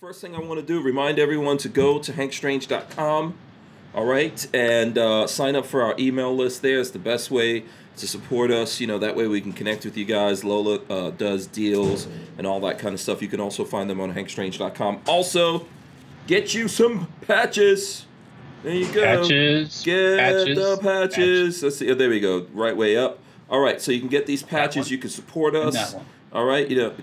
First thing I want to do, remind everyone to go to hankstrange.com, all right, and uh, sign up for our email list there. It's the best way to support us. You know, that way we can connect with you guys. Lola uh, does deals and all that kind of stuff. You can also find them on hankstrange.com. Also, get you some patches. There you go. Patches. Get patches, the patches. Let's see. Oh, there we go. Right way up. All right, so you can get these patches. You can support us. All right, you know,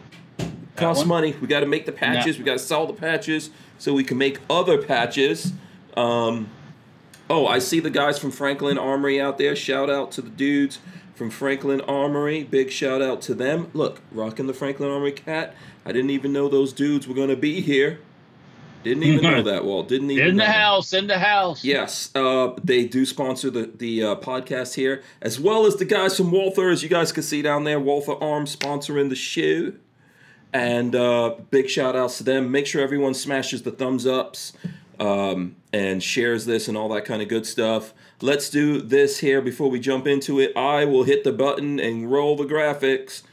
costs one. money. We got to make the patches. that- We got to sell the patches so we can make other patches. Um, oh, I see the guys from Franklin Armory out there. Shout out to the dudes from Franklin Armory. Big shout out to them. Look, rocking the Franklin Armory cat. I didn't even know those dudes were gonna be here. Didn't even know that, Walt. Didn't even In know the that. house, in the house. Yes, uh, they do sponsor the the uh, podcast here, as well as the guys from Walther, as you guys can see down there. Walther Arms sponsoring the show, and uh, big shout outs to them. Make sure everyone smashes the thumbs ups um, and shares this and all that kind of good stuff. Let's do this here before we jump into it. I will hit the button and roll the graphics.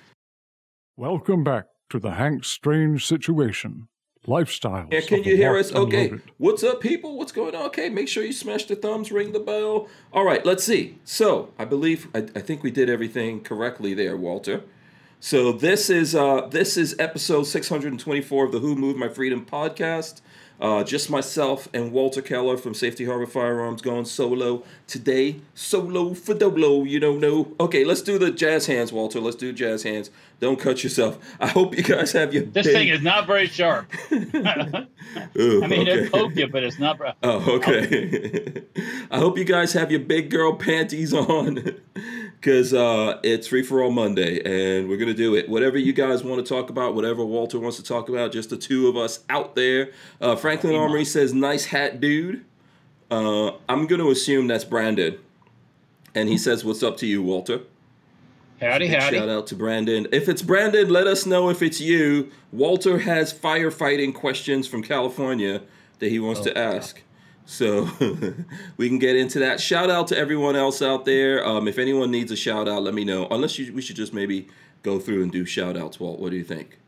Welcome back to the Hank Strange situation. lifestyle. Yeah, can you hear us? Okay. What's up, people? What's going on? Okay, make sure you smash the thumbs, ring the bell. All right, let's see. So, I believe I, I think we did everything correctly there, Walter. So this is uh this is episode 624 of the Who Moved My Freedom podcast. Uh, just myself and Walter Keller from Safety Harbor Firearms going solo today. Solo for dolo, you don't know. Okay, let's do the jazz hands, Walter. Let's do jazz hands. Don't cut yourself. I hope you guys have your This big- thing is not very sharp. I Ooh, mean, okay. it poked you, but it's not. Oh, okay. I hope you guys have your big girl panties on because uh, it's free for all Monday and we're going to do it. Whatever you guys want to talk about, whatever Walter wants to talk about, just the two of us out there. Uh, Franklin Armory says, nice hat, dude. Uh, I'm going to assume that's Brandon. And he says, what's up to you, Walter? Howdy, howdy. Shout out to Brandon. If it's Brandon, let us know if it's you. Walter has firefighting questions from California that he wants to ask. So we can get into that. Shout out to everyone else out there. Um, if anyone needs a shout out, let me know. Unless you, we should just maybe go through and do shout outs, Walt. What do you think?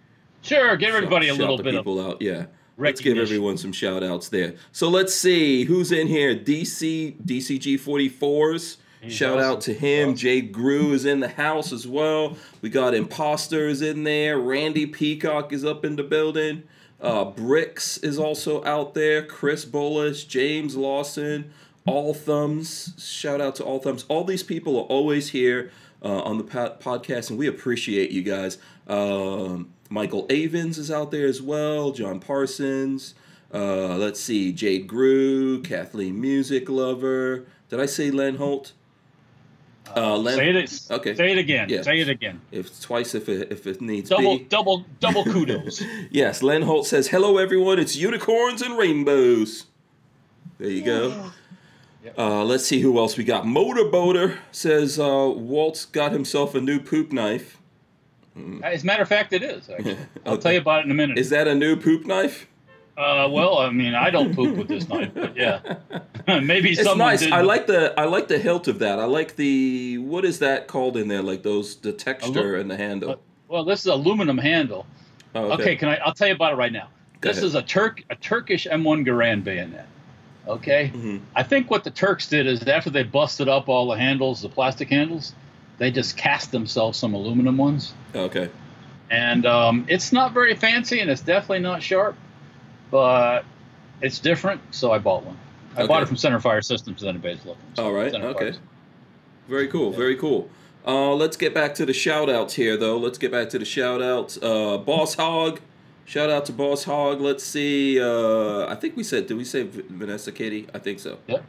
Sure, give everybody a little the bit of. people out. Yeah. Let's give everyone some shout outs there. So let's see who's in here. DC DCG 44s. He's Shout awesome. out to him. Jay Grew is in the house as well. We got imposters in there. Randy Peacock is up in the building. Uh, Bricks is also out there. Chris Bullish, James Lawson, All Thumbs. Shout out to All Thumbs. All these people are always here uh, on the po- podcast, and we appreciate you guys. Um, Michael Avens is out there as well. John Parsons. Uh, let's see, Jade Grew, Kathleen Music Lover. Did I say Len Holt? Uh, Len, Say it. Okay. Say it again. Yeah. Say it again. If twice, if it, if it needs Double, be. double, double kudos. Yes, Len Holt says, "Hello, everyone. It's unicorns and rainbows." There you go. Uh, let's see who else we got. Motorboater says uh, Walt's got himself a new poop knife. As a matter of fact, it is. Actually. I'll Okay. tell you about it in a minute. Is that a new poop knife? Uh, well, I mean, I don't poop with this knife, but yeah, maybe It's someone nice. did. I like the I like the hilt of that. I like the what is that called in there? Like those the texture and the handle. Well, this is aluminum handle. Oh, Okay, can I? I'll tell you about it right now. Go this ahead. is a Turk, a Turkish M1 Garand bayonet. Okay, Mhm. I think what the Turks did is after they busted up all the handles, the plastic handles, they just cast themselves some aluminum ones, Okay. and um, it's not very fancy and it's definitely not sharp, but it's different, so I bought one. I bought it from Center Fire Systems in Baysville. All right. Okay. Very cool. Very cool. Uh, let's get back to the shout outs here, though. Let's get back to the shout outs. Uh, Boss Hog. Shout out to Boss Hog. Let's see. Uh, I think we said, did we say Vanessa Katie? I think so. Yep.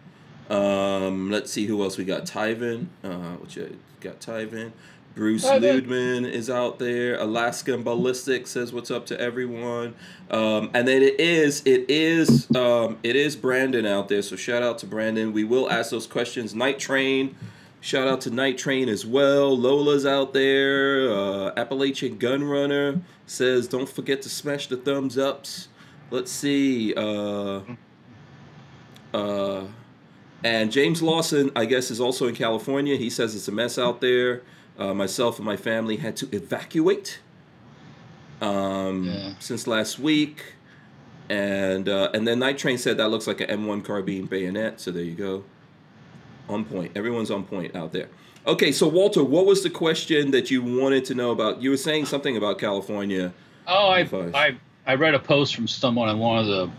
Um, let's see who else we got. Tyven. Uh, which got Tyven. Bruce Tyven. Ludman is out there. Alaskan Ballistic says what's up to everyone. Um, and then it is it is um, it is Brandon out there. So shout out to Brandon. We will ask those questions. Night Train. Shout out to Night Train as well. Lola's out there. Uh, Appalachian Gun Runner says, "Don't forget to smash the thumbs ups." Let's see. Uh, uh, and James Lawson, I guess, is also in California. He says it's a mess out there. Uh, myself and my family had to evacuate um, Yeah. since last week. And uh, and then Night Train said that looks like an M1 carbine bayonet. So there you go. On point. Everyone's on point out there. Okay, so Walter, what was the question that you wanted to know about? You were saying something about California. Oh, I. I I read a post from someone on one of the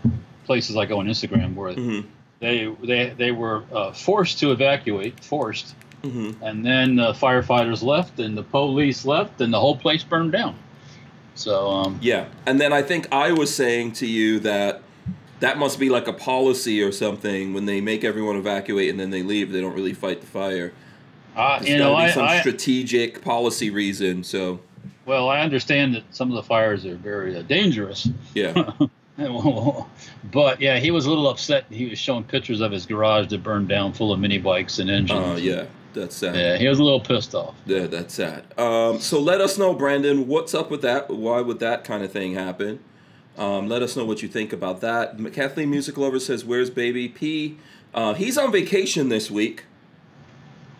places I go on Instagram where hmm they they they were uh, forced to evacuate, forced, hmm and then the firefighters left and the police left and the whole place burned down. So um, Yeah, and then I think I was saying to you that that must be like a policy or something when they make everyone evacuate and then they leave. They don't really fight the fire. There's you know I, some I strategic policy reason. So well I understand that some of the fires are very uh, dangerous. yeah, but yeah, he was a little upset. He was showing pictures of his garage that burned down, full of mini bikes and engines. uh, yeah, that's sad. Yeah, he was a little pissed off. Yeah, that's sad. Um, so let us know, Brandon, what's up with that? Why would that kind of thing happen? Um, let us know what you think about that. Kathleen Music Lover says, "Where's Baby P?" Uh, he's on vacation this week,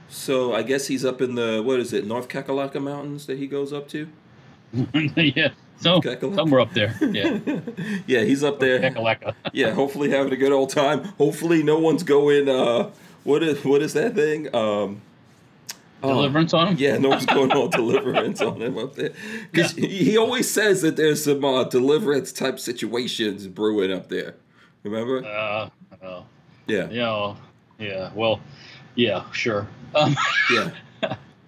so I guess he's up in the what is it, North Kakalaka Mountains that he goes up to. yeah, so Kakalaka. somewhere up there. Yeah, yeah, he's up there. Kakalaka. Yeah, hopefully having a good old time. Hopefully no one's going. Uh, what is what is that thing? Um, oh, Deliverance on him. Yeah, no one's going on deliverance on him up there. Because he, he always says that there's some uh, deliverance type situations brewing up there. Remember? Uh, uh, Yeah, yeah, yeah. Well, yeah, sure. Um, yeah.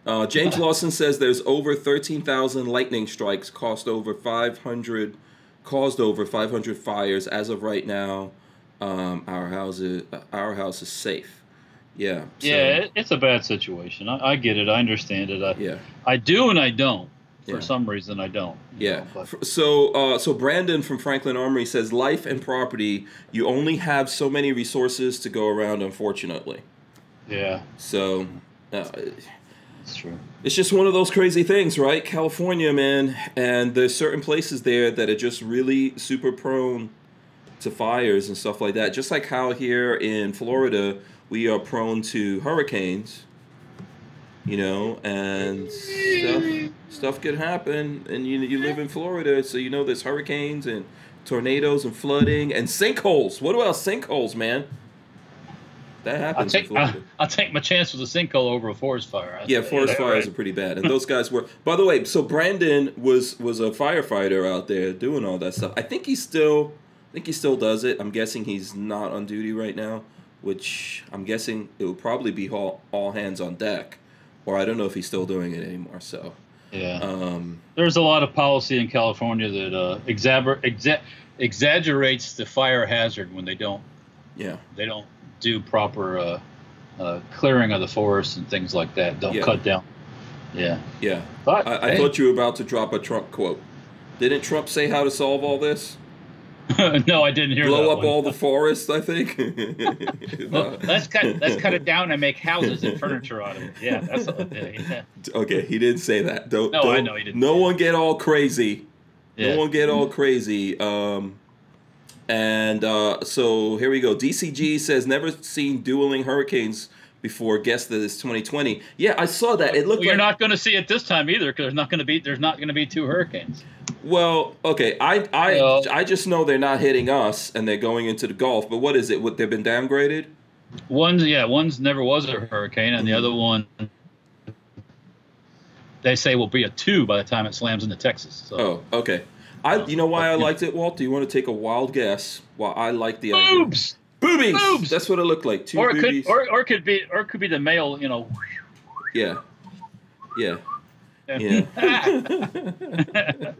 Uh, James Lawson says there's over 13,000 lightning strikes, cost over 500, caused over 500 fires as of right now. Um, our house is our house is safe. Yeah. so- yeah, it, it's a bad situation. I, I get it. I understand it. I, Yeah. I do and I don't. For Yeah. some reason, I don't. Yeah. know, So, uh, so Brandon from Franklin Armory says, life and property, you only have so many resources to go around. Unfortunately, yeah, so uh, it's true. it's just one of those crazy things, right? California, man, and there's certain places there that are just really super prone to fires and stuff like that. Just like how here in Florida we are prone to hurricanes. You know, and stuff stuff could happen, and you you live in Florida, so you know there's hurricanes and tornadoes and flooding and sinkholes. What about sinkholes, man? That I'll happens take I, I'll take my chance with a sinkhole over a forest fire. I Yeah, forest fires right? are pretty bad, and those guys were. By the way, so Brandon was was a firefighter out there doing all that stuff. I think he still, I think he still does it. I'm guessing he's not on duty right now, which I'm guessing it would probably be all, all hands on deck, or I don't know if he's still doing it anymore. So, Yeah. um, There's a lot of policy in California that uh, exa- exaggerates the fire hazard when they don't yeah, they don't do proper uh, uh, clearing of the forest and things like that. Don't Yeah. cut down. Yeah, yeah. but I, I hey. thought you were about to drop a Trump quote. Didn't Trump say how to solve all this? no, I didn't hear Blow up one. all the forests, I think. Well, let's cut let's cut it down and make houses and furniture out of it. Yeah, that's yeah. Okay, he didn't say that. Don't. No, I don't- know he didn't No one get all crazy. Yeah. No one get all crazy. Um, and uh, so here we go. DCG says never seen dueling hurricanes before. Guess that it's 2020. Yeah, I saw that. It looked Well, you're not going to see it this time either because there's not going to be there's not going to be two hurricanes. Well, okay. I I Well- I just know they're not hitting us and they're going into the Gulf. But what is it? What they've been downgraded? One's yeah, one's never was a hurricane, and the other one they say will be a two by the time it slams into Texas. So Oh, okay. I you know why I liked it, Walt? Do you want to take a wild guess? Why I like the idea? boobs, Boobies. Boobs! That's what it looked like. Two or it boobies. could or, or could be or it could be the male. You know. yeah. Yeah. Yeah.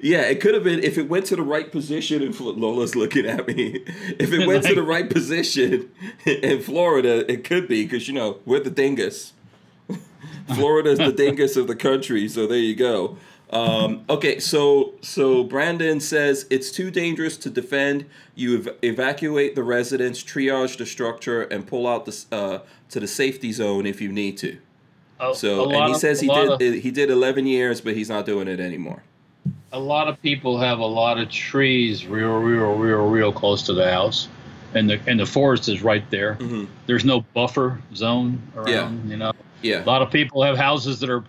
Yeah, it could have been if it went to the right position. And Lola's looking at me. If it went to the right position in Florida, it could be because you know we're the dingus. Florida's the dingus of the country, so there you go. Um, okay, so so Brandon says it's too dangerous to defend. You ev- evacuate the residents, triage the structure, and pull out the uh, to the safety zone if you need to. A- So a and he of- says he did of- he did 11 years, but he's not doing it anymore. a lot of people have a lot of trees real, real, real, real close to the house, and the and the forest is right there. Mhm. There's no buffer zone around. You know, Yeah. a lot of people have houses that are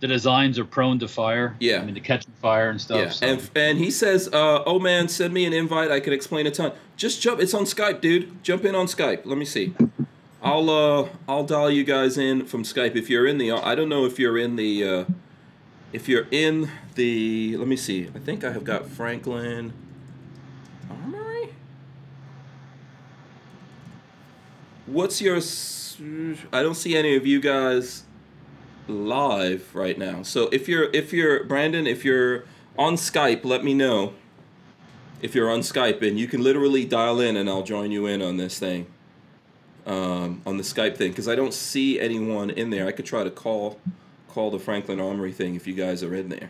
the designs are prone to fire. Yeah. I mean, to catching fire and stuff. Yeah, so- and and he says, uh, "Oh man, send me an invite. I can explain a ton. Just jump. It's on Skype, dude. Jump in on Skype. Let me see. I'll uh I'll dial you guys in from Skype if you're in the. I don't know if you're in the. Uh, if you're in the, let me see. I think I have got Franklin Armory. What's your? I don't see any of you guys live right now. So if you're if you're Brandon, if you're on Skype, let me know. If you're on Skype and you can literally dial in and I'll join you in on this thing. Um, on the Skype thing because I don't see anyone in there. I could try to call call the Franklin Armory thing if you guys are in there.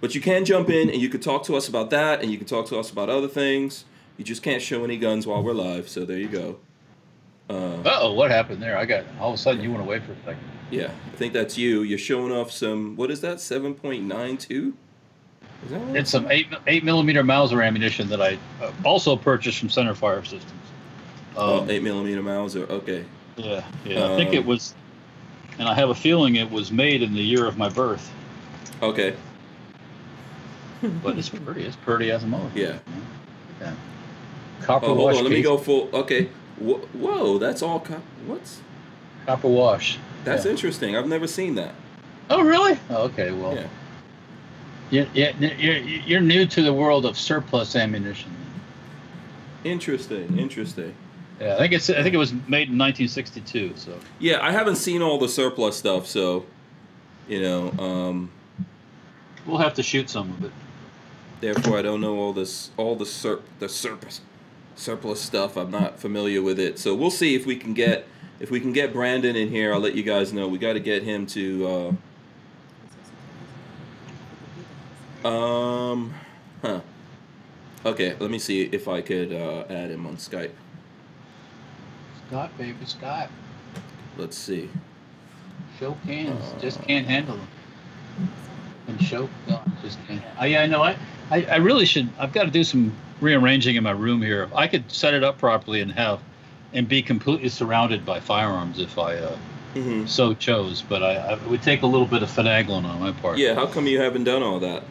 But you can jump in and you can talk to us about that and you can talk to us about other things. You just can't show any guns while we're live. So there you go. Uh, Uh-oh, what happened there? I got all of a sudden you went away for a second. Yeah, I think that's you. You're showing off some. What is that? Seven point nine two. Is that right? It's some eight eight millimeter Mauser ammunition that I uh, also purchased from Center Fire Systems. Oh, Um, eight millimeter Mauser. Okay. Yeah, yeah. I think it Um, was, and I have a feeling it was made in the year of my birth. Okay. But it's pretty. It's pretty as a motor. Yeah. Yeah. Copper Oh, hold wash. on. Let me go full. Okay. Whoa, that's all. Co- what's? Copper wash. That's Yeah. interesting. I've never seen that. Oh, really? Oh, okay. Well, Yeah. you're, you're, you're new to the world of surplus ammunition. Interesting. Interesting. Yeah, I think it's. I think it was made in 1962. So. Yeah, I haven't seen all the surplus stuff, so you know, um, We'll have to shoot some of it. therefore I don't know all this, all the sur- the surplus, surplus stuff. I'm not familiar with it, so we'll see if we can get if we can get Brandon in here. I'll let you guys know. We got to get him to. Uh, um, huh. Okay, let me see if I could uh, add him on Skype. Scott, baby, Scott. Let's see. Show cans, Uh, just can't handle them. And show guns, just can't. Oh yeah, I know. I, I, I really should. I've got to do some rearranging in my room here. I could set it up properly and have, and be completely surrounded by firearms if I uh, hmm so chose. But I, I would take a little bit of finagling on my part. Yeah, how come you haven't done all that?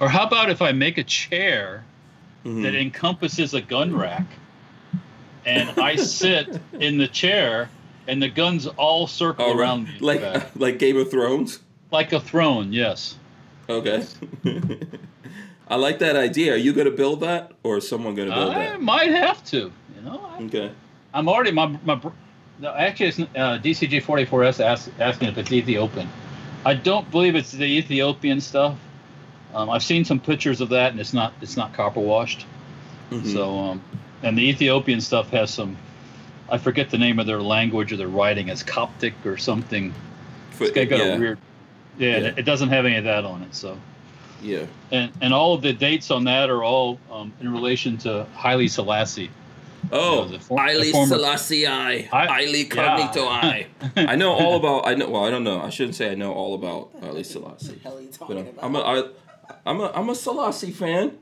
Or how about if I make a chair Mhm. that encompasses a gun rack, and I sit in the chair, and the guns all circle All right. around me, like back. like Game of Thrones. like a throne. Yes. Okay. I like that idea. Are you going to build that, or is someone going to build it? I that? might have to. You know, I, Okay. I'm already my my. No, actually, it's uh, DCG 44S ask, asking if it's Ethiopian. I don't believe it's the Ethiopian stuff. Um, I've seen some pictures of that, and it's not it's not copper washed. Mhm. So, um, and the Ethiopian stuff has some. I forget the name of their language or their writing. It's Coptic or something. For- It's got yeah, a weird. Yeah, Yeah. It, it doesn't have any of that on it. So, yeah. and and all of the dates on that are all um, in relation to Haile Selassie. Oh, the for- the Haile former- Selassie I, I- Haile yeah. Cognito I. I know all about. I know. Well, I don't know. I shouldn't say I know all about Haile Selassie. hell are you But talking I'm, about? I'm a I, I'm a I'm a Selassie fan.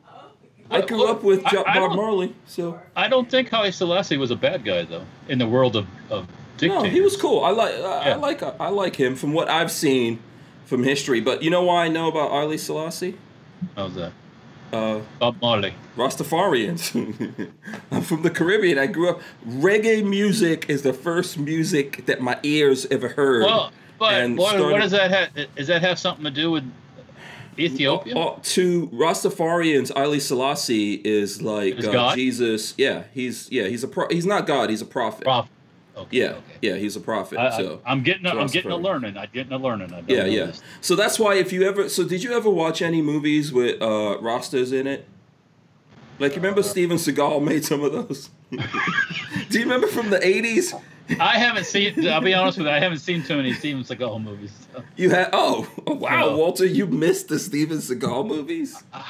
I grew well, up with I- I Bob Marley, so I don't think Haile Selassie was a bad guy though in the world of, of dictators. no, he was cool. I like I, I like I like him from what I've seen from history. But you know why I know about Haile Selassie? How's that? Uh, Bob Marley. Rastafarians. I'm from the Caribbean. I grew up. Reggae music is the first music that my ears ever heard. Well, but and what, what does that have? Does that have something to do with Ethiopia? Uh, to Rastafarians, Haile Selassie is like uh, Jesus. Yeah, he's yeah he's a pro- he's not God. He's a prophet. Prophet. Okay, Yeah, okay. yeah, he's a prophet. I, so I, am getting. A, I'm getting a learning. I'm getting a learning. I don't yeah, know yeah. this. So that's why if you ever so did you ever watch any movies with uh Rastas in it? Like you Uh, remember Steven Seagal made some of those? Do you remember from the eighties? I haven't seen. I'll be honest with you. I haven't seen too many Steven Seagal movies. so. You had oh, oh wow, No. Walter, you missed the Steven Seagal movies. Uh,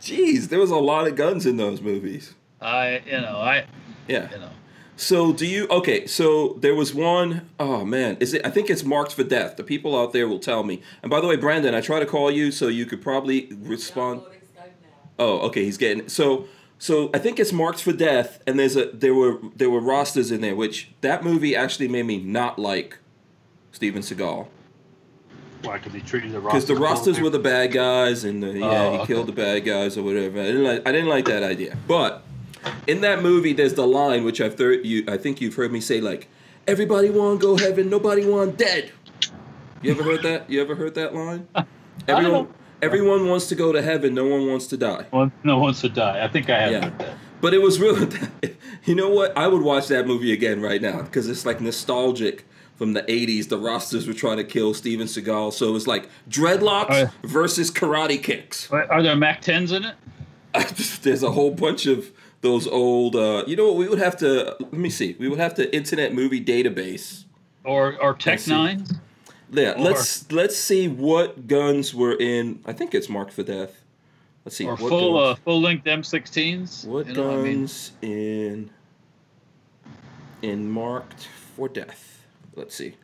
Jeez, there was a lot of guns in those movies. I, you know, I, Yeah. you know. So do you? Okay, so there was one oh man, is it? I think it's marked for death. The people out there will tell me. And by the way, Brandon, I try to call you so you could probably respond. Downloading Skype now. Oh, okay, he's getting so. So I think it's marked for death, and there's a there were there were Rastas in there, which that movie actually made me not like Steven Seagal. Why? Because he treated the Rastas. because the Rastas were the bad guys, and uh, the, yeah, Oh, he okay. killed the bad guys or whatever. I didn't like. I didn't like that idea. But in that movie, there's the line which I've thir- you. I think you've heard me say like, "Everybody want go heaven, nobody want dead." You ever heard that? You ever heard that line? Everyone, everyone wants to go to heaven. No one wants to die. One, no one wants to die. I think I have Yeah. heard that. But it was really, you know what? I would watch that movie again right now because it's like nostalgic from the 80s. The Rastas were trying to kill Steven Seagal. So it was like dreadlocks versus karate kicks. Are there Mac 10s in it? There's a whole bunch of those old, uh, you know what? We would have to, let me see. We would have to Internet Movie Database. Or or TEC-9s? Yeah, Or- let's let's see what guns were in. I think it's marked for death. Let's see. Or full guns- uh, full length M16s? What You know what I mean? guns in in marked for death? Let's see.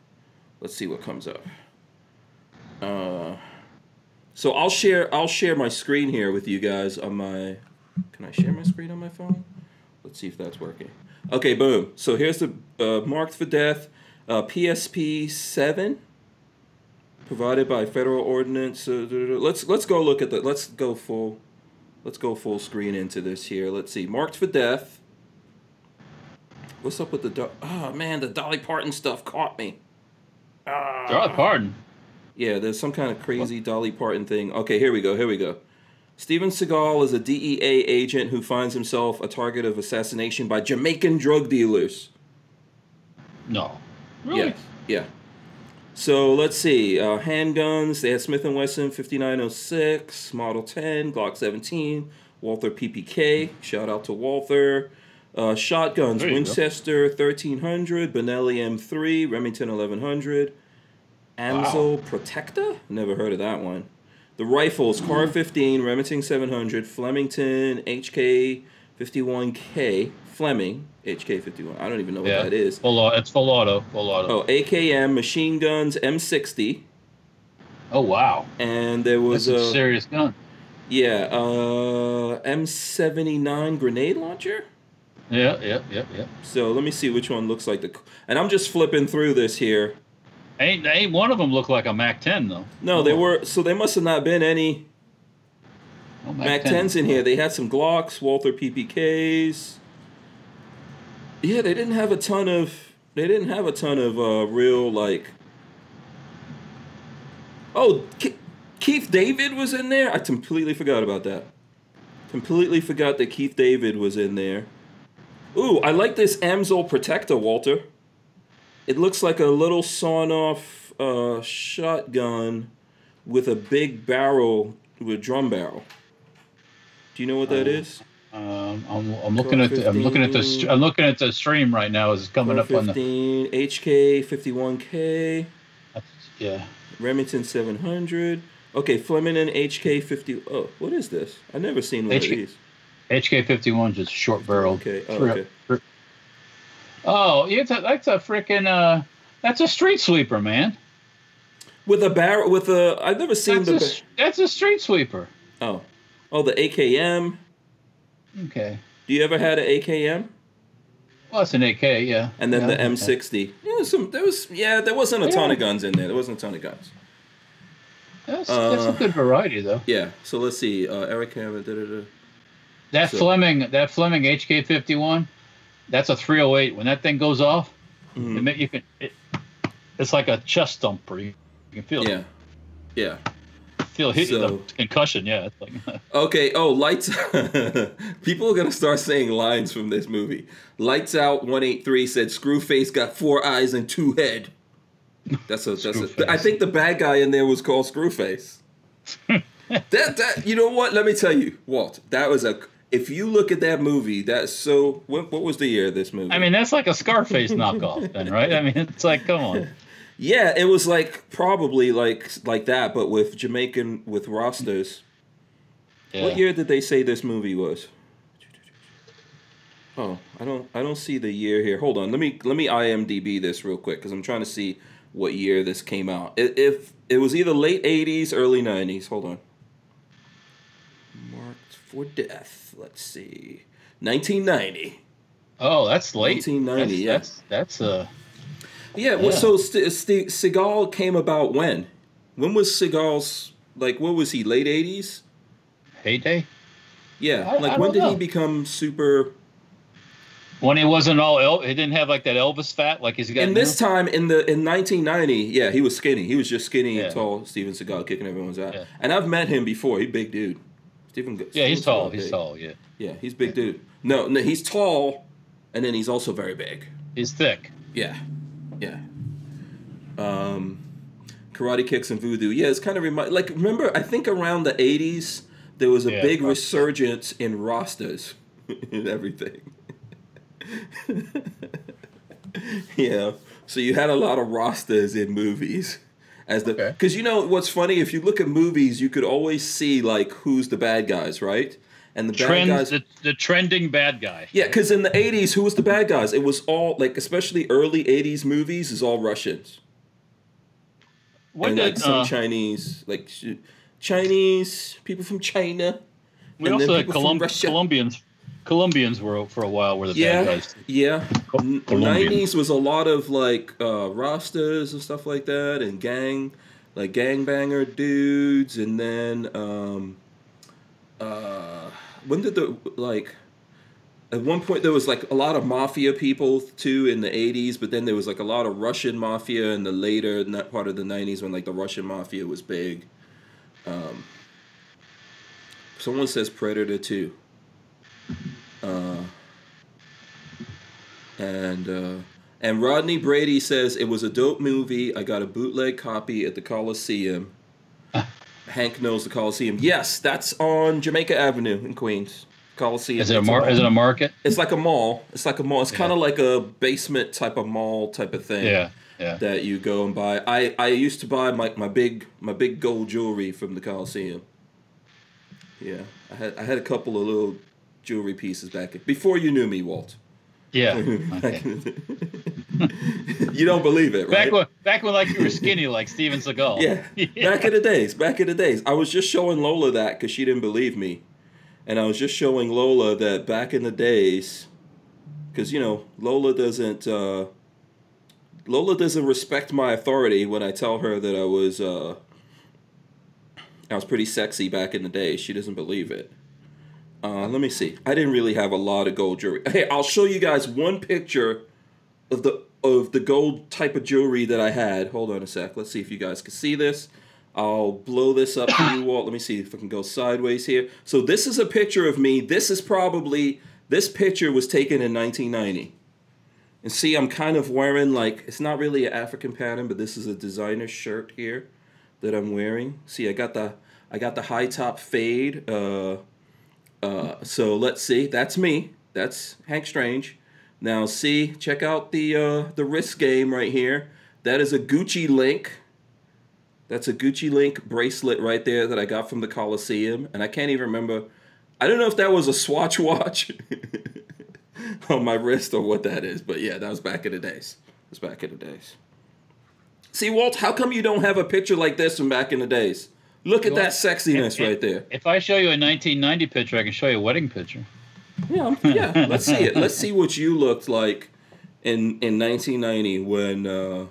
Let's see what comes up. Uh, so I'll share I'll share my screen here with you guys on my. Can I share my screen on my phone? Let's see if that's working. Okay, boom. So here's the uh, marked for death uh, PSP seven. Provided by federal ordinance. Uh, let's let's go look at the. Let's go full. Let's go full screen into this here. Let's see. Marked for death. What's up with the Do- Oh man, the Dolly Parton stuff caught me. Ah. Dolly Pardon. Yeah, there's some kind of crazy Dolly Parton thing. Okay, here we go. Here we go. Steven Seagal is a DEA agent who finds himself a target of assassination by Jamaican drug dealers. No. Really? Yeah, yeah. So let's see. Uh, handguns. They had Smith and Wesson 5906, Model 10, Glock 17, Walther PPK. Shout out to Walther. Uh, shotguns. You go. Winchester 1300, Benelli M3, Remington 1100, Amsel Protector. Never heard of that one. The rifles. CAR 15, Remington 700, Flemington HK 51K, Fleming HK 51. I don't even know what Yeah. that is. Full auto. It's full auto. Full auto. Oh, AKM machine guns M60, Oh, wow. and there was That's a a serious gun. yeah uh, M79 grenade launcher. Yeah, yeah, yeah, yeah. So let me see which one looks like the. And I'm just flipping through this here. Ain't ain't one of them look like a Mac 10 though. No, they Oh. were so there must have not been any Oh, Mac 10s in here. They had some Glocks, Walther PPKs. Yeah, they didn't have a ton of. They didn't have a ton of uh, real like. Oh, Ke- Keith David was in there. I completely forgot about that. Completely forgot that Keith David was in there. Ooh, I like this Amsel Protector, Walter. It looks like a little sawn-off uh, shotgun with a big barrel with drum barrel. Do you know what that Oh. is? Um, I'm, I'm looking at the, I'm looking at the I'm looking at the stream right now. Is coming up on the 15, HK 51K, yeah. Remington 700. Okay, Flemington HK 50. Oh, what is this? I've never seen one HK. of these. HK 51 just short barrel. Okay, oh, okay. Oh, that's a, that's a freaking uh, that's a street sweeper, man. With a barrel, with a. I've never seen That's a, the. s- that's a street sweeper. oh, oh, the AKM. Okay. Do you ever had an AKM? Well, it's an AK, yeah. And then Yeah, the. M60. Yeah, some there was yeah, there wasn't a ton of guns in there. There wasn't a ton of guns. That's, that's a Uh, good variety, though. Yeah. So let's see. Uh, Eric Hammond. Da, da, da. That so- Fleming, that Fleming HK 51, that's a 308. When that thing goes off, Mhm. it, you can. It, it's like a chest thumper. You, you can feel it. Yeah. Yeah. Feel hit So- the concussion. Yeah, it's like Okay. Oh, lights. People are gonna start saying lines from this movie. Lights out. One eight three said Screwface got four eyes and two head. That's a. That's a. I think the bad guy in there was called Screwface. that that you know what? Let me tell you, Walt. That was a. If you look at that movie, that's so. What, what was the year of this movie? I mean, that's like a Scarface knockoff, then, right? I mean, it's like, come on. Yeah, it was like probably like like that, but with Jamaican with Rastas. Yeah. What year did they say this movie was? Oh, I don't I don't see the year here. Hold on, let me let me IMDb this real quick because I'm trying to see what year this came out. I- If it was either late '80s, early '90s. Hold on. Marked for death. Let's see. 1990. Oh, that's late. 1990, yeah. That's, that's, that's uh, Yeah. Well, Yeah. so St- St- Seagal came about when? When was Seagal's like? What was he? Late eighties? Heyday. Yeah. I- like I when don't did he become super? When he wasn't all, El- he didn't have like that Elvis fat like he's got. And this now? time in the in 1990, yeah, he was skinny. He was just skinny Yeah. and tall. Steven Seagal kicking everyone's ass. Yeah. And I've met him before. He big dude. Steven. Yeah, he's tall. Seagal He's big. tall. Yeah, Yeah, he's big dude. No, no, he's tall, and then he's also very big. he's thick. Yeah, yeah. Um, karate kicks and voodoo. Yeah, it's kind of remind like remember. I think around the 80s there was a Yeah, big resurgence in Rastas and everything. yeah, so you had a lot of Rastas in movies. As the Okay. because you know what's funny if you look at movies you could always see like who's the bad guys right and the bad guys the, the trending bad guy. yeah, because in the '80s, who was the bad guys? It was all like, especially early '80s movies, is all Russians When and did like some uh, Chinese, like Chinese people from China. we and also had Colum- Colombians? Colombians were for a while were the Yeah, bad guys. yeah. N- '90s was a lot of like uh, Rastas and stuff like that, and gang, like gangbanger dudes, and then um, uh, when did the like? At one point, there was like a lot of mafia people too in the '80s, but then there was like a lot of Russian mafia in the later not part of the '90s when like the Russian mafia was big. Um, someone says Predator Two. Uh, and uh, and Rodney Brady says it was a dope movie. I got a bootleg copy at the Coliseum. Hank knows the Coliseum. Yes, that's on Jamaica Avenue in Queens. Coliseum. Is it a mar- Is it a market? It's like a mall. It's like a mall. It's Yeah. kind of like a basement type of mall type of thing. Yeah, yeah. That you go and buy. I, I used to buy my, my big my big gold jewelry from the Coliseum. Yeah, I had I had a couple of little jewelry pieces back in, before you knew me, Walt. Yeah. Okay. you don't believe it, right? Back when, back when like you were skinny, like Steven Seagal. Yeah, back in the days, back in the days. I was just showing Lola that because she didn't believe me, and I was just showing Lola that back in the days, because you know Lola doesn't uh, Lola doesn't respect my authority when I tell her that I was uh, I was pretty sexy back in the day. She doesn't believe it. Uh, let me see. I didn't really have a lot of gold jewelry. Hey, I'll show you guys one picture of the of the gold type of jewelry that I had. Hold on a sec. Let's see if you guys can see this. I'll blow this up for you, Walt. Let me see if I can go sideways here. So this is a picture of me. This is probably this picture was taken in 1990. And see, I'm kind of wearing like it's not really an African pattern, but this is a designer shirt here that I'm wearing. See, I got the I got the high top fade. Uh, uh, so let's see. That's me. That's Hank Strange. Now see, check out the uh, the wrist game right here. That is a Gucci link. That's a Gucci link bracelet right there that I got from the Coliseum, and I can't even remember. I don't know if that was a Swatch watch on my wrist or what that is, but yeah, that was back in the days. It was back in the days. See, Walt, how come you don't have a picture like this from back in the days? Look at Well, that sexiness right there. If I show you a 1990 picture, I can show you a wedding picture. Yeah, yeah. Let's see it. Let's see what you looked like in in 1990 when. Uh,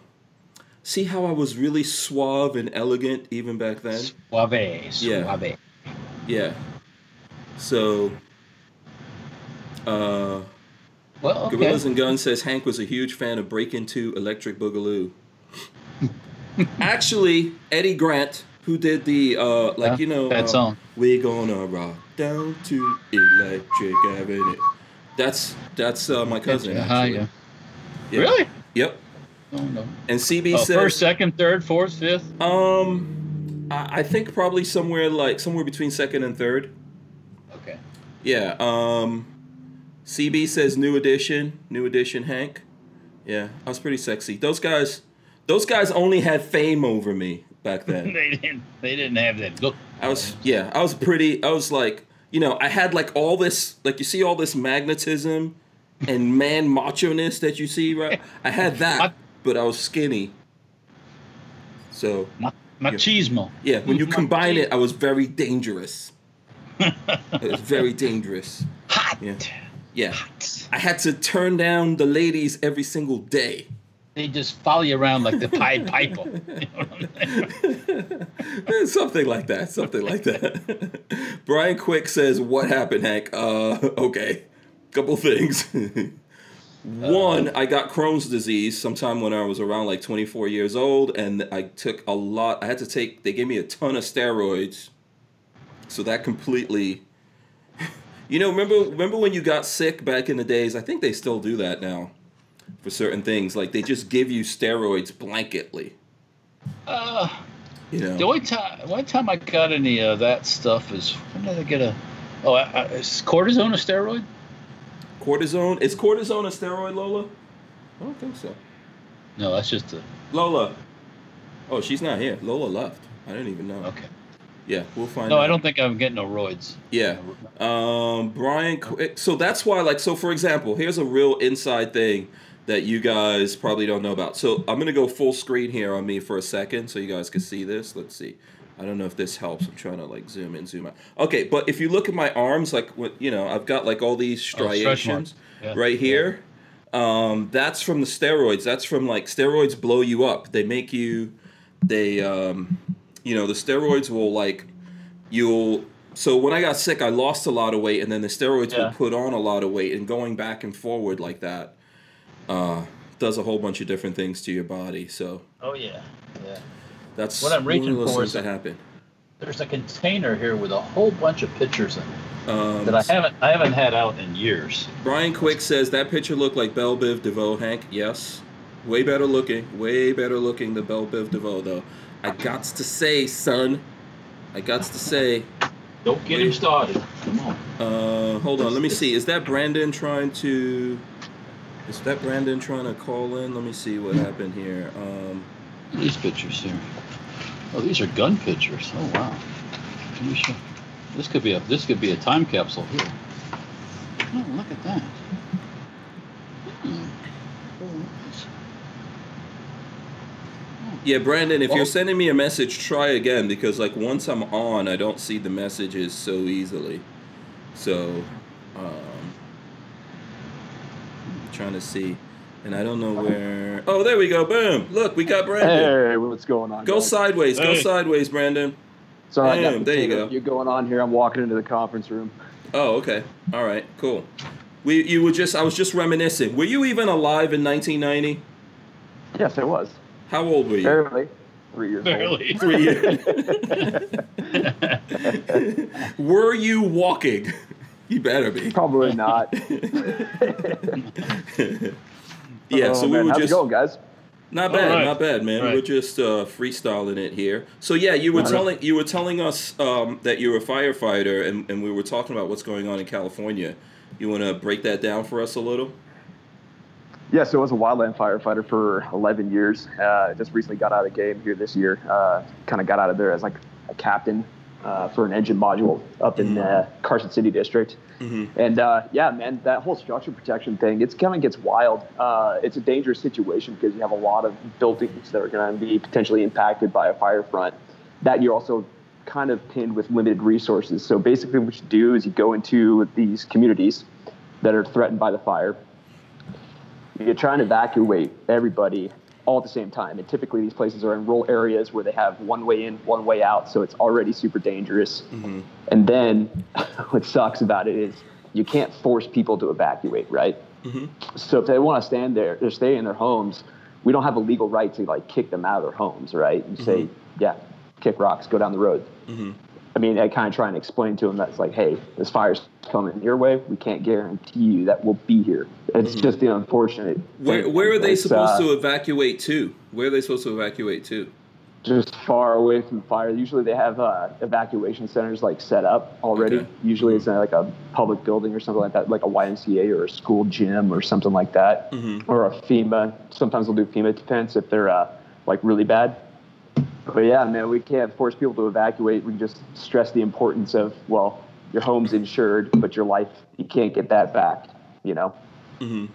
see how I was really suave and elegant even back then. Suave, Yeah. suave. Yeah. So. Uh, Well, okay. Gorillas and Guns says Hank was a huge fan of Breakin' 2 Electric Boogaloo. Actually, Eddie Grant, who did the uh, like Yeah, you know, that uh, song. We're gonna rock down to Electric Avenue. That's that's uh, my cousin. Uh-huh, yeah. Yeah. Really? Yep. Oh, no. And CB Oh, says, first, second, third, fourth, fifth. um, I, I think probably somewhere like somewhere between second and third. Okay. Yeah. Um, CB says new edition, new edition Hank. Yeah, I was pretty sexy. Those guys, those guys only had fame over me back then. they didn't. They didn't have that look. I was yeah, I was pretty. I was like, you know, I had like all this, like you see all this magnetism and man macho ness that you see, right? I had that, but I was skinny. So Ma- machismo. yeah, when you combine it, I was very dangerous. it was very dangerous. Hot. Yeah. Yeah. Hot. I had to turn down the ladies every single day. They just follow you around like the Pied Piper. You know what I mean? something like that. Something like that. Brian Quick says, "What happened, Hank? Uh, okay, couple things. One, I got Crohn's disease sometime when I was around like 24 years old, and I took a lot. I had to take. They gave me a ton of steroids, so that completely. You know, remember remember when you got sick back in the days? I think they still do that now, for certain things. Like they just give you steroids blanketly. Uh, You know. the only time, one time I got any of that stuff is when did I get a? Oh, I, I, is cortisone a steroid? Cortisone is cortisone a steroid, Lola? I don't think so. No, that's just a. Lola. Oh, she's not here. Lola left. I didn't even know. Okay. Yeah, we'll find No, out. I don't think I'm getting no roids. Yeah. Um, Brian, so that's why, like, so for example, here's a real inside thing that you guys probably don't know about. So I'm gonna go full screen here on me for a second, so you guys can see this. Let's see. I don't know if this helps. I'm trying to like zoom in, zoom out. Okay, but if you look at my arms, like, what you know, I've got like all these Oh, striations marks. Yeah. right here. Um, that's from the steroids. That's from like steroids blow you up. They make you, they, um, you know, the steroids will like, you'll. So when I got sick, I lost a lot of weight, and then the steroids Yeah. will put on a lot of weight, and going back and forward like that, uh, does a whole bunch of different things to your body. So Oh yeah, yeah. that's What I'm reaching for is- that happen. There's a container here with a whole bunch of pictures in it Um, that I haven't I haven't had out in years. Brian Quick says that picture looked like Belle Biv DeVoe, Hank. Yes. Way better looking. Way better looking than Belle Biv DeVoe, though. I got to say, son. I got to say. Don't get him started. Come on. Uh, hold on. Let me see. Is that Brandon trying to. Is that Brandon trying to call in? Let me see what happened here. Um, These pictures here. Oh, these are gun pictures. Oh wow. Can you show? This could be a this could be a time capsule here. Oh, look at that. Yeah, Brandon, if Well- you're sending me a message, try again because, like, once I'm on, I don't see the messages so easily. So, um, trying to see. And I don't know where. Oh, there we go. Boom. Look, we got Brandon. Hey, what's going on? Go guys? sideways. Go sideways, Brandon. Sorry, I got there you go. You're going on here. I'm walking into the conference room. Oh, okay. All right. Cool. We, you were just. I was just reminiscing. Were you even alive in 1990? Yes, I was. How old were you? Barely. Three years Barely. Three years. were you walking? You better be. Probably not. Yeah. Oh, so we man. were How's just. it going, guys? Not bad, right. not bad, man. All right. We're just uh, freestyling it here. So yeah, you were All right. telling you were telling us um, that you're a firefighter, and, and we were talking about what's going on in California. You want to break that down for us a little? Yeah, so I was a wildland firefighter for 11 years. Uh, just recently got out of the game here this year. Uh, kind of got out of there as like a captain uh, for an engine module up in uh, Carson City District. Mm-hmm. And uh, yeah, man, that whole structure protection thing, it's kind of gets wild. Uh, it's a dangerous situation because you have a lot of buildings that are going to be potentially impacted by a fire front. That you're also kind of pinned with limited resources. So basically, what you do is you go into these communities that are threatened by the fire. You try and evacuate everybody all at the same time. And typically, these places are in rural areas where they have one way in, one way out. So it's already super dangerous. Mm-hmm. And then what sucks about it is you can't force people to evacuate, right? Mm-hmm. So if they want to stand there or stay in their homes, we don't have a legal right to like kick them out of their homes, right? And say, yeah, kick rocks, go down the road. Mm-hmm. I mean, I kind of try and explain to them that's like, hey, this fire's coming your way. We can't guarantee you that we'll be here. It's just the unfortunate. Where thing. where are they It's, supposed uh, to evacuate to? Where are they supposed to evacuate to? just far away from fire. Usually they have uh, evacuation centers like set up already. Okay. Usually it's in like a public building or something like that, like a YMCA or a school gym or something like that, Mhm. or a FEMA. Sometimes they'll do FEMA. defense if they're uh, like really bad. But yeah, man, we can't force people to evacuate. We just stress the importance of well, your home's insured, but your life you can't get that back. You know. Mm-hmm.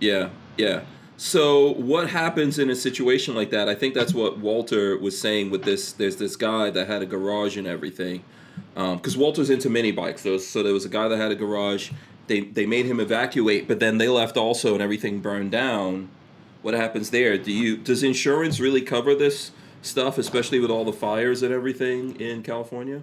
Yeah, yeah. So what happens in a situation like that? I think that's what Walter was saying with this. There's this guy that had a garage and everything, because Walter's into mini bikes. So, so there was a guy that had a garage. They they made him evacuate, but then they left also, and everything burned down. what happens there? Do you does insurance really cover this stuff, especially with all the fires and everything in California?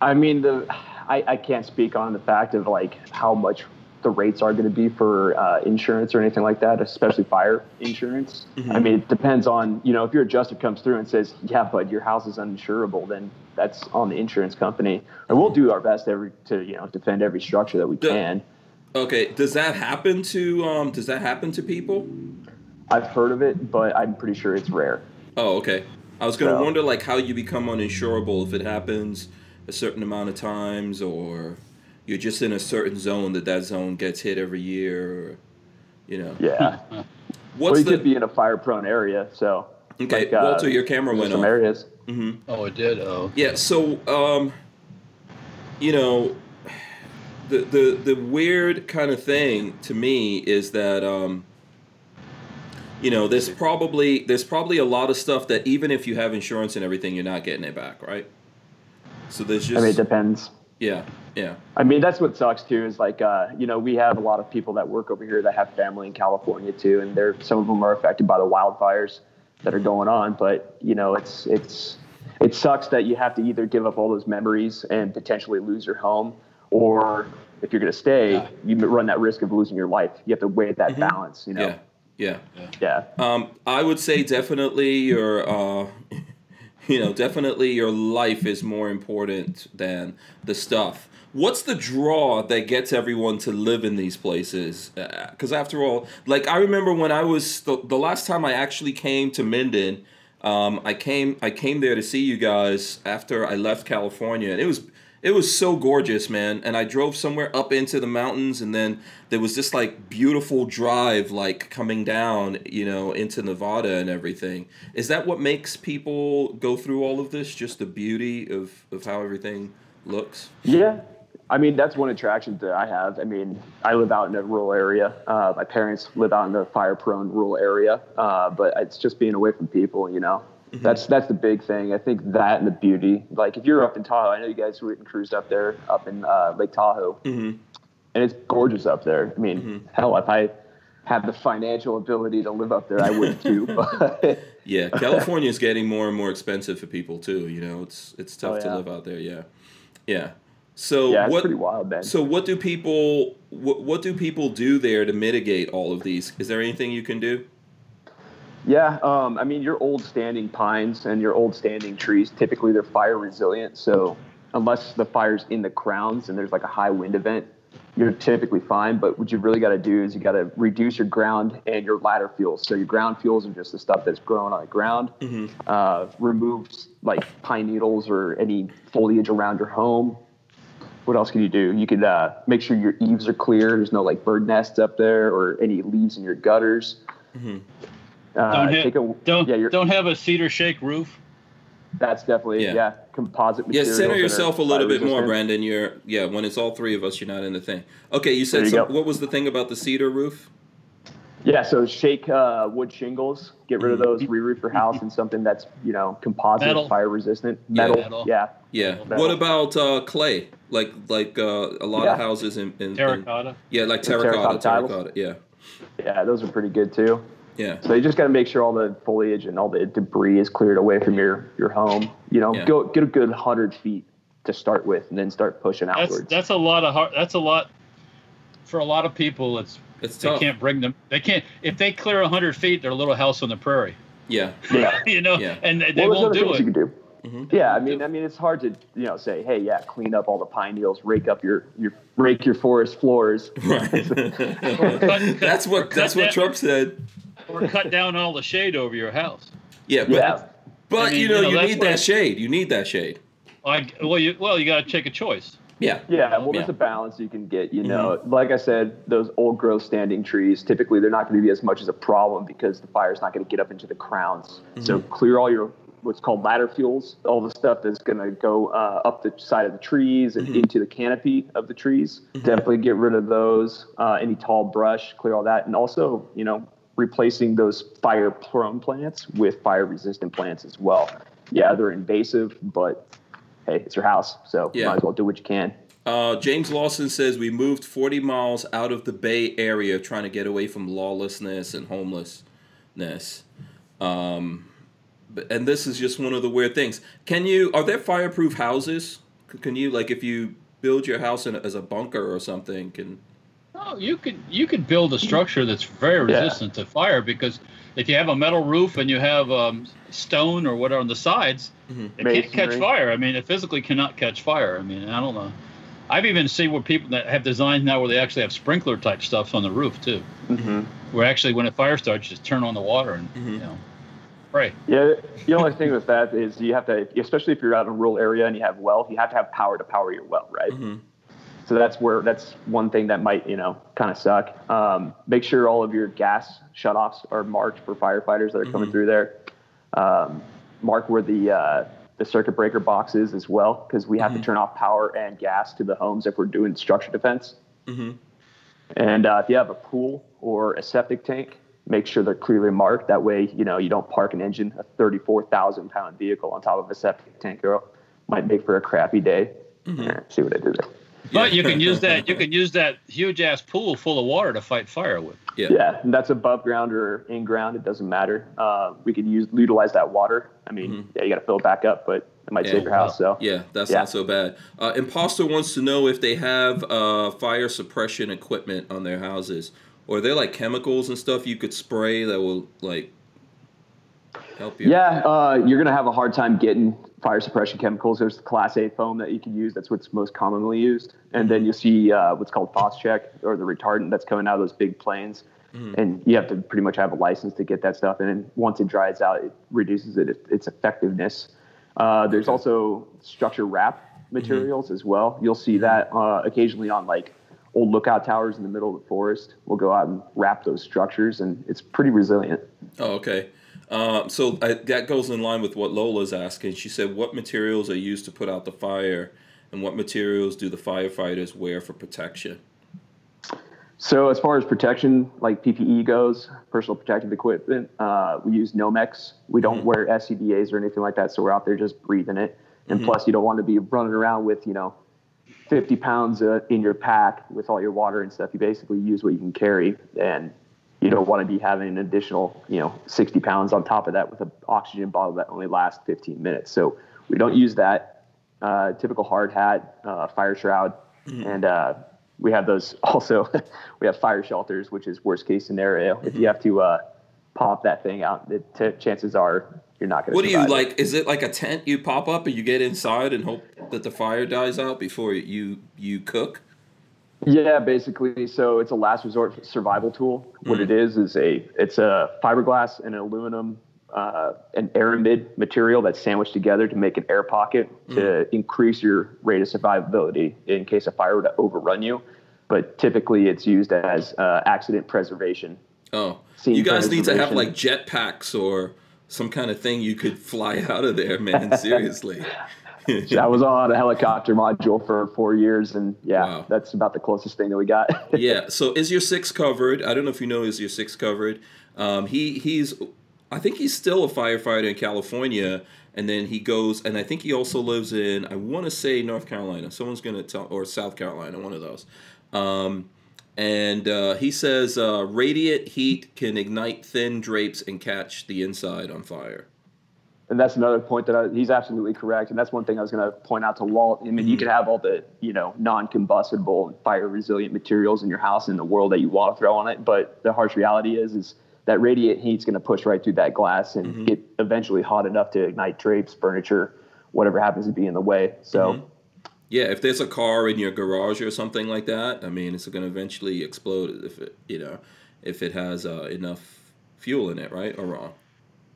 I mean, the I, I can't speak on the fact of like how much the rates are going to be for uh, insurance or anything like that, especially fire insurance. Mm-hmm. I mean, it depends on you know if your adjuster comes through and says, yeah, but your house is uninsurable, then that's on the insurance company. And we'll do our best every to you know defend every structure that we can. Okay, does that happen to um does that happen to people? I've heard of it, but I'm pretty sure it's rare. Oh, okay. I was gonna So- wonder like how you become uninsurable if it happens a certain amount of times or you're just in a certain zone that that zone gets hit every year or you know. Yeah. well, What's you the could be in a fire-prone area, so. Okay, like, uh, Walter, your camera there's went some off. areas. Oh, it did. Oh, Yeah, so um you know the the the weird kind of thing to me is that um you know, there's probably there's probably a lot of stuff that even if you have insurance and everything, you're not getting it back, right? So there's just I mean, it depends. yeah, yeah. I mean, that's what sucks too. Is like, uh, you know, we have a lot of people that work over here that have family in California too, and they're some of them are affected by the wildfires that are going on. But you know, it's it's it sucks that you have to either give up all those memories and potentially lose your home, or if you're going to stay, Yeah. you run that risk of losing your life. You have to weigh that balance. You know, Yeah. Yeah. yeah. Um, I would say definitely your, uh, you know, definitely your life is more important than the stuff. What's the draw that gets everyone to live in these places? Because after all, like I remember when I was the, the last time I actually came to Minden, um, I came I came there to see you guys after I left California, and it was it was so gorgeous, man. And I drove somewhere up into the mountains, and then there was this like beautiful drive, like coming down, you know, into Nevada and everything. Is that what makes people go through all of this? Just the beauty of of how everything looks. Yeah. I mean, that's one attraction that I have. I mean, I live out in a rural area. Uh, my parents live out in the fire prone rural area. Uh, but it's just being away from people, you know. That's that's the big thing. I think that and the beauty. Like if you're up in Tahoe, I know you guys went and cruised up there, up in uh, Lake Tahoe, Mhm. and it's gorgeous up there. I mean, hell, if I had the financial ability to live up there, I would too. But Yeah, California is getting more and more expensive for people too. You know, it's it's tough Oh, to live out there. Yeah, yeah. So yeah, what? pretty wild, man. So what do people what, what do people do there to mitigate all of these? Is there anything you can do? Yeah, um, I mean, your old standing pines and your old standing trees, typically they're fire resilient. So unless the fire's in the crowns and there's like a high wind event, you're typically fine. But what you really got to do is you got to reduce your ground and your ladder fuels. So your ground fuels are just the stuff that's growing on the ground. Uh, remove like pine needles or any foliage around your home. What else can you do? You could uh, make sure your eaves are clear. There's no like bird nests up there or any leaves in your gutters. Uh, don't have, a, don't yeah, don't have a cedar shake roof. that's definitely Yeah. yeah, composite material. Yeah, center yourself a little fire bit more. Brandon. You're yeah. When it's all three of us, you're not in the thing. Okay, you said you some, what was the thing about the cedar roof? Yeah, so shake uh, wood shingles, get rid of those, re-roof your house in something that's you know composite, Metal. fire resistant, Yeah. metal. Metal. Yeah, Yeah. Metal. What about uh, clay? Like like uh, a lot of houses in, in, in yeah, like terracotta, terracotta terracotta. Yeah, yeah, those are pretty good too. yeah. So you just got to make sure all the foliage and all the debris is cleared away from your your home. You know, Yeah. go get a good hundred feet to start with, and then start pushing That's outwards. that's a lot of hard. That's a lot for a lot of people. It's It's they can't bring them. They can't if they clear hundred feet. Their little house on the prairie. Yeah. yeah. you know, Yeah. and they, they won't there's do other things you it. can do. Mm-hmm. Yeah, I mean, I mean, it's hard to you know say, hey, yeah, clean up all the pine needles, rake up your your rake your forest floors. Right. that's what cut that's what that- Trump said. or cut down all the shade over your house. Yeah, but Yeah, but I mean, you know you know, you need what- that shade. You need that shade. Like, well, you well, you got to take a choice. Yeah. Yeah, well, Yeah. there's a balance you can get. You know, like I said, those old growth standing trees typically they're not going to be as much as a problem because the fire's not going to get up into the crowns. So clear all your what's called ladder fuels, all the stuff that's going to go uh, up the side of the trees and into the canopy of the trees. Definitely get rid of those. Uh, any tall brush, clear all that, and also you know replacing those fire prone plants with fire resistant plants as well. Yeah, they're invasive, but hey, it's your house, so Yeah. might as well do what you can. Uh, James Lawson says we moved 40 miles out of the Bay Area trying to get away from lawlessness and homelessness. Um, but- and this is just one of the weird things. Can you? Are there fireproof houses? Can you like if you build your house in as a bunker or something? Can Oh, you could you could build a structure that's very Yeah. resistant to fire because if you have a metal roof and you have um, stone or whatever on the sides, Mhm. it can't catch fire. I mean, it physically cannot catch fire. I mean, I don't know. I've even seen where people that have designs now where they actually have sprinkler type stuff on the roof too, hmm where actually when a fire starts, you just turn on the water and you Mhm. know pray. Yeah, the only thing with that is you have to, especially if you're out in a rural area and you have well, you have to have power to power your well, right? So that's where that's one thing that might you know kind of suck. Um, make sure all of your gas shutoffs are marked for firefighters that are coming Mhm. through there. Um, mark where the uh, the circuit breaker box is as well, because we have Mhm. to turn off power and gas to the homes if we're doing structure defense. Mhm. And uh, if you have a pool or a septic tank, make sure they're clearly marked. That way, you know you don't park an engine, a 34,000 pound vehicle on top of a septic tank. Or might make for a crappy day. Mhm. Yeah, see what I did there. But you can use that you can use that huge ass pool full of water to fight fire with. Yeah. Yeah, and that's above ground or in ground. It doesn't matter. Uh, we could use utilize that water. I mean, Mhm. yeah, you got to fill it back up, but it might Yeah. save your house. So Yeah, that's Yeah. not so bad. Uh, Imposter wants to know if they have uh, fire suppression equipment on their houses, or are there like chemicals and stuff you could spray that will like help you. yeah, uh, you're gonna have a hard time getting fire suppression chemicals. There's the Class A foam that you can use. That's what's most commonly used, and then you'll see uh, what's called Phos-Chek or the retardant that's coming out of those big planes. Mhm. And you have to pretty much have a license to get that stuff. And then once it dries out, it reduces it, its effectiveness. Uh, there's Okay. also structure wrap materials as well. You'll see that uh, occasionally on like old lookout towers in the middle of the forest. We'll go out and wrap those structures, and it's pretty resilient. Oh, okay. Um, so I, that goes in line with what Lola's asking. She said, "What materials are used to put out the fire, and what materials do the firefighters wear for protection?" So as far as protection, like PPE goes, personal protective equipment, uh, we use Nomex. We don't Mhm. wear SCBAs or anything like that, so we're out there just breathing it. And Mhm. plus, you don't want to be running around with you know 50 pounds uh, in your pack with all your water and stuff. You basically use what you can carry, and you don't want to be having an additional you know 60 pounds on top of that with an oxygen bottle that only lasts 15 minutes. So we don't use that. Uh, typical hard hat, uh, fire shroud, and uh, we have those also. we have fire shelters, which is worst case scenario. If you have to uh, pop that thing out, the t- chances are you're not going to. What do you like? Is it like a tent you pop up and you get inside and hope that the fire dies out before you you cook? Yeah, basically. So it's a last resort survival tool. What Mm. it is is a it's a fiberglass and an aluminum uh, an aramid material that's sandwiched together to make an air pocket Mm. to increase your rate of survivability in case a fire were to overrun you. But typically, it's used as uh, accident preservation. Oh, you guys need to have like jetpacks or some kind of thing you could fly out of there, man. Seriously. I was on a helicopter module for four years, and yeah, Wow. that's about the closest thing that we got. yeah. So is your six covered? I don't know if you know is your six covered. Um, he he's I think he's still a firefighter in California, and then he goes and I think he also lives in I want to say North Carolina. Someone's gonna tell or South Carolina, one of those. Um, and uh, he says uh, radiant heat can ignite thin drapes and catch the inside on fire. And that's another point that I, he's absolutely correct. And that's one thing I was going to point out to Walt. I mean, you could have all the, you know, non-combustible and fire resilient materials in your house in the world that you want to throw on it. But the harsh reality is, is that radiant heat's going to push right through that glass and get eventually hot enough to ignite drapes, furniture, whatever happens to be in the way. So Yeah, if there's a car in your garage or something like that, I mean, it's going to eventually explode if it, you know, if it has uh, enough fuel in it, right or wrong.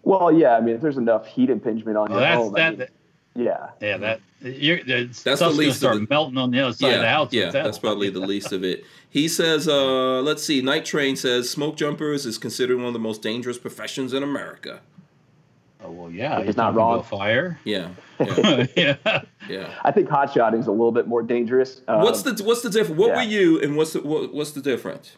Well, yeah, I mean, if there's enough heat impingement on Well, your that's home, I mean, that- yeah. yeah, that you're, That's the stuff's gonna least of start the- melting on the other side of the house. yeah, that that's one. probably the least of it. He says, uh, let's see, Night Train says smoke jumpers is considered one of the most dangerous professions in America. Oh, well, yeah, He's you're not talking wrong. about Fire. Yeah, yeah, yeah. yeah. I think hot shotting is a little bit more dangerous. What's Um, the what's the difference? What yeah. were you and what's the what, what's the difference?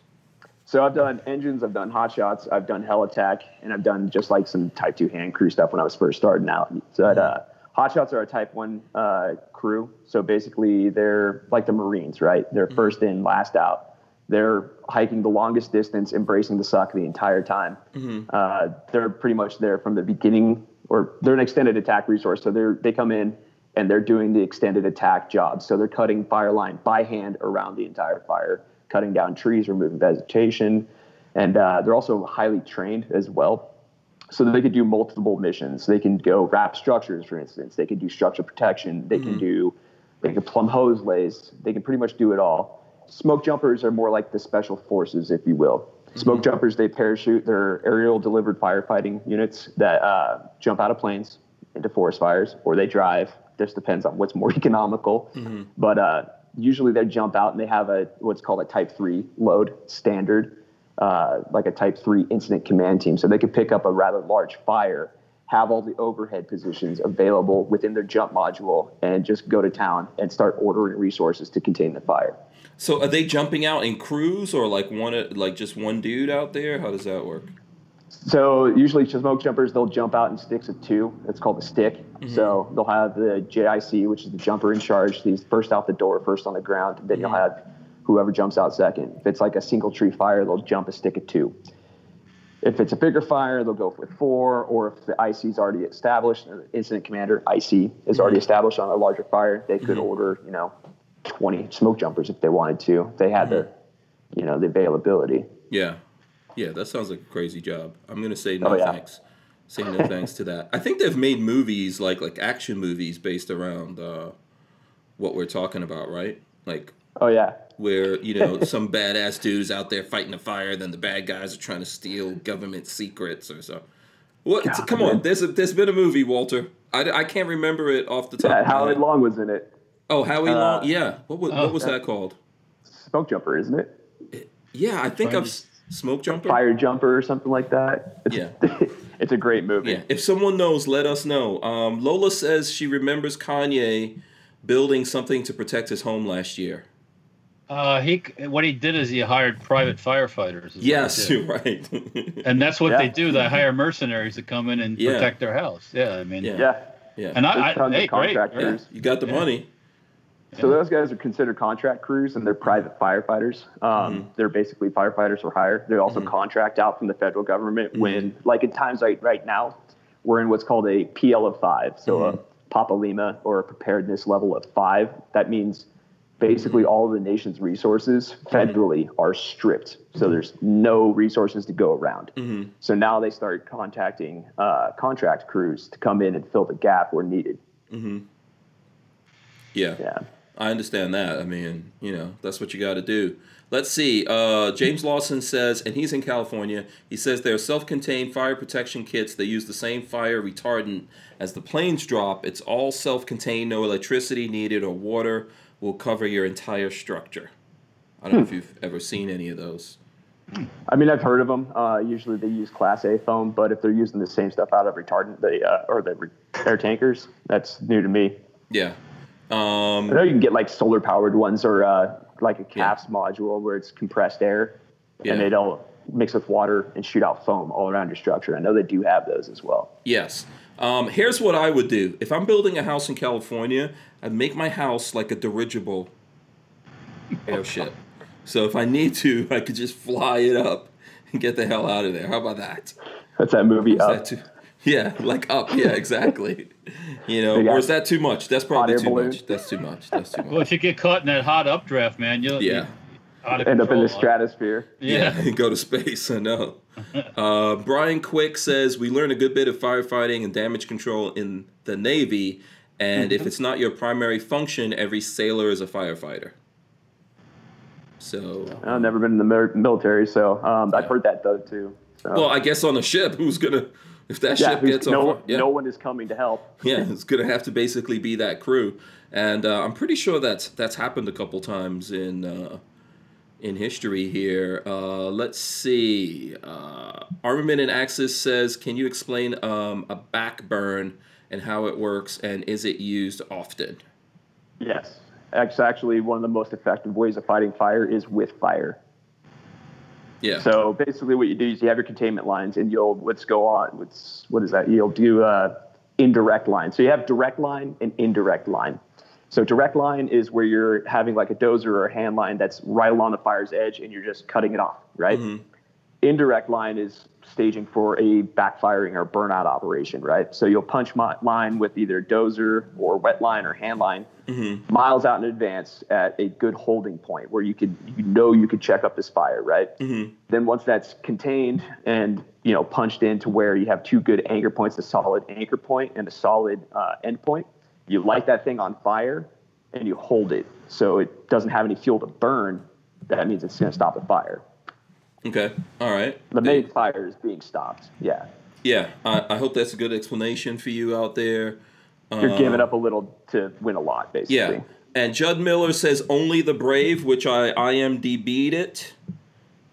So I've done engines, I've done hot shots, I've done helitack, and I've done just like some Type 2 hand crew stuff when I was first starting out. So that, uh, Hotshots are a Type One uh, crew, so basically they're like the Marines, right? They're first in, last out. They're hiking the longest distance, embracing the suck the entire time. Uh, they're pretty much there from the beginning, or they're an extended attack resource. So they're they come in and they're doing the extended attack job. So they're cutting fire line by hand around the entire fire, cutting down trees, removing vegetation, and uh, they're also highly trained as well. So they could do multiple missions. They can go wrap structures, for instance. They can do structure protection. They can do, they can plumb hose lays. They can pretty much do it all. Smoke jumpers are more like the special forces, if you will. Smoke jumpers, they parachute. They're aerial delivered firefighting units that uh, jump out of planes into forest fires, or they drive. This depends on what's more economical. But uh, usually they jump out and they have a what's called a Type Three load standard uh, like a type 3 incident command team. So they could pick up a rather large fire, have all the overhead positions available within their jump module, and just go to town and start ordering resources to contain the fire. So are they jumping out in crews or like one like just one dude out there? How does that work? So usually smoke jumpers, they'll jump out in sticks of two. It's called a stick. Mm-hmm. So they'll have the JIC, which is the jumper in charge. He's first out the door, first on the ground. Then you'll mm-hmm. have whoever jumps out second. If it's like a single tree fire, they'll jump a stick of two. If it's a bigger fire, they'll go with four. Or if the IC is already established, the incident commander IC is mm-hmm. already established on a larger fire, they could order you know 20 smoke jumpers if they wanted to. If they had the you know the availability. Yeah. Yeah, that sounds like a crazy job. I'm gonna say no Oh, yeah. thanks. Say no thanks to that. I think they've made movies like like action movies based around uh, what we're talking about, right? Like Oh yeah. where you know some badass dudes out there fighting a fire, then the bad guys are trying to steal government secrets or so. What? God, come on, there's a, there's been a movie, Walter. I, I can't remember it off the top. Yeah, of my Howard head. Long was in it. Oh, Howie Uh, Long. Yeah. What was, oh, what was yeah. that called? Smoke jumper, isn't it? Yeah, I think Find I've it. s- smoke jumper. Fire jumper or something like that. It's, Yeah. it's a great movie. Yeah, if someone knows, let us know. Um, Lola says she remembers Kanye building something to protect his home last year. Uh, he what he did is he hired private firefighters. is what he Yes, you're right. and that's what Yeah. they do. They hire mercenaries to come in and Yeah. protect their house. Yeah, I mean, Yeah. Yeah. yeah, and I, There's I tons hey, of great. yeah. you got the Yeah. So those guys are considered contract crews, and they're private firefighters. Um, mm-hmm. They're basically firefighters for hire. They also mm-hmm. contract out from the federal government mm-hmm. when, like in times like right now, we're in what's called a PL of five, so a Papa Lima or a preparedness level of five. That means basically all of the nation's resources federally are stripped, so there's no resources to go around. So now they start contacting uh, contract crews to come in and fill the gap where needed. Yeah. Yeah. I understand that. I mean, you know, that's what you got to do. Let's see. Uh, James Lawson says, and he's in California. He says they're self-contained fire protection kits. They use the same fire retardant as the planes drop. It's all self-contained. No electricity needed or water will cover your entire structure. I don't know if you've ever seen any of those. I mean, I've heard of them. Uh, usually they use Class A foam, but if they're using the same stuff out of retardant, they uh, or the air tankers, that's new to me. Yeah. Um, I know you can get like solar powered ones or uh, like a CAFS module where it's compressed air, Yeah. and they don't mix with water and shoot out foam all around your structure. I know they do have those as well. Yes. Um, here's what I would do. If I'm building a house in California, I'd make my house like a dirigible airship. So if I need to, I could just fly it up and get the hell out of there. How about that? That's that movie up. that too? Yeah, like up. Yeah, exactly. You know, Big or is that too much? That's probably too balloon. much. That's too much. That's too much. Well, if you get caught in that hot updraft, man, you'll Yeah. you out End up in the stratosphere. Yeah. Yeah, go to space. I know. Uh, Brian Quick says we learn a good bit of firefighting and damage control in the Navy, and if it's not your primary function, every sailor is a firefighter. So, I've never been in the military, so um, I've Yeah. heard that though too. So, well, I guess on a ship, who's gonna if that yeah, ship gets no, on? Yeah, no one is coming to help. yeah, it's gonna have to basically be that crew, and uh, I'm pretty sure that's that's happened a couple times in uh, in history here. Uh, let's see. Uh, Armament and Axis says, can you explain um, a backburn and how it works, and is it used often? Yes, it's actually one of the most effective ways of fighting fire is with fire. Yeah. So basically, what you do is you have your containment lines, and you'll let's go on. What's what is that? You'll do uh, indirect line. So you have direct line and indirect line. So direct line is where you're having like a dozer or a hand line that's right along the fire's edge and you're just cutting it off, right? Mhm. Indirect line is staging for a backfiring or burnout operation, right? So you'll punch line with either dozer or wet line or hand line Mhm. miles out in advance at a good holding point where you could you know you could check up this fire, right? Mhm. Then once that's contained and you know punched into where you have two good anchor points, a solid anchor point and a solid uh, end point, you light that thing on fire and you hold it so it doesn't have any fuel to burn. That means it's going to stop the fire. Okay. All right. The main fire is being stopped. Yeah, Yeah. I, I hope that's a good explanation for you out there. you're Um, giving up a little to win a lot, basically. Yeah. And Judd Miller says only the brave, which I IMDb'd it.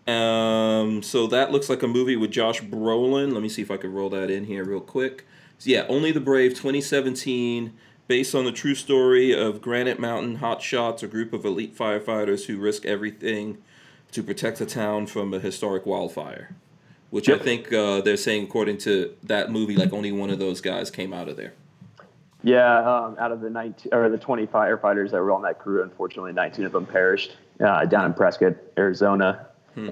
Um, so that looks like a movie with Josh Brolin. Let me see if I can roll that in here real quick. So yeah, Only the Brave 2017, based on the true story of Granite Mountain Hot Shots, a group of elite firefighters who risk everything to protect the town from a historic wildfire. Which I think uh, they're saying, according to that movie, like only one of those guys came out of there. Yeah, um, out of the 19 or the 20 firefighters that were on that crew, unfortunately, 19 of them perished uh, down in Prescott, Arizona.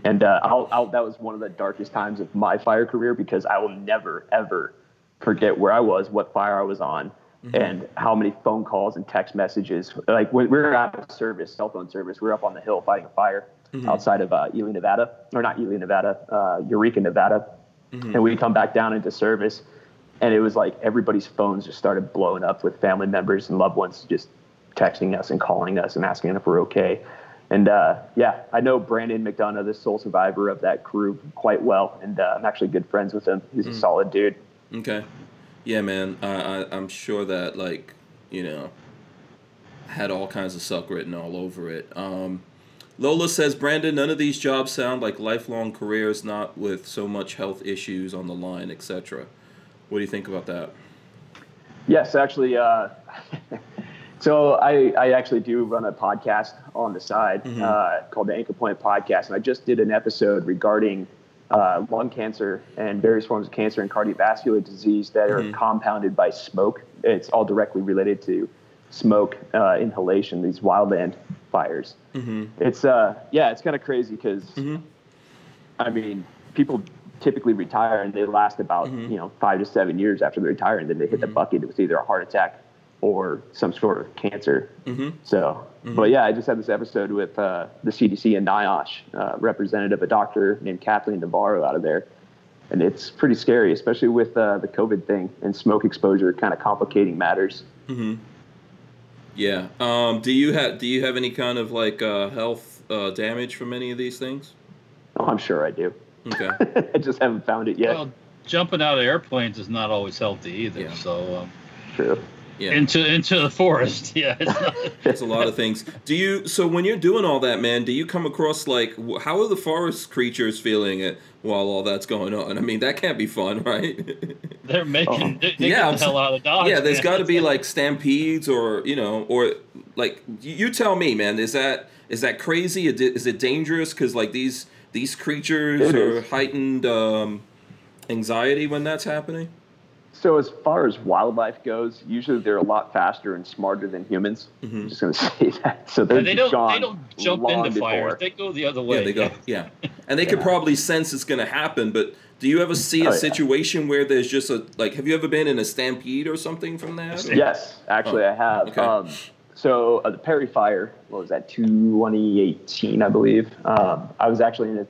And uh, I'll, I'll, that was one of the darkest times of my fire career because I will never, ever forget where I was, what fire I was on, and how many phone calls and text messages. Like when we were out of service, cell phone service, we were up on the hill fighting a fire outside of uh, Ely, Nevada, or not Ely, Nevada, uh, Eureka, Nevada. And we come back down into service, and it was like everybody's phones just started blowing up with family members and loved ones just texting us and calling us and asking if we're okay. And uh, yeah, I know Brendan McDonough, the sole survivor of that crew, quite well, and uh, I'm actually good friends with him. He's a solid dude. Okay. Yeah, man. I, I I'm sure that like you know had all kinds of suck written all over it. Um, Lola says, Brandon, none of these jobs sound like lifelong careers, not with so much health issues on the line, etc. What do you think about that? Yes, actually. Uh, so I, I actually do run a podcast on the side uh, called the Anchor Point Podcast, and I just did an episode regarding uh, lung cancer and various forms of cancer and cardiovascular disease that are compounded by smoke. It's all directly related to smoke uh, inhalation, these wildland fires. It's uh, yeah, it's kind of crazy because I mean, people typically retire and they last about you know five to seven years after they retire, and then they hit the bucket with either a heart attack or some sort of cancer. So, but yeah, I just had this episode with uh, the CDC and NIOSH uh, representative, a doctor named Kathleen Navarro out of there. And it's pretty scary, especially with uh, the COVID thing and smoke exposure kind of complicating matters. Yeah. Um, do you have Do you have any kind of like uh, health uh, damage from any of these things? Oh, I'm sure I do. Okay. I just haven't found it yet. Well, jumping out of airplanes is not always healthy either. Yeah. So um, True. Yeah. into into the forest, yeah. It's not, It's a lot of things. Do you? So when you're doing all that, man, do you come across like how are the forest creatures feeling it while all that's going on? I mean, that can't be fun, right? They're making they, they Yeah, get I'm the hell out of Dodge. yeah, there's man. got to be like stampedes or you know or like you you tell me, man. Is that is that crazy? Is it dangerous? Because like these these creatures It are is. heightened um, anxiety when that's happening. So as far as wildlife goes, usually they're a lot faster and smarter than humans. I'm just going to say that. So they're Yeah, they don't gone they don't jump long into fires. before. They go the other way. Yeah, they go. Yeah, and they could probably sense it's going to happen. But do you ever see a Oh, yeah. situation where there's just a like? Have you ever been in a stampede or something from that? or- Yes, actually, Oh, I have. okay. Um, so uh, the Perry Fire, what was that, 2018, I believe. Um, I was actually in a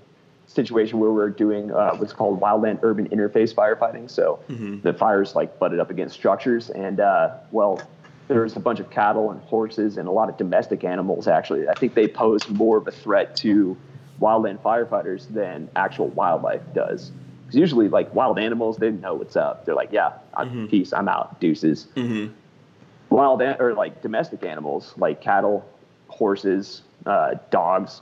situation where we are doing uh, what's called wildland urban interface firefighting. So Mm-hmm. the fires like butted up against structures, and uh, well, there was a bunch of cattle and horses and a lot of domestic animals. Actually, I think they pose more of a threat to wildland firefighters than actual wildlife does. Because usually, like wild animals, they know what's up. They're like, "Yeah, I'm peace. I'm out. Deuces." Mm-hmm. wild an- or like domestic animals like cattle, horses, uh, dogs,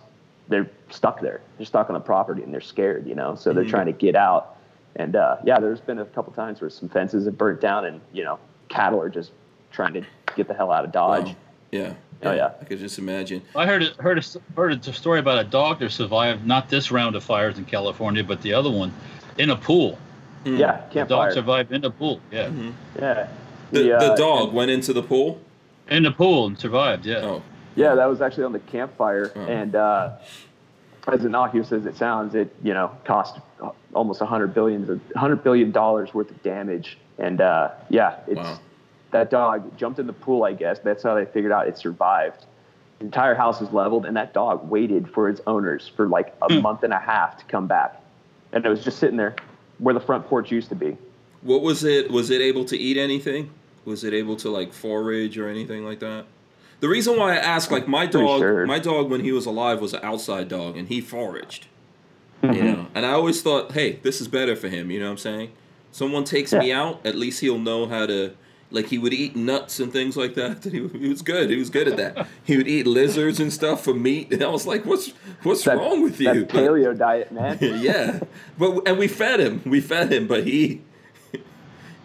they're stuck there. They're stuck on the property and they're scared, you know. So they're trying to get out. And uh, yeah, there's been a couple times where some fences have burnt down and you know cattle are just trying to get the hell out of Dodge. Wow. Yeah. Oh, yeah. I could just imagine. I heard heard a, heard a story about a dog that survived not this round of fires in California, but the other one, in a pool. Mm. Yeah, The dog campfire. survived in a pool. Yeah, Mhm. Yeah. The, The, the uh, dog went into the pool. in the pool and survived. Yeah. Oh, Yeah, that was actually on the campfire, Oh. and uh, as innocuous as it sounds, it you know cost almost a hundred billion, hundred billion dollars worth of damage, and uh, yeah, it's Wow. that dog jumped in the pool. I guess that's how they figured out it survived. The entire house is leveled, and that dog waited for its owners for like a Hmm. month and a half to come back, and it was just sitting there where the front porch used to be. what was it? Was it able to eat anything? Was it able to like forage or anything like that? The reason why I ask, like my dog, sure. my dog when he was alive was an outside dog and he foraged. Mm-hmm. You know, and I always thought, hey, this is better for him. You know what I'm saying? Someone takes me out, at least he'll know how to. Like he would eat nuts and things like that. He, he was good. He was good at that. He would eat lizards and stuff for meat, and I was like, "What's what's That, wrong with you?" that paleo diet, man. yeah, but and we fed him. We fed him, but he,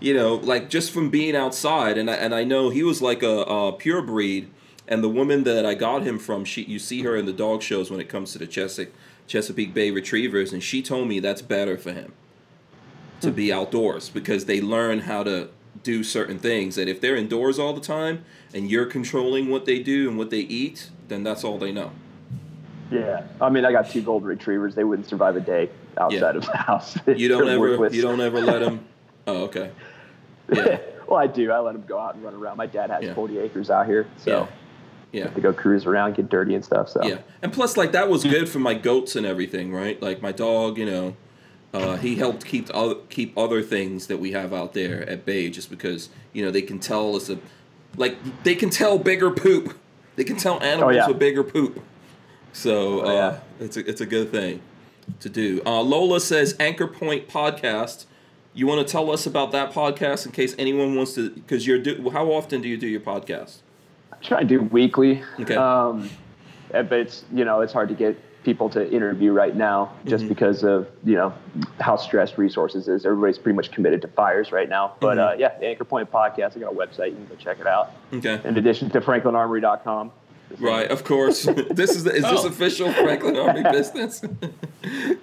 you know, like just from being outside, and I, and I know he was like a, a pure breed. And the woman that I got him from, she you see her in the dog shows when it comes to the Chesapeake Chesapeake Bay Retrievers, and she told me that's better for him to be outdoors because they learn how to do certain things. That if they're indoors all the time and you're controlling what they do and what they eat, then that's all they know. Yeah, I mean, I got two golden retrievers. They wouldn't survive a day outside Yeah. of the house. You don't ever you don't ever let them. Oh, okay. Yeah. well, I do. I let them go out and run around. My dad has Yeah. 40 acres out here, so Yeah. they go cruise around, get dirty and stuff. So Yeah, and plus, like that was good for my goats and everything, right? Like my dog, you know, uh, he helped keep other, keep other things that we have out there at bay, just because you know they can tell us a, like they can tell bigger poop, they can tell animals yeah. with bigger poop. So Oh, uh, yeah. it's a it's a good thing to do. Uh, Lola says Anchor Point podcast. You want to tell us about that podcast in case anyone wants to? Because you're do. How often do you do your podcast? I try to do weekly. Okay. Um, but it's you know it's hard to get people to interview right now just Mhm. because of you know how stressed resources is. Everybody's pretty much committed to fires right now. But Mhm. uh, yeah, the Anchor Point podcast. I got a website. You can go check it out. Okay. In addition to FranklinArmory.com. Right, of course. this is the, is this Oh. official Franklin Armory business?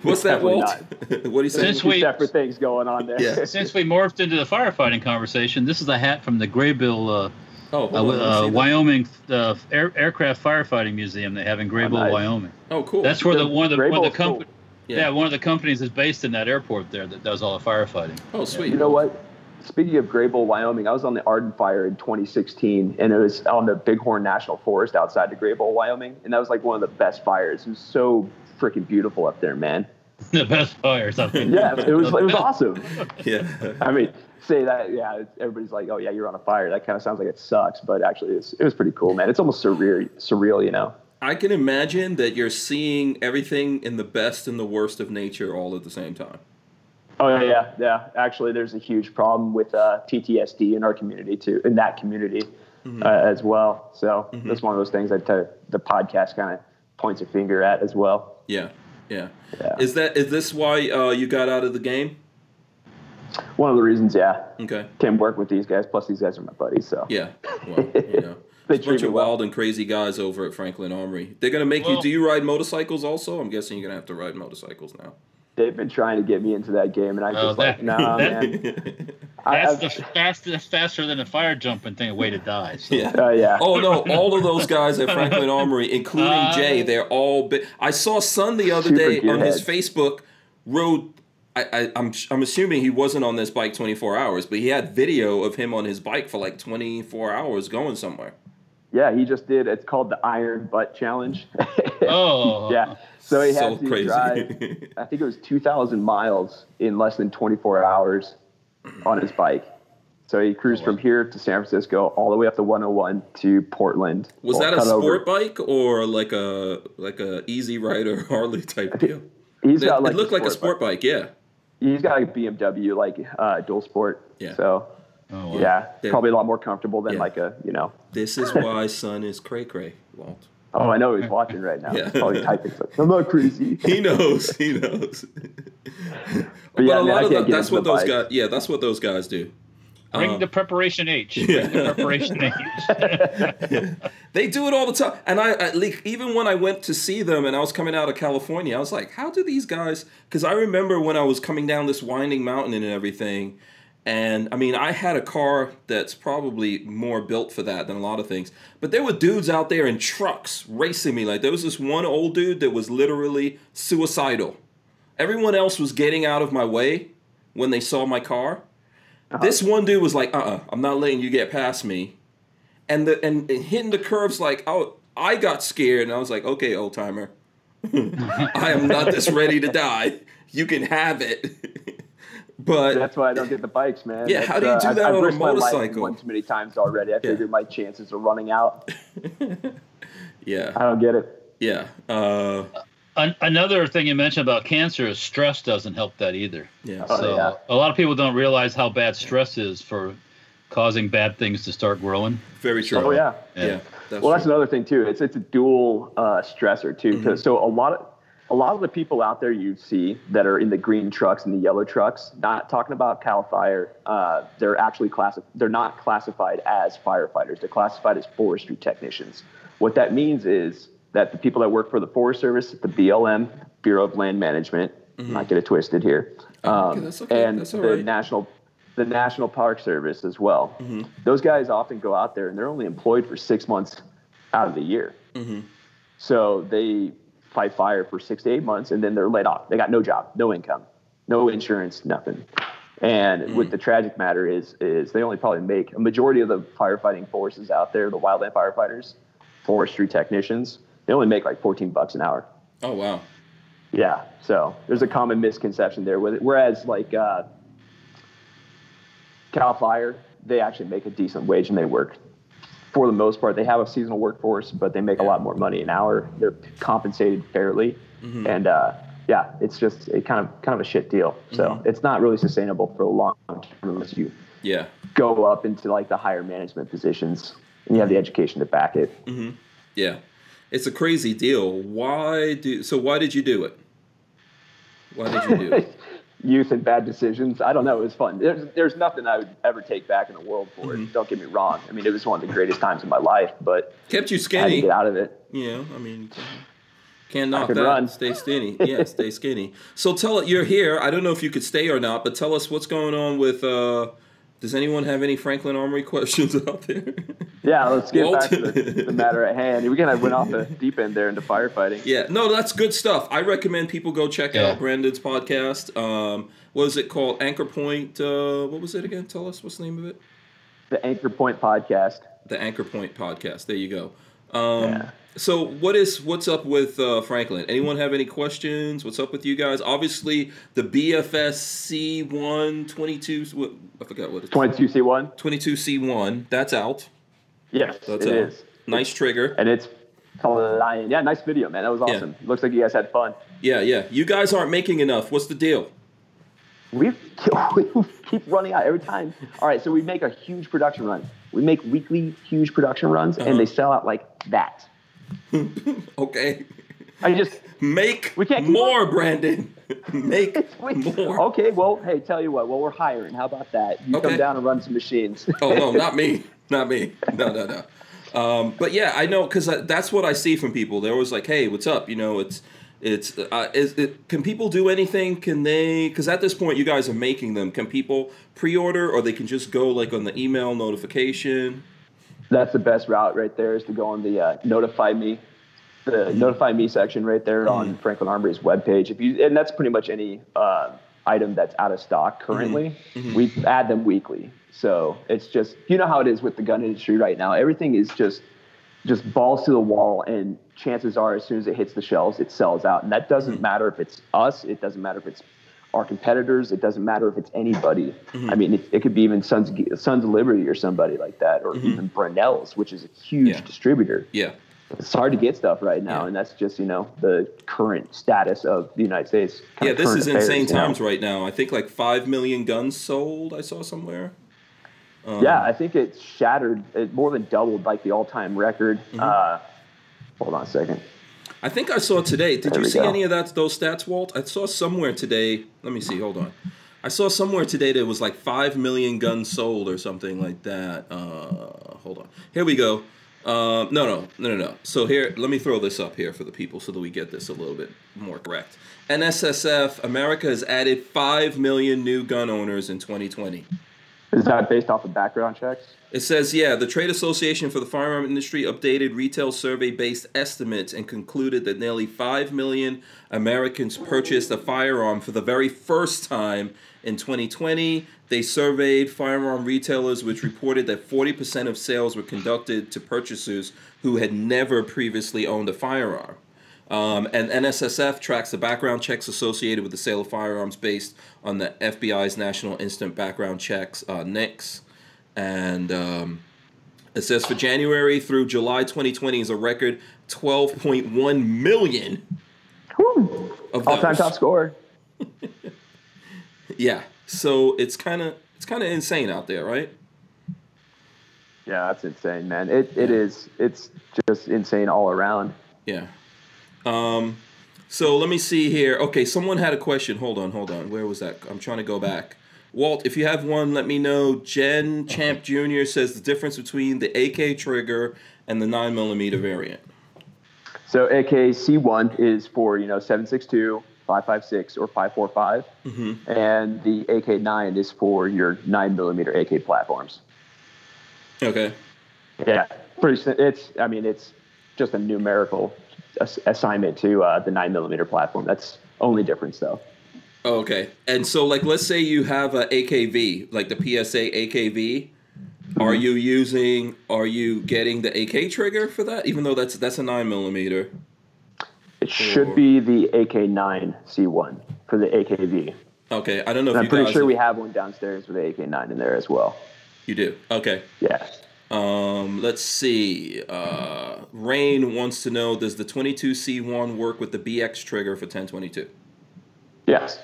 What's that, Definitely Walt? what do you say? Since Two we- separate things going on there. Yeah. Since we morphed into the firefighting conversation, this is a hat from the Greybull, uh, oh, hold uh, on, let uh. Wyoming uh, Air, Aircraft Firefighting Museum they have in Greybull, nice. Wyoming. Oh, cool. That's where the one of the, one of the Greybull's cool. company. Yeah. one of the companies is based in that airport there that does all the firefighting. oh, sweet. You know what? Speaking of Greybull, Wyoming, I was on the Arden Fire in 2016, and it was on the Bighorn National Forest outside of Greybull, Wyoming, and that was like one of the best fires. It was so freaking beautiful up there, man. the best fires. or something. Yeah, it was it was awesome. Yeah. I mean, say that, yeah, everybody's like, oh yeah, you're on a fire. That kind of sounds like it sucks, but actually, it's, it was pretty cool, man. It's almost surreal, surreal, you know. I can imagine that you're seeing everything in the best and the worst of nature all at the same time. Oh yeah, yeah, yeah. Actually, there's a huge problem with uh, PTSD in our community too, in that community uh, as well. So that's one of those things that uh, the podcast kind of points a finger at as well. Yeah. Yeah. Yeah. Is that is this why uh, you got out of the game? One of the reasons, yeah, Okay. Can't work with these guys. Plus, these guys are my buddies. So Yeah. Well, you know. They There's a bunch of well. wild and crazy guys over at Franklin Armory. They're gonna make you. Do you ride motorcycles also? I'm guessing you're gonna have to ride motorcycles now. They've been trying to get me into that game, and I'm Oh, just that- like, nah, that- man. That's I've- the fastest, faster than a fire jumping thing, a way to die. So. yeah. uh, yeah. Oh no! All of those guys at Franklin Armory, including Uh, Jay, they're all. Bi- I saw Son the other day on his. Facebook. Rode. I, I, I'm I'm assuming he wasn't on this bike 24 hours, but he had video of him on his bike for like 24 hours going somewhere. Yeah, he just did. It's called the Iron Butt Challenge. Oh. yeah. So he So had to crazy. drive. I think it was 2,000 miles in less than 24 hours on his bike. So he cruised Oh, from here to San Francisco, all the way up to 101 to Portland. Was that a cut over. sport bike or like a like a Easy Rider Harley type deal? He's It, got like it looked like a sport bike. bike. Yeah. He's got like a BMW, like uh, dual sport. Yeah. So Oh, wow. yeah, Yeah. probably a lot more comfortable than Yeah. like a you know. This is why Son is cray cray, Walt. Oh, I know he's watching right now. Yeah. He's probably typing. Like, I'm not crazy. He knows. He knows. but yeah, a man, I lot of can't the, that's what those bike. guys. Yeah, that's what those guys do. Bring Uh, the preparation H. Bring Yeah. the preparation H. They do it all the time. And I, at least, even when I went to see them and I was coming out of California, I was like, how do these guys? Because I remember when I was coming down this winding mountain and everything. And I mean, I had a car that's probably more built for that than a lot of things. But there were dudes out there in trucks racing me. Like, there was this one old dude that was literally suicidal. Everyone else was getting out of my way when they saw my car. This one dude was like, "Uh, uh-uh, I'm not letting you get past me," and the and, and hitting the curves like, oh, I got scared, and I was like, "Okay, old timer, I am not this ready to die. You can have it." but That's why I don't get the bikes, man. Yeah, That's, how do you do I've- that I've on a risked my life motorcycle? One too many times already. I figured my chances are running out. yeah, I don't get it. yeah, uh, An- another thing you mentioned about cancer is stress doesn't help that either. yeah. Oh, so yeah. a lot of people don't realize how bad stress is for causing bad things to start growing. Very true. Oh yeah. yeah. That's Well, that's another thing too. It's it's a dual uh, stressor too. Mm-hmm. 'cause- So a lot of a lot of the people out there you see that are in the green trucks and the yellow trucks, not talking about Cal Fire, uh, they're actually classi- They're not classified as firefighters. They're classified as forestry technicians. What that means is that the people that work for the Forest Service, the BLM, Bureau of Land Management, not get it twisted here, um, okay, that's okay. and That's the right. national the National Park Service as well. Mm-hmm. Those guys often go out there and they're only employed for six months out of the year. Mm-hmm. So they fight fire for six to eight months and then they're laid off. They got no job, no income, no insurance, nothing. And Mm. what the tragic matter is, is they only probably make a majority of the firefighting forces out there, the wildland firefighters, forestry technicians, they only make like 14 bucks an hour. Oh wow. Yeah. So there's a common misconception there with it. Whereas like uh, Cal Fire, they actually make a decent wage and they work. For the most part, they have a seasonal workforce, but they make a lot more money an hour. They're compensated fairly, mm-hmm. and uh, yeah, it's just a kind of kind of a shit deal. So mm-hmm. it's not really sustainable for a long term unless you Yeah. go up into like the higher management positions and you have the education to back it. Mm-hmm. Yeah. It's a crazy deal. Why do so why did you do it? Why did you do it? youth and bad decisions. I don't know. It was fun. There's, there's nothing I would ever take back in the world for it. Don't get me wrong. I mean, it was one of the greatest times of my life, but Kept you I had to skinny. get out of it. Know, I mean, can't knock could that. run. Stay skinny. Yeah, stay skinny. So tell it you're here. I don't know if you could stay or not, but tell us what's going on with. uh Does anyone have any Franklin Armory questions out there? Yeah, let's get Walt. back to the, the matter at hand. We kind of went off the deep end there into firefighting. yeah, no, that's good stuff. I recommend people go check Yeah. out Brandon's podcast. Um, what is it called? Anchor Point. Uh, what was it again? Tell us what's the name of it. The Anchor Point podcast. The Anchor Point podcast. There you go. Um, Yeah. So what is what's up with uh, Franklin? Anyone have any questions? What's up with you guys? Obviously, the BFS C1 22. What, I forgot what it's 22C1. 22 C1. That's out. Yes, That's it out. is. Nice trigger. And it's flying. Yeah, nice video, man. That was Yeah. awesome. Looks like you guys had fun. Yeah, yeah. You guys aren't making enough. What's the deal? We we keep running out every time. All right, so we make a huge production run. We make weekly huge production runs, Uh-huh. and they sell out like that. Okay. I just Make We can't more, Brandon. Make we- more. Okay, well, hey, tell you what. Well, we're hiring. How about that? You Okay. come down and run some machines. Oh no, not me, not me. No, no, no. Um, but yeah, I know because that's what I see from people. They're always like, "Hey, what's up?" You know, it's it's uh, is it can people do anything? Can they? Because at this point, you guys are making them. Can people pre-order, or they can just go like on the email notification? That's the best route right there. Is to go on the uh, notify me, the notify me section right there on Franklin Armory's webpage. If you and that's pretty much any uh, item that's out of stock currently. We add them weekly, so it's just you know how it is with the gun industry right now. Everything is just just balls to the wall, and chances are, as soon as it hits the shelves, it sells out. And that doesn't matter if it's us. It doesn't matter if it's our competitors. It doesn't matter if it's anybody. I mean, it, it could be even Sons of, Sons of Liberty or somebody like that, or even Brownells, which is a huge Yeah. distributor. Yeah, It's hard to get stuff right now, Yeah. and that's just you know the current status of the United States. yeah. This is affairs, insane you know. times right now. I think like five million guns sold. I saw somewhere. Um, yeah, I think it shattered. It more than doubled like the all-time record. Mm-hmm. Uh, hold on a second. I think I saw today. Did There you see go. any of that? Those stats, Walt? I saw somewhere today. Let me see. Hold on. I saw somewhere today that it was like five million guns sold or something like that. Uh, hold on. Here we go. Um, no, no, no, no, no. So here, let me throw this up here for the people so that we get this a little bit more correct. NSSF, America has added 5 million new gun owners in 2020. Is that based off of background checks? It says, yeah, the Trade Association for the Firearm Industry updated retail survey based estimates and concluded that nearly 5 million Americans purchased a firearm for the very first time in 2020. They surveyed firearm retailers, which reported that 40% of sales were conducted to purchasers who had never previously owned a firearm. Um, and NSSF tracks the background checks associated with the sale of firearms based on the FBI's National Instant Background Checks, uh, NICS. And um, it says for January through July 2020 is a record 12.1 million of All time top scorer. Yeah. So it's kind of it's kind of insane out there, right? Yeah, that's insane, man. It it is. It's just insane all around. Yeah. Um, so let me see here. Okay, someone had a question. Hold on, hold on. Where was that? I'm trying to go back. Walt, if you have one, let me know. Jen Champ Jr. says the difference between the AK trigger and the 9mm variant. So AKC1 is for, you know, 762, 556, or 545. Mm-hmm. And the AK9 is for your 9 millimeter AK platforms. Okay. Yeah. Pretty, it's, I mean, it's just a numerical assignment to uh, the 9 millimeter platform. That's only difference, though. Oh, okay. And so, like, let's say you have a AKV, like the PSA AKV. Are you using? Are you getting the AK trigger for that? Even though that's that's a nine millimeter. It should be the AK9 C1 for the AKV. Okay, I don't know if I'm you pretty sure we have one downstairs with the AK9 in there as well. you do. Okay. Yeah. Um, let's see. Uh, Rain wants to know: Does the 22C1 work with the BX trigger for 1022? Yes.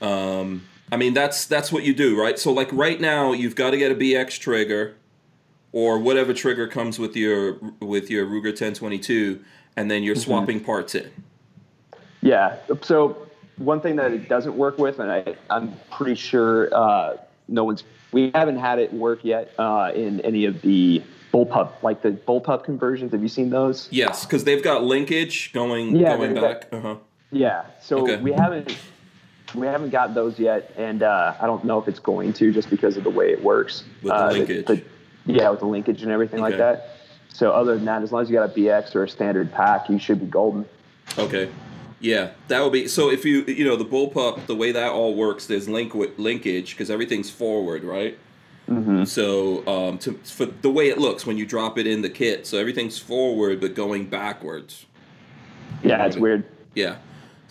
Um, I mean, that's that's what you do, right? So, like right now, you've got to get a BX trigger, or whatever trigger comes with your with your Ruger 1022, and then you're swapping parts in. Yeah. So one thing that it doesn't work with, and I, I'm pretty sure uh, no one's, we haven't had it work yet uh, in any of the bullpup, like the bullpup conversions. Have you seen those? Yes, because they've got linkage going Yeah, going back. got- Uh huh. Yeah. So Okay. we haven't, we haven't got those yet, and uh, I don't know if it's going to just because of the way it works. With the Uh, linkage. yeah, with the linkage and everything like that. So other than that, as long as you got a BX or a standard pack, you should be golden. Okay. Yeah, that would be so. If you you know the bullpup, the way that all works, there's link linkage because everything's forward, right? Mm-hmm. So um, to, for the way it looks when you drop it in the kit, so everything's forward but going backwards. Yeah, it's weird. Yeah.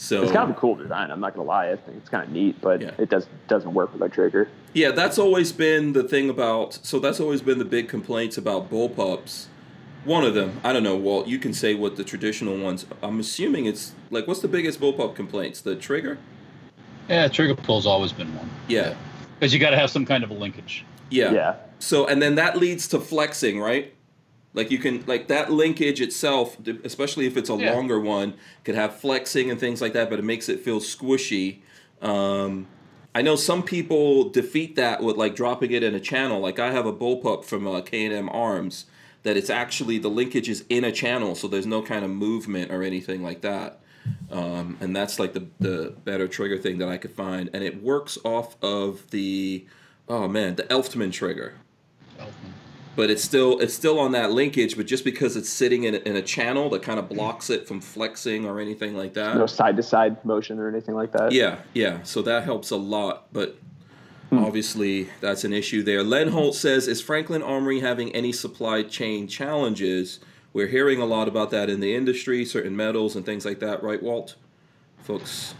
So It's kind of a cool design. I'm not gonna lie. I think it's kind of neat, but Yeah. it does doesn't work with our trigger. yeah, that's always been the thing about. So that's always been the big complaints about bullpups. One of them, I don't know, Walt. You can say what the traditional ones. I'm assuming it's like what's the biggest bullpup complaints? The trigger. Yeah, trigger pull's always been one. Yeah. Because you got to have some kind of a linkage. Yeah. Yeah. So and then that leads to flexing, right? Like you can like that linkage itself, especially if it's a Yeah. longer one, could have flexing and things like that, but it makes it feel squishy. Um, I know some people defeat that with like dropping it in a channel. Like I have a bullpup from uh, K&M Arms that it's actually the linkage is in a channel, so there's no kind of movement or anything like that. Um, and that's like the the better trigger thing that I could find, and it works off of the oh man the Elftmann trigger but it's still it's still on that linkage but just because it's sitting in a, in a channel that kind of blocks it from flexing or anything like that No side to side motion or anything like that. yeah yeah so that helps a lot but Hmm. obviously that's an issue there len holt says is franklin armory having any supply chain challenges we're hearing a lot about that in the industry certain metals and things like that right walt folks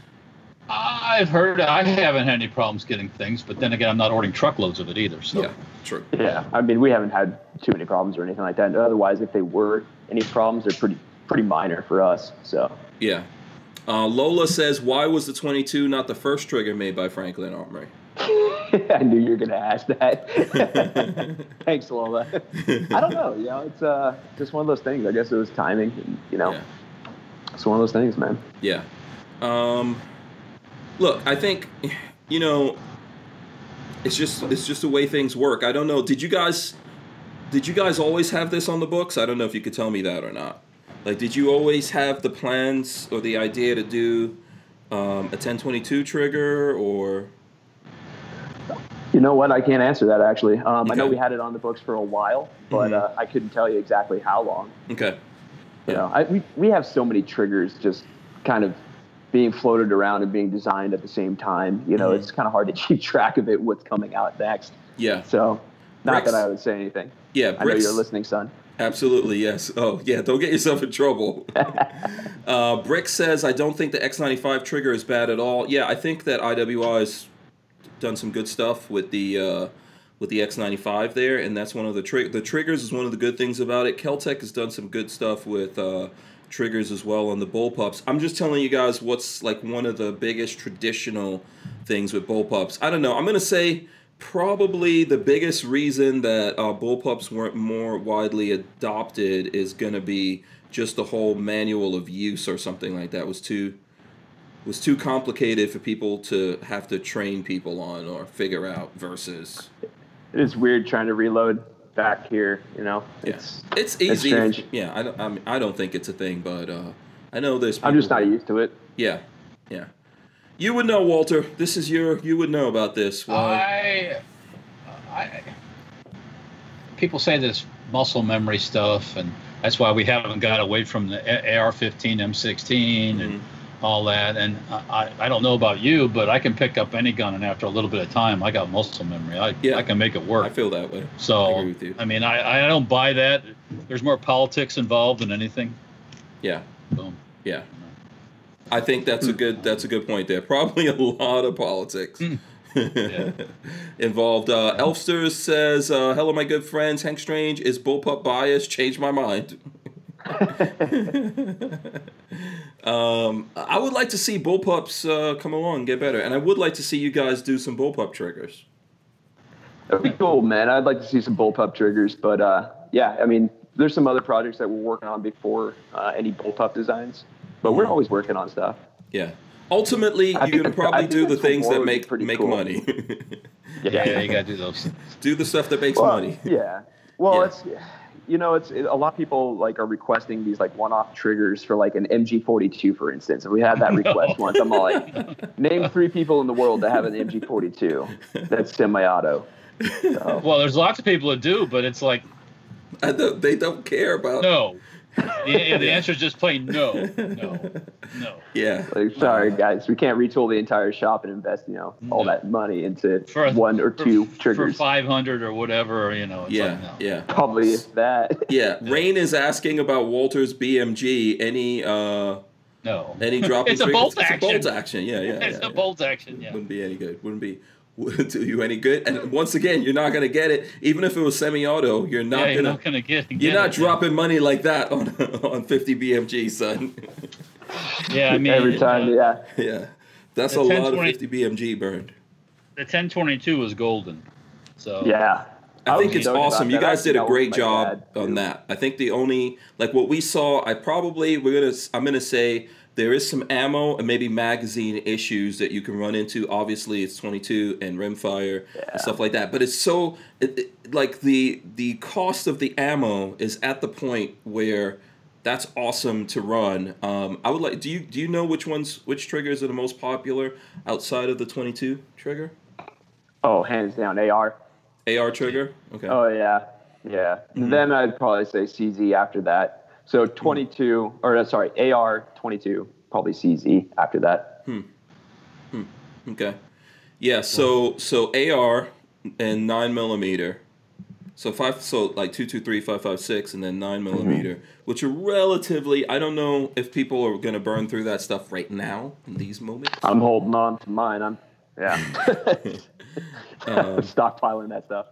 I've heard, I haven't had any problems getting things, but then again, I'm not ordering truckloads of it either. So yeah true Yeah. I mean, we haven't had too many problems or anything like that. Otherwise, if they were any problems, they're pretty pretty minor for us. So yeah uh, lola says why was the 22 not the first trigger made by franklin armory I knew you were gonna ask that. Thanks, Lola. I don't know. You know, it's uh just one of those things. I guess it was timing. And, you know, yeah it's one of those things, man. Yeah. Um, look, I think you know, it's just it's just the way things work. I don't know. Did you guys did you guys always have this on the books? I don't know if you could tell me that or not. Like, did you always have the plans or the idea to do um, a 1022 trigger or? You know what? I can't answer that actually. Um, I know we had it on the books for a while, but Mhm. uh, I couldn't tell you exactly how long. Okay. You know, I, we we have so many triggers just kind of being floated around and being designed at the same time. You know, Mhm. it's kind of hard to keep track of it, what's coming out next. Yeah. So, not Bricks. that I would say anything. Yeah. I know Bricks. you're listening, son. Absolutely, yes. Oh, yeah, don't get yourself in trouble. uh, Brick says, I don't think the X95 trigger is bad at all. Yeah, I think that IWI has done some good stuff with the uh, with the X95 there, and that's one of the tri- the triggers is one of the good things about it. Keltec has done some good stuff with uh, triggers as well on the bullpups. I'm just telling you guys what's like one of the biggest traditional things with bullpups. I don't know. I'm gonna say probably the biggest reason that uh, bullpups weren't more widely adopted is gonna be just the whole manual of use or something like that was too was too complicated for people to have to train people on or figure out versus It is weird trying to reload back here. You know, yeah. it's it's it's easy strange. yeah I don't I, mean, I don't think it's a thing but uh I know there's I'm just not used to it. yeah yeah you would know Walter this is your you would know about this why I, I, people say this muscle memory stuff, and that's why we haven't got away from the AR-15, M16, and Mhm. All that. And I, I, I don't know about you, but I can pick up any gun, and after a little bit of time, I got muscle memory. I, Yeah. I can make it work. I feel that way So, I agree with you. I mean, I, I don't buy that. There's more politics involved than anything. yeah So, Yeah. I think that's a good that's a good point there. Probably a lot of politics Yeah. involved. Uh, Elfster says, uh, "Hello, my good friends. Hank Strange is bullpup bias. Changed my mind." um, I would like to see bullpups uh, come along and get better, and I would like to see you guys do some bullpup triggers. That'd be cool, man. I'd like to see some bullpup triggers, but uh, yeah, I mean, there's some other projects that we're working on before uh, any bullpup designs, but we're always working on stuff. Yeah. Ultimately, I you're think gonna the- I probably do the things that make pretty make cool. money. yeah, yeah. you got to do those. do the stuff that makes Well, money. Yeah. Well, Yeah. it's you know, it's it, a lot of people like are requesting these like one-off triggers for like an MG42, for instance. And we had that request once. I'm all like, name three people in the world that have an MG42 that's semi-auto. So, Well, there's lots of people that do, but it's like, I don't, they don't care about. no. The, the answer is just plain no, no, no. Yeah. like, sorry guys, we can't retool the entire shop and invest, you know, all No. that money into For a- one or two for, triggers. for 500 or whatever, you know. It's Yeah. like, no. Yeah. Probably that. Yeah. Rain is asking about Walter's BMG. Any uh No. any drop It's a bolt It's a action. bolt action. Yeah, yeah. It's yeah, a yeah. bolt action, yeah. Wouldn't be any good. Wouldn't be wouldn't do you any good. And once again, you're not gonna get it. Even if it was semi-auto, you're not yeah, you're gonna not gonna get. you're not it, dropping money like that on on 50 BMG, son. Yeah, yeah I mean, Every time, uh, yeah. yeah. That's a lot of 50 BMG burned. the 1022 was golden. So Yeah. I think it's awesome. You guys did a great job dad, on that. I think the only like what we saw, I probably we're gonna I'm gonna say there is some ammo and maybe magazine issues that you can run into. Obviously, it's 22 and rimfire and stuff like that. But it's so it, it- like the the cost of the ammo is at the point where that's awesome to run. Um, I would like. Do you do you know which ones which triggers are the most popular outside of the 22 trigger? Oh, hands down, AR. AR trigger. Okay. Oh yeah, yeah. Mm-hmm. Then I'd probably say CZ after that. So 22, or uh, sorry, AR 22, probably CZ after that. Hmm. hmm. Okay. Yeah. So so AR and nine millimeter. So five. So like two two three five five six and then nine millimeter, which are relatively. I don't know if people are gonna burn through that stuff right now in these moments. I'm holding on to mine. I'm yeah, Um, stockpiling that stuff.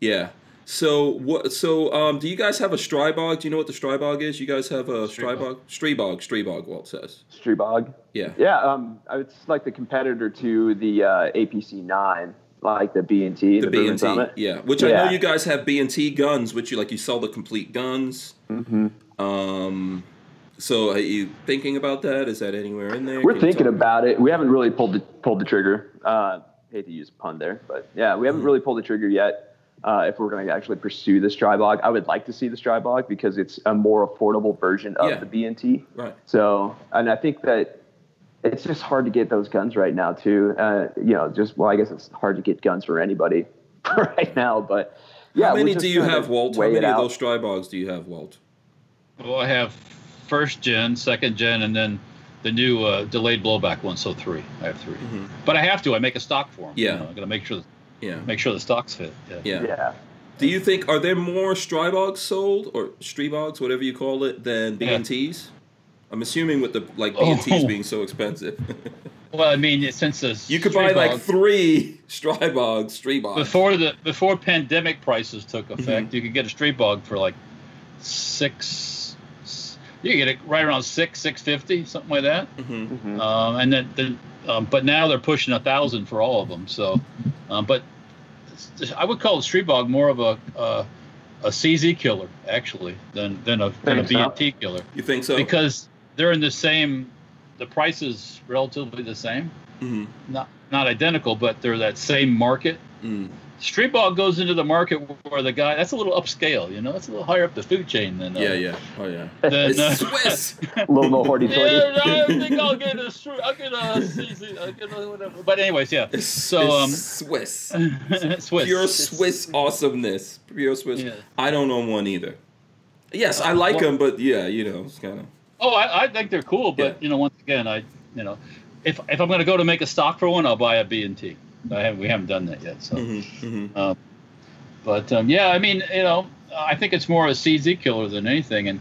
yeah. So what? So um, do you guys have a Stribog? Do you know what the Stribog is? You guys have a Stribog? Stribog. Stribog. Walt says. Streebog. Yeah. Yeah, um, it's like the competitor to the uh, APC 9, like the B and T, The B Bourbon and T, yeah. Which I know you guys have B and T guns, which you like. You sell the complete guns. Mm-hmm. Um, so are you thinking about that? Is that anywhere in there? We're Can thinking about it. We haven't really pulled the pulled the trigger. Uh, hate to use pun there, but yeah, we haven't really pulled the trigger yet. Uh, if we're going to actually pursue the Stribog, I would like to see the Stribog because it's a more affordable version of Yeah. the BNT. Right. So, and I think that it's just hard to get those guns right now too. Uh, you know, just well, I guess it's hard to get guns for anybody right now. But yeah, How many do you have, Walt? How many of those Stribogs do you have, Walt? Well, I have first gen, second gen, and then the new uh, delayed blowback one. So three. I have 3 Mhm. But I have to. I make a stock for them. Yeah. I got to make sure Yeah. make sure the stocks fit. Yeah. Yeah. Yeah. Do you think are there more Stribogs sold or Streebogs, whatever you call it, than Yeah. BNTs? I'm assuming with the like BNTs Oh. being so expensive, Well, I mean, since the you could buy like three Stribogs, Streebogs. before the before pandemic prices took Mm-hmm. effect, you could get a Streebog for like six. You could get it right around six, six fifty, something like that. hmm Mhm. Um, and then, then um, but now they're pushing a thousand for all of them. So, um, but I would call the Streebog more of a uh, a CZ killer actually than than a than a Think so? BNT killer You think so? because they're in the same. The price is relatively the same, Mhm. not not identical, but they're that same market. Mm. Street ball goes into the market where the guy that's a little upscale, you know, that's a little higher up the food chain than uh, Yeah, yeah, oh yeah. Than, uh, Swiss. a little more hoity Yeah, toity. I think I'll get a street. I'll get a CZ. I'll get a whatever. But anyways, yeah. It's, So um, it's Swiss. Swiss. Pure Swiss awesomeness. Pure Swiss. Yeah. I don't own one either. Yes, I like well- them, but yeah, you know, it's kind of. Oh, I, I think they're cool, but Yeah. you know, once again, I, you know, if if I'm going to go to make a stock for one, I'll buy a B and T. I haven't, we haven't done that yet. So, hmm but um, yeah, I mean, you know, I think it's more a CZ killer than anything, and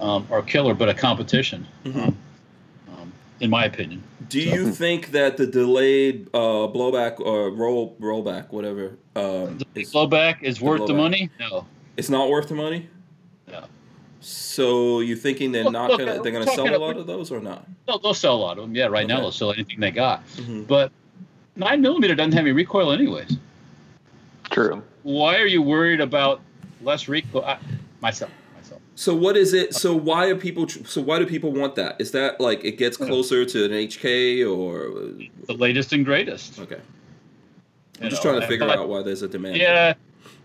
um, or killer, but a competition, Mhm. um, um, in my opinion. Do you think that the delayed uh, blowback or roll rollback, whatever, um, is, Blowback is worth the blowback. money? No. it's not worth the money? No. So you thinking they're not look, gonna uh, they're gonna sell a lot of those or not? They'll, they'll sell a lot of them. Yeah, right now they'll sell anything they got. Mhm. But nine millimeter doesn't have any recoil anyways. True. Why are you worried about less recoil? I, myself, myself. So what is it? So why are people? So why do people want that? Is that like it gets closer to an HK or The latest and greatest. okay? I'm just know, trying to figure but- out why there's a demand. Yeah,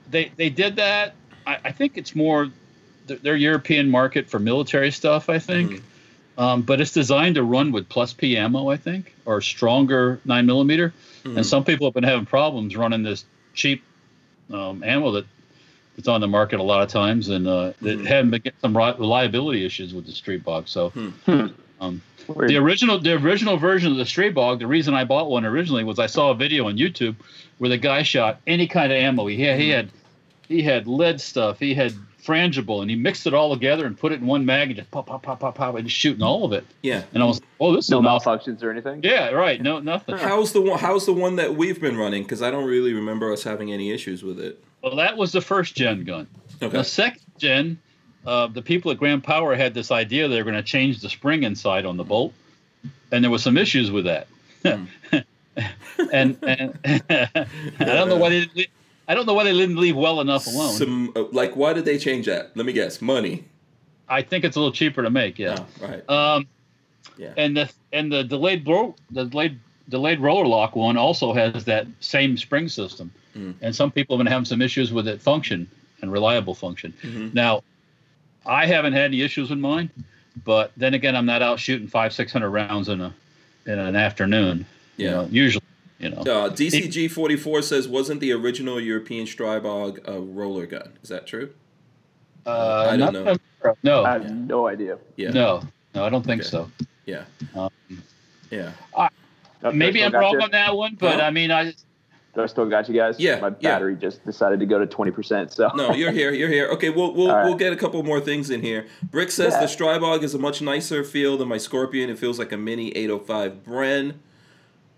they they did that. I, I think it's more th- their European market for military stuff. I think, Mm-hmm. Um, but it's designed to run with plus P ammo. I think or stronger nine millimeter. Mhm. And some people have been having problems running this cheap um, ammo that that's on the market a lot of times, and uh, that Mhm. haven't been getting some reliability issues with the Streebogs. So. Hmm. Um, the original the original version of the Stribog, the reason I bought one originally was I saw a video on YouTube where the guy shot any kind of ammo. He had he had he had lead stuff, he had frangible, and he mixed it all together and put it in one mag and just pop pop pop pop pop and just shooting all of it. Yeah. And I was oh this is no an awesome- malfunctions or anything. Yeah, right. No nothing. How's the one? How's the one that we've been running? Because I don't really remember us having any issues with it. Well, that was the first gen gun. Okay. The second gen, uh, the people at Grand Power had this idea they were going to change the spring inside on the bolt, and there was some issues with that. Hmm. and and I don't know why they didn't leave, I don't know why they didn't leave well enough alone. Some uh, like why did they change that? Let me guess. Money. I think it's a little cheaper to make. Yeah. Oh, right. Um, Yeah. and the and the delayed blow the delayed delayed roller lock one also has that same spring system, Mm. and some people have been having some issues with it function and reliable function. Mhm. Now, I haven't had any issues with mine, but then again, I'm not out shooting five six hundred rounds in a in an afternoon. You Yeah. know, usually, you know. Uh, DCG forty four says wasn't the original European Stribog a roller gun? Is that true? Uh, I don't not- know. No, I have no idea. Yeah. no, no, I don't think Okay. so. Yeah. Um, Yeah. Okay, Maybe I'm wrong you? on that one, but Huh? I mean, I Do I still got you guys? Yeah, My yeah. battery just decided to go to twenty percent. So No, you're here. You're here. Okay, we'll we'll, All right. we'll get a couple more things in here. Brick says Yeah. the Stribog is a much nicer feel than my Scorpion. It feels like a mini 805 Bren.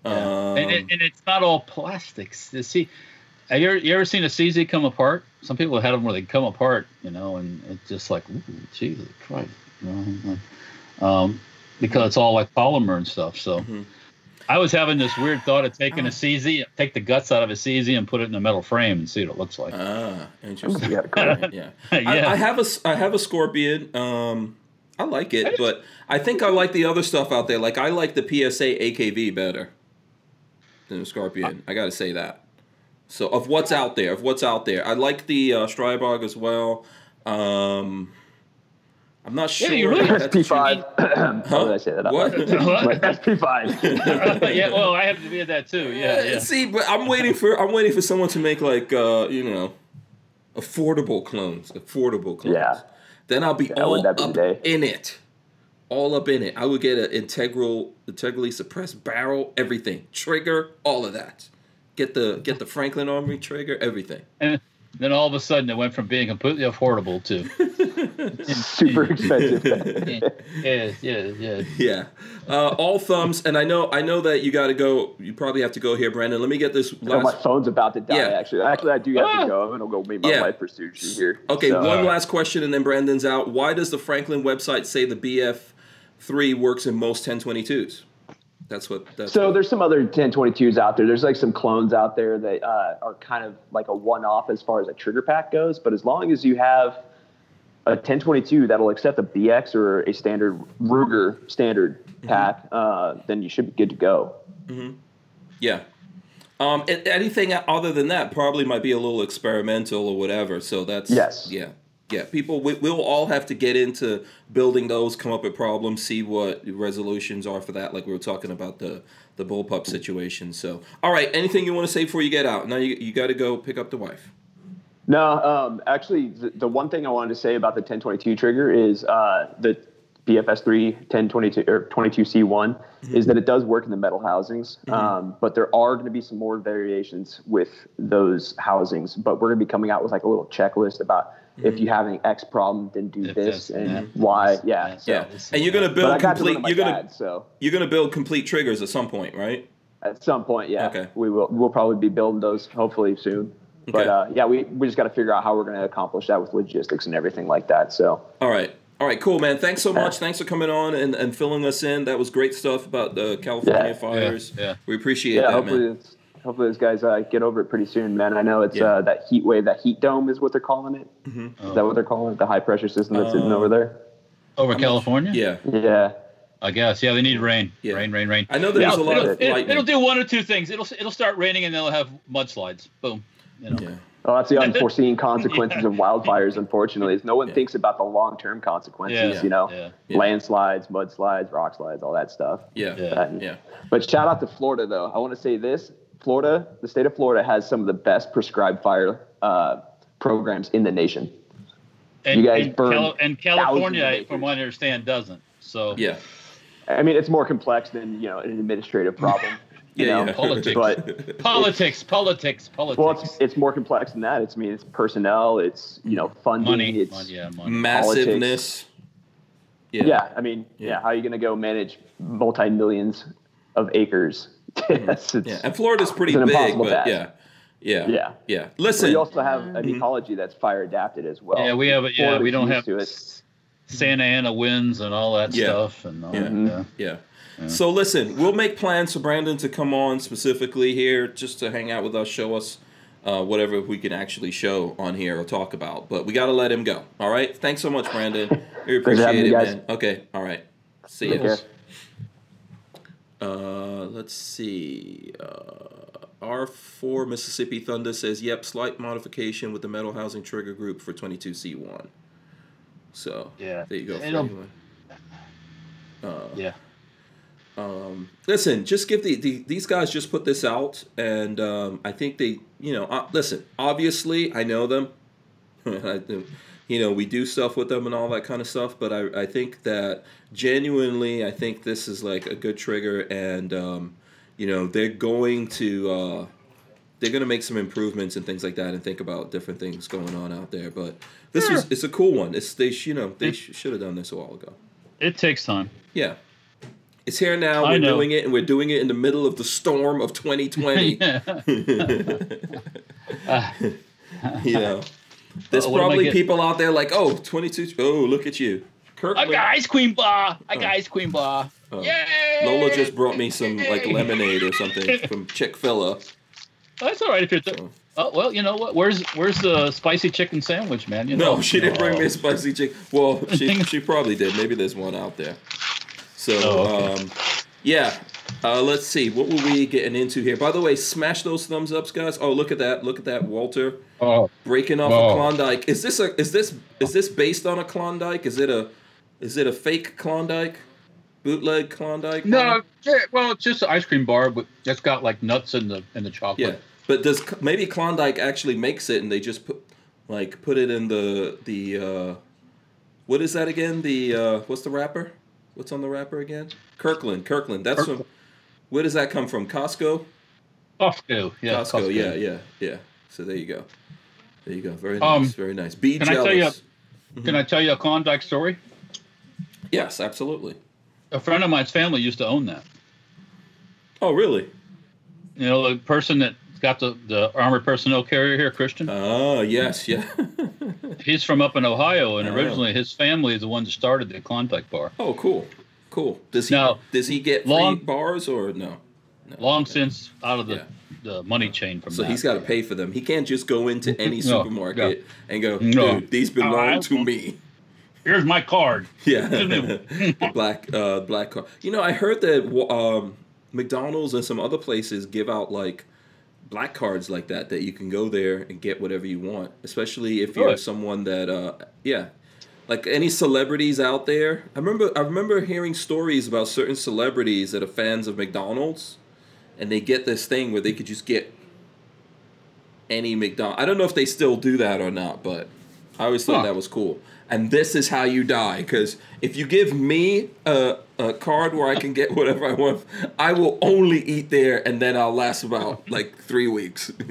Um, and, it, and it's not all plastics. You see, have you ever, you ever seen a CZ come apart? Some people have had them where they come apart, you know, and it's just like, ooh, Jesus Christ, you know, um, because it's all like polymer and stuff. So Mhm. I was having this weird thought of taking a CZ, take the guts out of a CZ and put it in a metal frame and see what it looks like. ah, interesting. yeah, correct. yeah. yeah, I, I have a s- I have a Scorpion. Um, I like it, but I think I like the other stuff out there. Like I like the PSA AKV better than the Scorpion. I got to say that. So of what's out there, of what's out there, I like the uh, Stribog as well. Um, I'm not sure. Yeah, you really- That's true. SP5. How did I say that? What? What? SP5. yeah, well, I have to be at that too. Yeah, yeah. See, but I'm waiting for I'm waiting for someone to make like uh, you know, affordable clones, affordable clones. Yeah. Then I'll be Yeah, all wouldn't up day? in it, all up in it. I would get an integral, integrally suppressed barrel, everything, trigger, all of that. Get the get the Franklin Armory trigger, everything. And then all of a sudden, it went from being completely affordable to Super expensive. yeah, yeah, yeah. Yeah, uh, all thumbs. And I know I know that you got to go. You probably have to go here, Brandon. Let me get this Oh, my phone's about to die. Yeah. Actually, actually, I do have Ah. to go. I'm gonna go meet my Yeah. wife for sushi here. Okay, So- one last question, and then Brandon's out. Why does the Franklin website say the BF3 works in most 1022s? That's what. That's So what- there's some other 1022s out there. There's like some clones out there that uh, are kind of like a one-off as far as a trigger pack goes. But as long as you have a 1022 that'll accept a BX or a standard Ruger standard Mm-hmm. pack, uh, then you should be good to go. Yeah. Um, anything other than that probably might be a little experimental or whatever. So that's Yes. Yeah. Yeah. People, we, we'll all have to get into building those, come up with problems, see what resolutions are for that. Like we were talking about the the bullpup situation. So, all right. Anything you want to say before you get out? Now you you got to go pick up the wife. No, um, actually, the, the one thing I wanted to say about the 1022 trigger is uh, the BFS3 1022 or 22C1 Mm-hmm. is that it does work in the metal housings, um, but there are going to be some more variations with those housings. But we're going to be coming out with like a little checklist about if you have an X problem, then do If this that's- and yeah. why. Yeah, so. Yeah. And you're gonna build I to complete. You're gonna dad, so you're gonna build complete triggers at some point, right? at some point, yeah, Okay. we will. We'll probably be building those hopefully soon. But uh, yeah, we, we just got to figure out how we're going to accomplish that with logistics and everything like that. So All right. All right, cool, man. Thanks so much. Thanks for coming on and, and filling us in. That was great stuff about the California Yeah. fires. Yeah, yeah. We appreciate yeah, that, hopefully, man. It's, hopefully those guys uh, get over it pretty soon, man. I know it's Yeah. uh, that heat wave, that heat dome is what they're calling it. Mm-hmm. Is that what they're calling it? The high pressure system that's sitting Uh, over there. Over California? Yeah. Yeah, I guess. Yeah, they need rain. Yeah. Rain, rain, rain. I know there's It'll- a lot it'll, of it'll- lightning. it'll do one or two things. It'll it'll start raining and they'll have mudslides. Boom. You know. Yeah. well, that's the unforeseen consequences Yeah. of wildfires. Unfortunately, is no one Yeah. thinks about the long term consequences. Yeah, You know, yeah. Yeah. landslides, mudslides, rock slides, all that stuff. Yeah. Yeah. That- Yeah. But shout out to Florida, though. I want to say this: Florida, the state of Florida, has some of the best prescribed fire uh, programs in the nation. And, You guys and, burn Cali- and California, from what I understand, doesn't. So Yeah. I mean, it's more complex than you know an administrative problem. You Yeah, know? yeah. Politics. But politics, politics, politics. well, it's, it's more complex than that. It's I mean, it's personnel. It's you know funding. money. It's money. Yeah, money. Massiveness. Yeah. yeah. I mean, yeah. Yeah. How are you going to go manage multi millions of acres? yes, it's, Yeah. And Florida's pretty It's an big, but task. yeah. Yeah. Yeah. Yeah. Listen. We also have an Mhm. ecology that's fire adapted as well. yeah, we have. it. Yeah, we don't have to it. Santa Ana winds and all that Yeah. stuff. And all Yeah. that, Mhm. yeah. Yeah. So listen, we'll make plans for Brandon to come on specifically here just to hang out with us, show us uh, whatever we can actually show on here or talk about. But we got to let him go. All right. Thanks so much, Brandon. We Thanks for having appreciate it, guys. man. Okay. All right. See Take ya. care. Uh, let's see. Uh, R4 Mississippi Thunder says, "Yep, slight modification with the metal housing trigger group for 22C1." So Yeah. there you go. for It'll- Uh, Yeah. um, listen, just give the, the these guys just put this out, and um, I think they, you know, uh, listen. Obviously, I know them. You know, we do stuff with them and all that kind of stuff. But I, I think that genuinely, I think this is like a good trigger, and um, you know, they're going to uh, they're going to make some improvements and things like that, and think about different things going on out there. But this was it's a cool one. It's they, you know, they sh- should have done this a while ago. It takes time. Yeah. It's here now. I We're know. doing it, and we're doing it in the middle of the storm of 2020. Ah, you know, there's Uh, what am I probably getting? people out there like, oh, 22. Oh, look at you. Kirk. I got ice cream bar. I got Oh. ice cream bar. Oh. Yay! Lola just brought me some like Yay! lemonade or something from Chick Fil A. That's all right if you're. Th- So- oh well, you know what? Where's where's the spicy chicken sandwich, man? You know. No, she didn't bring me Oh. a spicy chicken. Well, she she probably did. Maybe there's one out there. So, Oh, okay. um, yeah. Uh, let's see. What were we getting into here? By the way, smash those thumbs ups, guys. Oh, look at that! Look at that, Walter Oh, breaking off Wow. a Klondike. Is this a is this is this based on a Klondike? Is it a is it a fake Klondike? Bootleg Klondike? no, well, it's just an ice cream bar, but it's got like nuts in the in the chocolate. Yeah, but does maybe Klondike actually makes it and they just put like put it in the the uh, what is that again? The uh, what's the wrapper? What's on the wrapper again? Kirkland. Kirkland. That's from. Where does that come from? Costco. Costco. Yeah, Costco. Yeah, yeah, yeah. So there you go. There you go. Very nice. Um, very nice. Be can I tell you- Can I tell you a Klondike story? Yes, absolutely. A friend of mine's family used to own that. Oh, really? You know, the person that got the, the armored personnel carrier here, Christian, Oh, yes, yeah. he's from up in Ohio, and Oh. originally his family is the one that started the Klondike bar. oh, cool, cool. Does he Now, does he get free bars or no? No. Long since out of the, Yeah. the money chain from So that. he's got to pay for them. He can't just go into any No, supermarket and go, No. "Dude, these belong to me." Here's my card. Yeah, the black uh, black card. You know, I heard that um, McDonald's and some other places give out like black cards like that that you can go there and get whatever you want. Especially if you're someone that, uh, yeah, like any celebrities out there. I remember I remember hearing stories about certain celebrities that are fans of McDonald's, and they get this thing where they could just get any McDonald. I don't know if they still do that or not, but I always thought Huh. that was cool. And this is how you die, because if you give me a, a card where I can get whatever I want, I will only eat there, and then I'll last about like three weeks.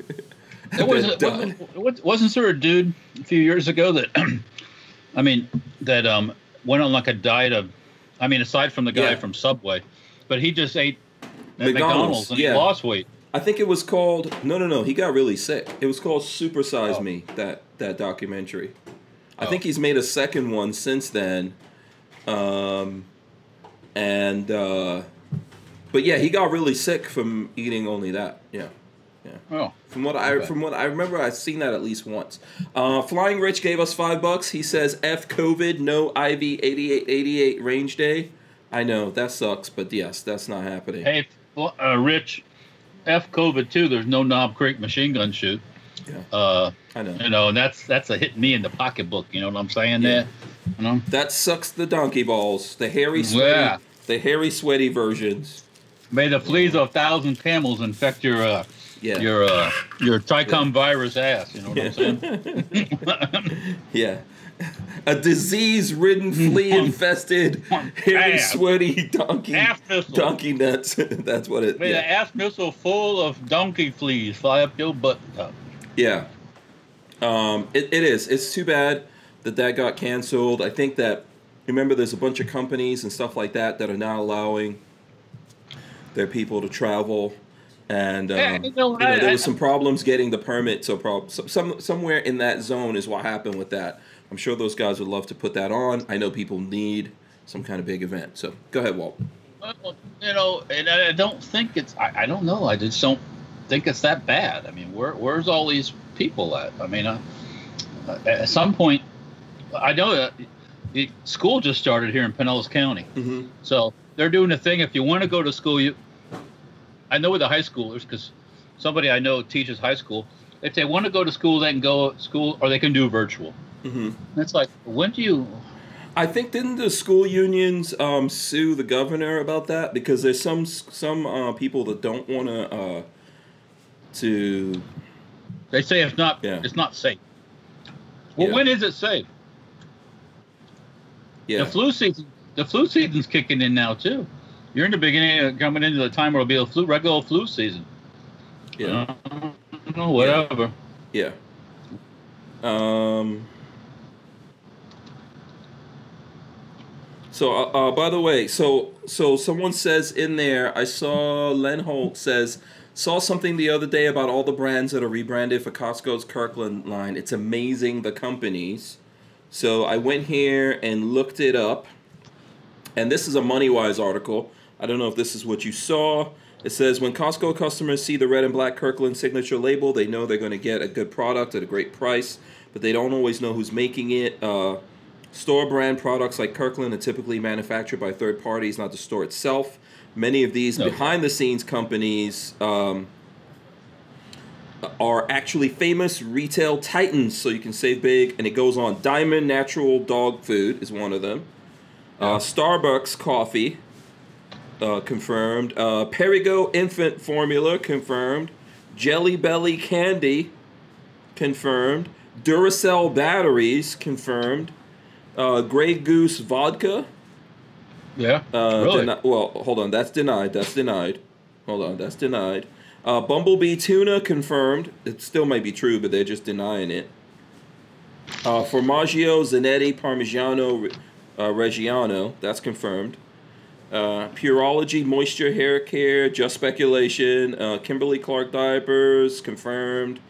It was Then a, done. wasn't, wasn't- wasn't there a dude a few years ago that, I mean, that um went on like a diet of, I mean, aside from the guy Yeah. from Subway, but he just ate McDonald's, McDonald's, and yeah. he lost weight. I think it was called no, no, no. He got really sick. It was called Super Size Oh. Me. That that documentary. I Oh. think he's made a second one since then. Um, and uh, but yeah, he got really sick from eating only that. Yeah. Oh, From what I Okay. from what I remember, I've seen that at least once. Uh, Flying Rich gave us five bucks. He says, "F COVID, no IV eighty eight eighty eight range day." I know that sucks, but yes, that's not happening. hey, uh, Rich, F COVID too. There's no Knob Creek machine gun shoot. Yeah. Uh, I know you know, and that's that's a hit me in the pocketbook. You know what I'm saying? Yeah. There, you know. that sucks. The donkey balls, the hairy sweaty, Yeah. the hairy sweaty versions. May the fleas of a thousand camels infect your uh, Yeah, your uh, your trichom virus ass. You know what Yeah. I'm saying? yeah. A disease-ridden, flea-infested, hairy, Ass. sweaty donkey. Donkey nuts. That's what it. May Yeah. the ass missile full of donkey fleas fly up your butt. top. Yeah. Um, it, it is. It's too bad that that got canceled. I think that, remember, there's a bunch of companies and stuff like that that are not allowing their people to travel. And um, Yeah, you know, you know, I- there I- was some problems getting the permit. So, prob- some somewhere in that zone is what happened with that. I'm sure those guys would love to put that on. I know people need some kind of big event. So go ahead, Walt. Well, you know, and I don't think it's. I, I don't know. I just don't think it's that bad. I mean, where where's all these people at? I mean, uh, uh, at some point, I know that it, school just started here in Pinellas County, Mm-hmm. so they're doing a thing. If you want to go to school, you. I know with the high schoolers because somebody I know teaches high school. If they want to go to school, they can go to school or they can do virtual. Mm-hmm. It's like, when do you? I think didn't the school unions um, sue the governor about that because there's some some uh, people that don't want to uh, to They say it's not. Yeah. It's not safe. Well, Yeah. when is it safe? yeah The flu season, the flu season's kicking in now too. You're in the beginning, of coming into the time where it'll be a flu, regular flu season. yeah Uh, no, whatever. yeah. Um. So, uh, uh, by the way, so so someone says in there, I saw Len Holt says saw something the other day about all the brands that are rebranded for Costco's Kirkland line. It's amazing the companies. So I went here and looked it up, and this is a MoneyWise article. I don't know if this is what you saw. It says when Costco customers see the red and black Kirkland signature label, they know they're going to get a good product at a great price, but they don't always know who's making it. Uh, store brand products like Kirkland are typically manufactured by third parties, not the store itself. Many of these Okay. behind the scenes companies um, are actually famous retail titans, so you can save big. And it goes on. Diamond Natural Dog Food is one of them. Uh, Starbucks Coffee, uh, confirmed. Uh, Perrigo Infant Formula, confirmed. Jelly Belly Candy, confirmed. Duracell Batteries, confirmed. Uh, Grey Goose Vodka, Yeah. uh, really? deni- well, hold on. That's denied. That's denied. Hold on. That's denied. Uh, Bumblebee tuna confirmed. It still might be true, but they're just denying it. Uh, Formaggio Zanetti Parmigiano uh, Reggiano. That's confirmed. Uh, Pureology Moisture Hair Care. Just speculation. Uh, Kimberly Clark Diapers confirmed.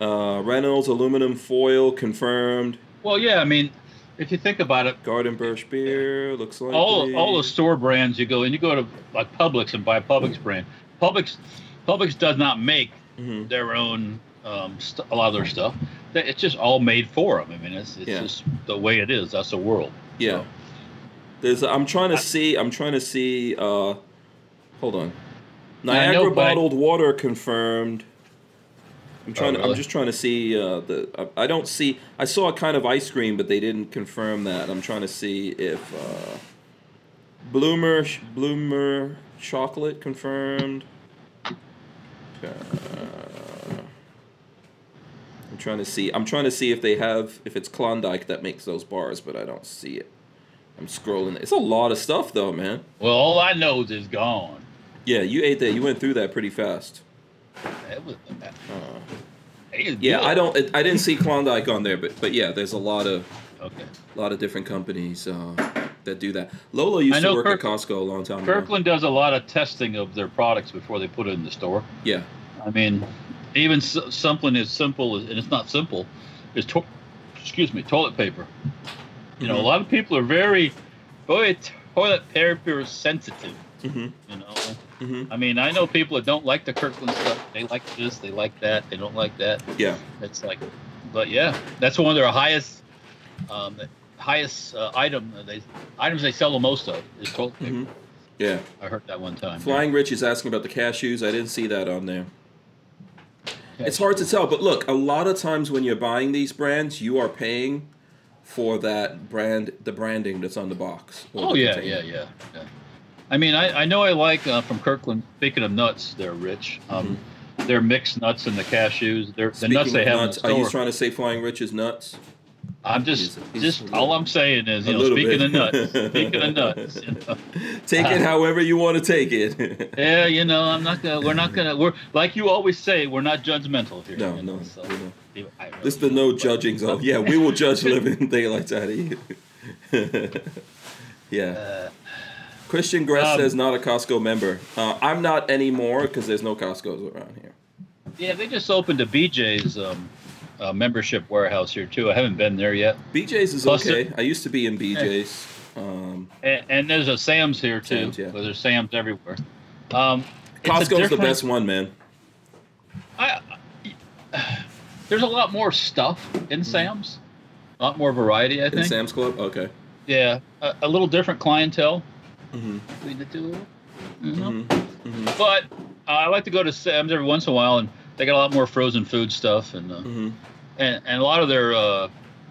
Uh, Reynolds Aluminum Foil confirmed. well, yeah. I mean, if you think about it, Garden Birch Beer looks like all all the store brands you go and you go to like Publix and buy a Publix brand. Publix Publix does not make Mhm. their own um, st- a lot of their stuff. It's just all made for them. I mean, it's it's Yeah. just the way it is. That's the world. Yeah. There's I'm trying to see I'm trying to see uh hold on. Niagara know, bottled water confirmed. I'm trying to, I'm just trying to see uh the I, I don't see I saw a kind of ice cream but they didn't confirm that. I'm trying to see if uh Blommer Blommer chocolate confirmed. Uh, I'm trying to see. I'm trying to see if they have if it's Klondike that makes those bars, but I don't see it. I'm scrolling. It's a lot of stuff though, man. Well, all I know is it's gone. Yeah, you ate that. You went through that pretty fast. That was, Uh, yeah, good. I don't. It, I didn't see Klondike on there, but but yeah, there's a lot of Okay. lot of different companies uh, that do that. Lola used to work Kirk- at Costco a long time ago. Kirkland does a lot of testing of their products before they put it in the store. Yeah, I mean, even s- something as simple as, and it's not simple, is to- excuse me, toilet paper. You know, a Mhm. lot of people are very, boy, toilet paper sensitive. hmm You know, hmm I mean, I know people that don't like the Kirkland stuff. They like this, they like that, they don't like that. yeah, It's like, but yeah, that's one of their highest, um, highest uh, item they items they sell the most of is toilet paper. hmm yeah. I heard that one time. Flying Rich is asking about the cashews. I didn't see that on there. It's hard to tell, but look, a lot of times when you're buying these brands, you are paying for that brand, the branding that's on the box. Oh the yeah, container. yeah, yeah, yeah. I mean, I, I know I like uh, from Kirkland. Speaking of nuts, they're rich. Um, They're mixed nuts and the cashews. They're the nuts they have nuts, in the are you trying to say Flying Rich is nuts? I'm just, He's- he's just all I'm saying is, you know, speaking bit. of nuts, speaking of nuts. You know, Take it however you want to take it. yeah, you know, I'm not gonna. We're not gonna. We're like you always say. We're not judgmental here. no, you know, no, so- we don't. I really This is the no judging zone. Yeah, we will judge living daylights out of you. yeah. Uh, Christian Gress Um, says not a Costco member. Uh, I'm not anymore because there's no Costco's around here. yeah, they just opened a BJ's um, uh, membership warehouse here too. I haven't been there yet. BJ's is Plus okay. I used to be in BJ's. Um, And, and there's a Sam's here too. Sam's, yeah. Well, there's Sam's everywhere. Um, Costco's the best one, man. I- there's a lot more stuff in Sam's. A lot more variety, I Mm-hmm. In think. Sam's Club? Okay. Yeah, a, a little different clientele hmm between the two. You know? hmm hmm But uh, I like to go to Sam's every once in a while, and they got a lot more frozen food stuff, and uh, hmm and, and a lot of their uh,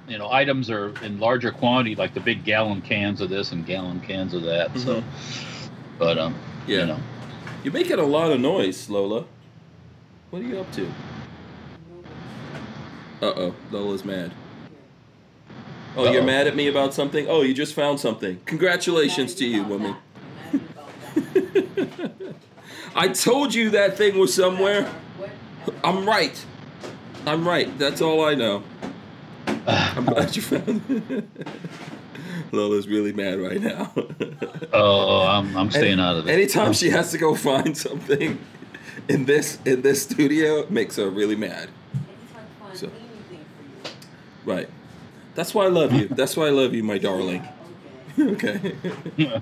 you know items are in larger quantity, like the big gallon cans of this and gallon cans of that. So, but um, Yeah. you know, You're making a lot of noise, Lola. What are you up to? Uh oh, Lola's mad. Oh, you're mad at me about something? Oh, you just found something. Congratulations to you, woman. I told you that thing was somewhere. I'm right. I'm right. That's all I know. I'm glad you found it. Lola's really mad right now. oh, I'm I'm staying out of it. Anytime she has to go find something in this in this studio, it makes her really mad. Right. That's why I love you. That's why I love you, my darling. okay.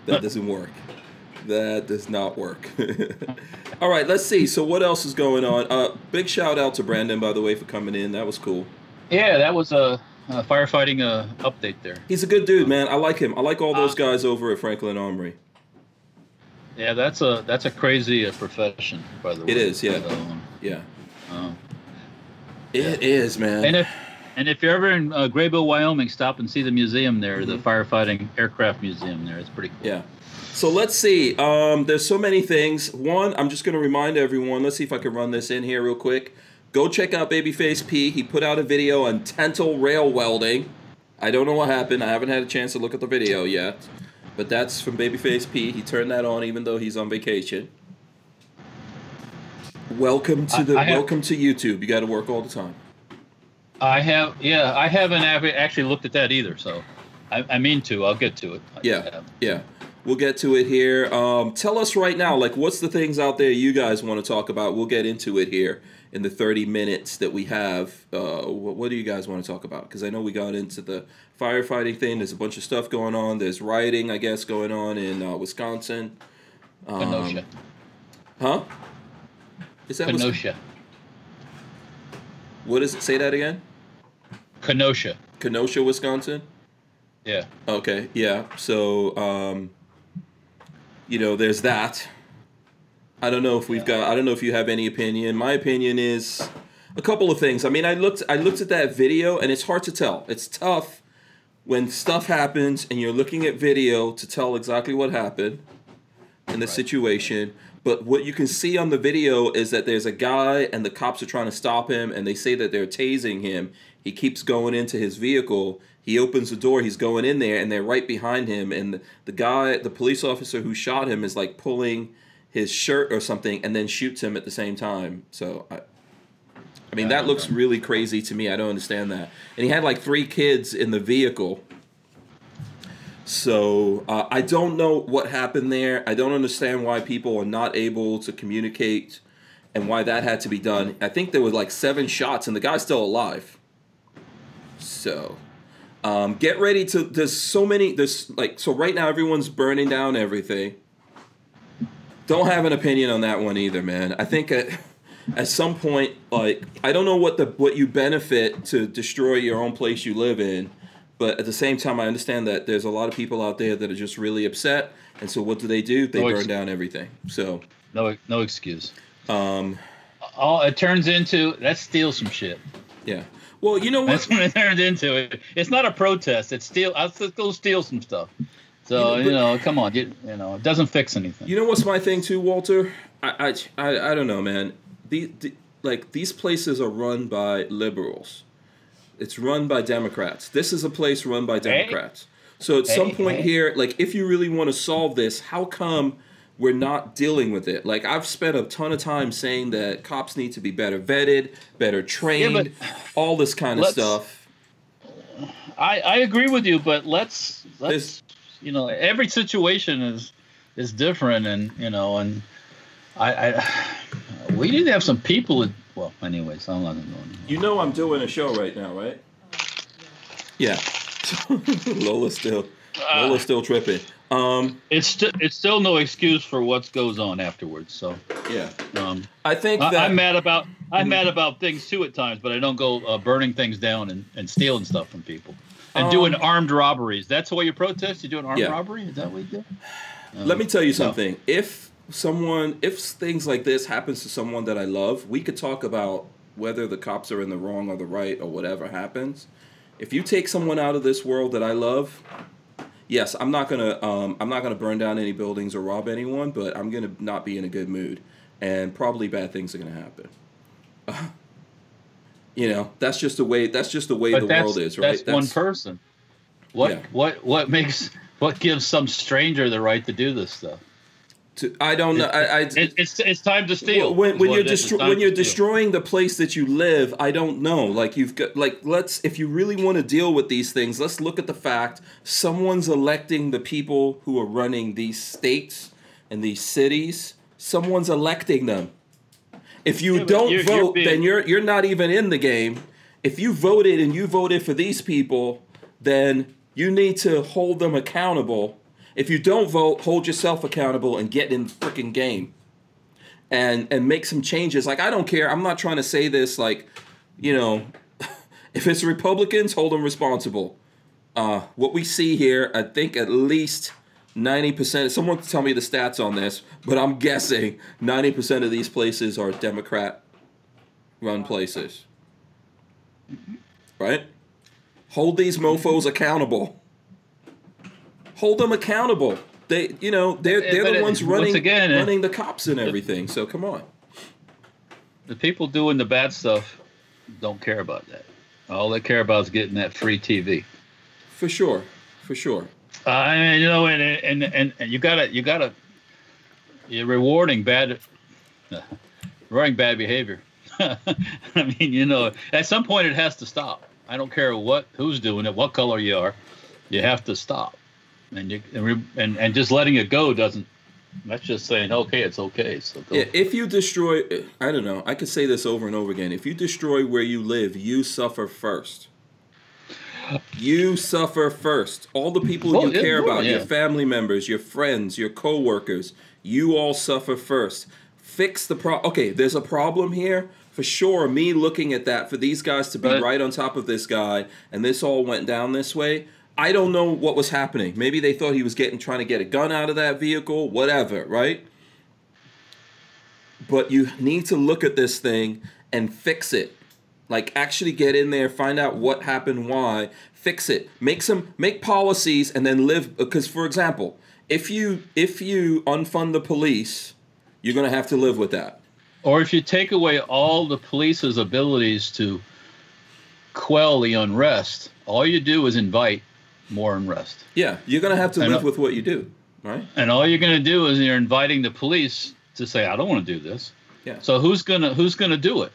that doesn't work. That does not work. All right, let's see. So what else is going on? Uh, big shout out to Brandon, by the way, for coming in. That was cool. Yeah, that was a, a firefighting uh, update there. He's a good dude, man. I like him. I like all those guys over at Franklin Armory. Yeah, that's a that's a crazy uh, profession, by the way. It is, yeah. Yeah, um, it is, man. and if and if you're ever in uh, Greybull, Wyoming, stop and see the museum there, the Mhm. firefighting aircraft museum there. It's pretty cool. Yeah. So let's see. Um, there's so many things. One, I'm just going to remind everyone. Let's see if I can run this in here real quick. Go check out Babyface P. He put out a video on Tental rail welding. I don't know what happened. I haven't had a chance to look at the video yet. But that's from Babyface P. He turned that on even though he's on vacation. Welcome to the I have- welcome to YouTube. You got to work all the time. I have, yeah, I haven't actually looked at that either. So I, I mean to. I'll get to it. Yeah. Yeah, we'll get to it here. Um, tell us right now, like, what's the things out there you guys want to talk about? We'll get into it here in the 30 minutes that we have. Uh, what, what do you guys want to talk about? Because I know we got into the firefighting thing. There's a bunch of stuff going on. There's rioting, I guess, going on in uh, Wisconsin. Um, Kenosha. Huh? Is that Kenosha. what is it? Say that again. Kenosha. Kenosha, Wisconsin. Yeah. Okay, yeah. So, um, you know, there's that. I don't know if we've got. I don't know if you have any opinion. My opinion is a couple of things. I mean, I looked. I looked at that video, and it's hard to tell. It's tough when stuff happens, and you're looking at video to tell exactly what happened in the situation. But what you can see on the video is that there's a guy, and the cops are trying to stop him, and they say that they're tasing him. He keeps going into his vehicle. He opens the door. He's going in there, and they're right behind him. And the, the guy, the police officer who shot him, is like pulling his shirt or something, and then shoots him at the same time. So I, I mean, that looks really crazy to me. I don't understand that. And he had like three kids in the vehicle. So uh, I don't know what happened there. I don't understand why people are not able to communicate and why that had to be done. I think there was like seven shots and the guy's still alive. So um, get ready to. There's so many. There's like so right now everyone's burning down everything. Don't have an opinion on that one either, man. I think at at some point, like I don't know what the what you benefit to destroy your own place you live in, but at the same time, I understand that there's a lot of people out there that are just really upset, and so what do they do? They No burn ex- down everything. So, No, no excuse. um, All it turns into that's steal some shit. yeah. Well, you know what? That's what it turned into. It, it's not a protest. It's steal. Let's let's go steal some stuff. So You know, you know, come on, you, you know, it doesn't fix anything. You know what's my thing too, Walter? I I, I, I don't know, man. The, the like these places are run by liberals. It's run by Democrats. This is a place run by Democrats. So at some point hey. here, like if you really want to solve this, how come we're not dealing with it? Like I've spent a ton of time saying that cops need to be better vetted, better trained, all this kind of stuff. I I agree with you, but let's let's This- you know every situation is is different, and you know, and I I we need to have some people. In, well, anyways, I'm not going to go. into- You know I'm doing a show right now, right? Yeah. Lola still Lola's still tripping. Um, It's st- it's still no excuse for what goes on afterwards. So yeah. um, I think I, that I'm mad about I'm mad about things too at times, but I don't go uh, burning things down and, and stealing stuff from people and Um, doing armed robberies. That's the way you protest. You do an armed Yeah. robbery. Is that what you do? Let me tell you No. something. If someone, if things like this happens to someone that I love, we could talk about whether the cops are in the wrong or the right or whatever happens. If you take someone out of this world that I love, yes, I'm not gonna, um, I'm not gonna burn down any buildings or rob anyone, but I'm gonna not be in a good mood, and probably bad things are gonna happen. you know, that's just the way. That's just the way But the world is, right? that's, one person. What Yeah. what what makes what gives some stranger the right to do this stuff? To- I don't know. I, I, it's it's time to steal. When, when you're it is. It's destro- when you're steal. destroying the place that you live, I don't know. Like you've got like let's if you really want to deal with these things, let's look at the fact someone's electing the people who are running these states and these cities. Someone's electing them. If you Yeah, don't you're- you're vote, being- then you're you're not even in the game. If you voted and you voted for these people, then you need to hold them accountable. If you don't vote, hold yourself accountable and get in the freaking game and and make some changes. Like I don't care. I'm not trying to say this like, you know, if it's Republicans, hold them responsible. Uh, what we see here, I think at least ninety percent. Someone tell me the stats on this, but I'm guessing ninety percent of these places are Democrat-run places. Right? Hold these mofo's accountable. Hold them accountable. They, you know, they're they're but the it- ones running again, running the cops and everything. So come on. The people doing the bad stuff don't care about that. All they care about is getting that free TV. For sure. For sure. Uh, mean, you know, and and and, and you gotta you gotta you're rewarding bad, rewarding bad behavior. I mean, you know, at some point it has to stop. I don't care what who's doing it, what color you are, you have to stop. And you and re- and, and just letting it go doesn't. That's just saying okay, it's okay. So go. Yeah, if you destroy, I don't know. I could say this over and over again. If you destroy where you live, you suffer first. You suffer first. All the people Well, you yeah, care about, your family members, your friends, your coworkers, you all suffer first. Fix the pro. Okay, there's a problem here for sure. Me looking at that for these guys to be But- right on top of this guy, and this all went down this way. I don't know what was happening. Maybe they thought he was getting trying to get a gun out of that vehicle, whatever, right? but you need to look at this thing and fix it like actually get in there find out what happened why fix it make some make policies and then live because for example if you if you unfund the police you're going to have to live with that Or if you take away all the police's abilities to quell the unrest, all you do is invite more unrest. yeah you're going to have to I live know. with what you do right And all you're going to do is you're inviting the police to say, "I don't want to do this." Yeah. So who's gonna who's gonna do it?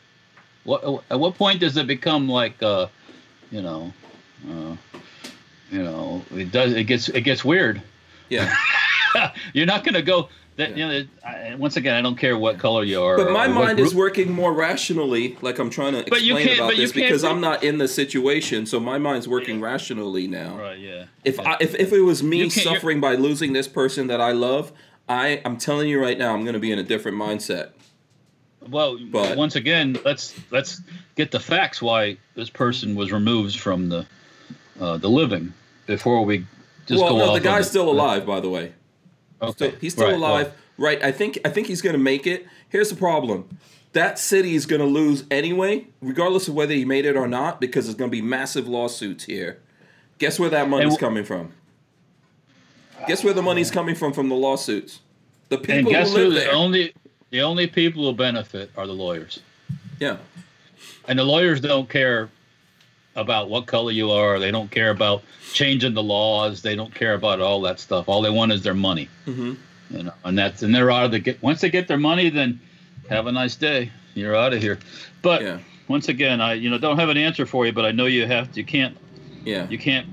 What at what point does it become like, uh, you know, uh, you know, it does it gets it gets weird. yeah you're not gonna go. That you know, I, once again, I don't care what color you are. but my mind is working more rationally like i'm trying to explain about this because i'm not in the situation so my mind's working rationally now Right. Yeah. If I, if if it was me You can't- you're- suffering by losing this person that I love, I I'm telling you right now, I'm going to be in a different mindset. Well, But- once again, let's let's get the facts why this person was removed from the uh, the living before we just well, go no, off the guy's still alive, by the way. Okay. He's still Right, alive, right? I think I think he's going to make it. Here's the problem: that city is going to lose anyway, regardless of whether he made it or not, because there's going to be massive lawsuits here. Guess where that money's And- coming from? Guess where the money's coming from from the lawsuits? The people and guess who who? The only the only people who benefit are the lawyers, yeah, and the lawyers don't care about what color you are. They don't care about changing the laws. They don't care about all that stuff. All they want is their money. Mhm. You know, and that's and they're out of the get. Once they get their money, then have a nice day. You're out of here. But yeah, once again, I you know don't have an answer for you, but I know you have. You can't. yeah. You can't.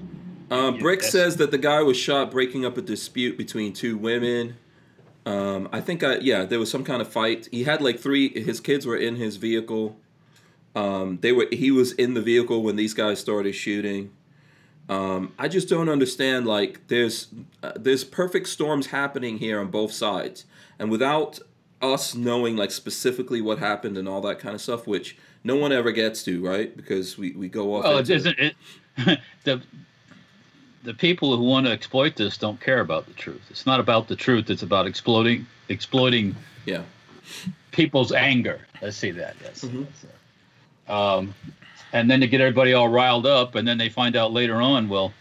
Yeah, Brick says that the guy was shot breaking up a dispute between two women. Um, I think, I, yeah, there was some kind of fight. He had like three. His kids were in his vehicle. Um, they were. He was in the vehicle when these guys started shooting. Um, I just don't understand. Like, there's uh, there's perfect storms happening here on both sides, and without us knowing like specifically what happened and all that kind of stuff, which no one ever gets to, right? Because we, we go off. Well, into- isn't. It, the the people who want to exploit this don't care about the truth. It's not about the truth. It's about exploiting exploiting Yeah. people's anger. Let's see that. Yes. Mhm. Um, and then to get everybody all riled up, and then they find out later on. Well,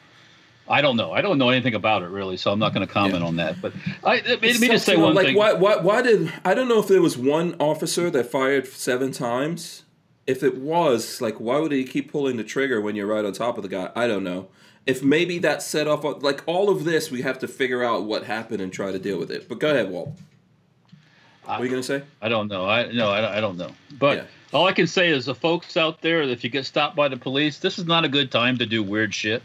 I don't know. I don't know anything about it really, so I'm not going to comment Yeah. on that. But I, let me, let just say one like, thing. Why, why, why did I don't know if there was one officer that fired seven times. If it was, like, why would he keep pulling the trigger when you're right on top of the guy? I don't know. If maybe that set off, like all of this, we have to figure out what happened and try to deal with it. But go ahead, Walt. What are you gonna say? I don't know. I no, I, I don't know. But Yeah. All I can say is the folks out there, if you get stopped by the police, this is not a good time to do weird shit.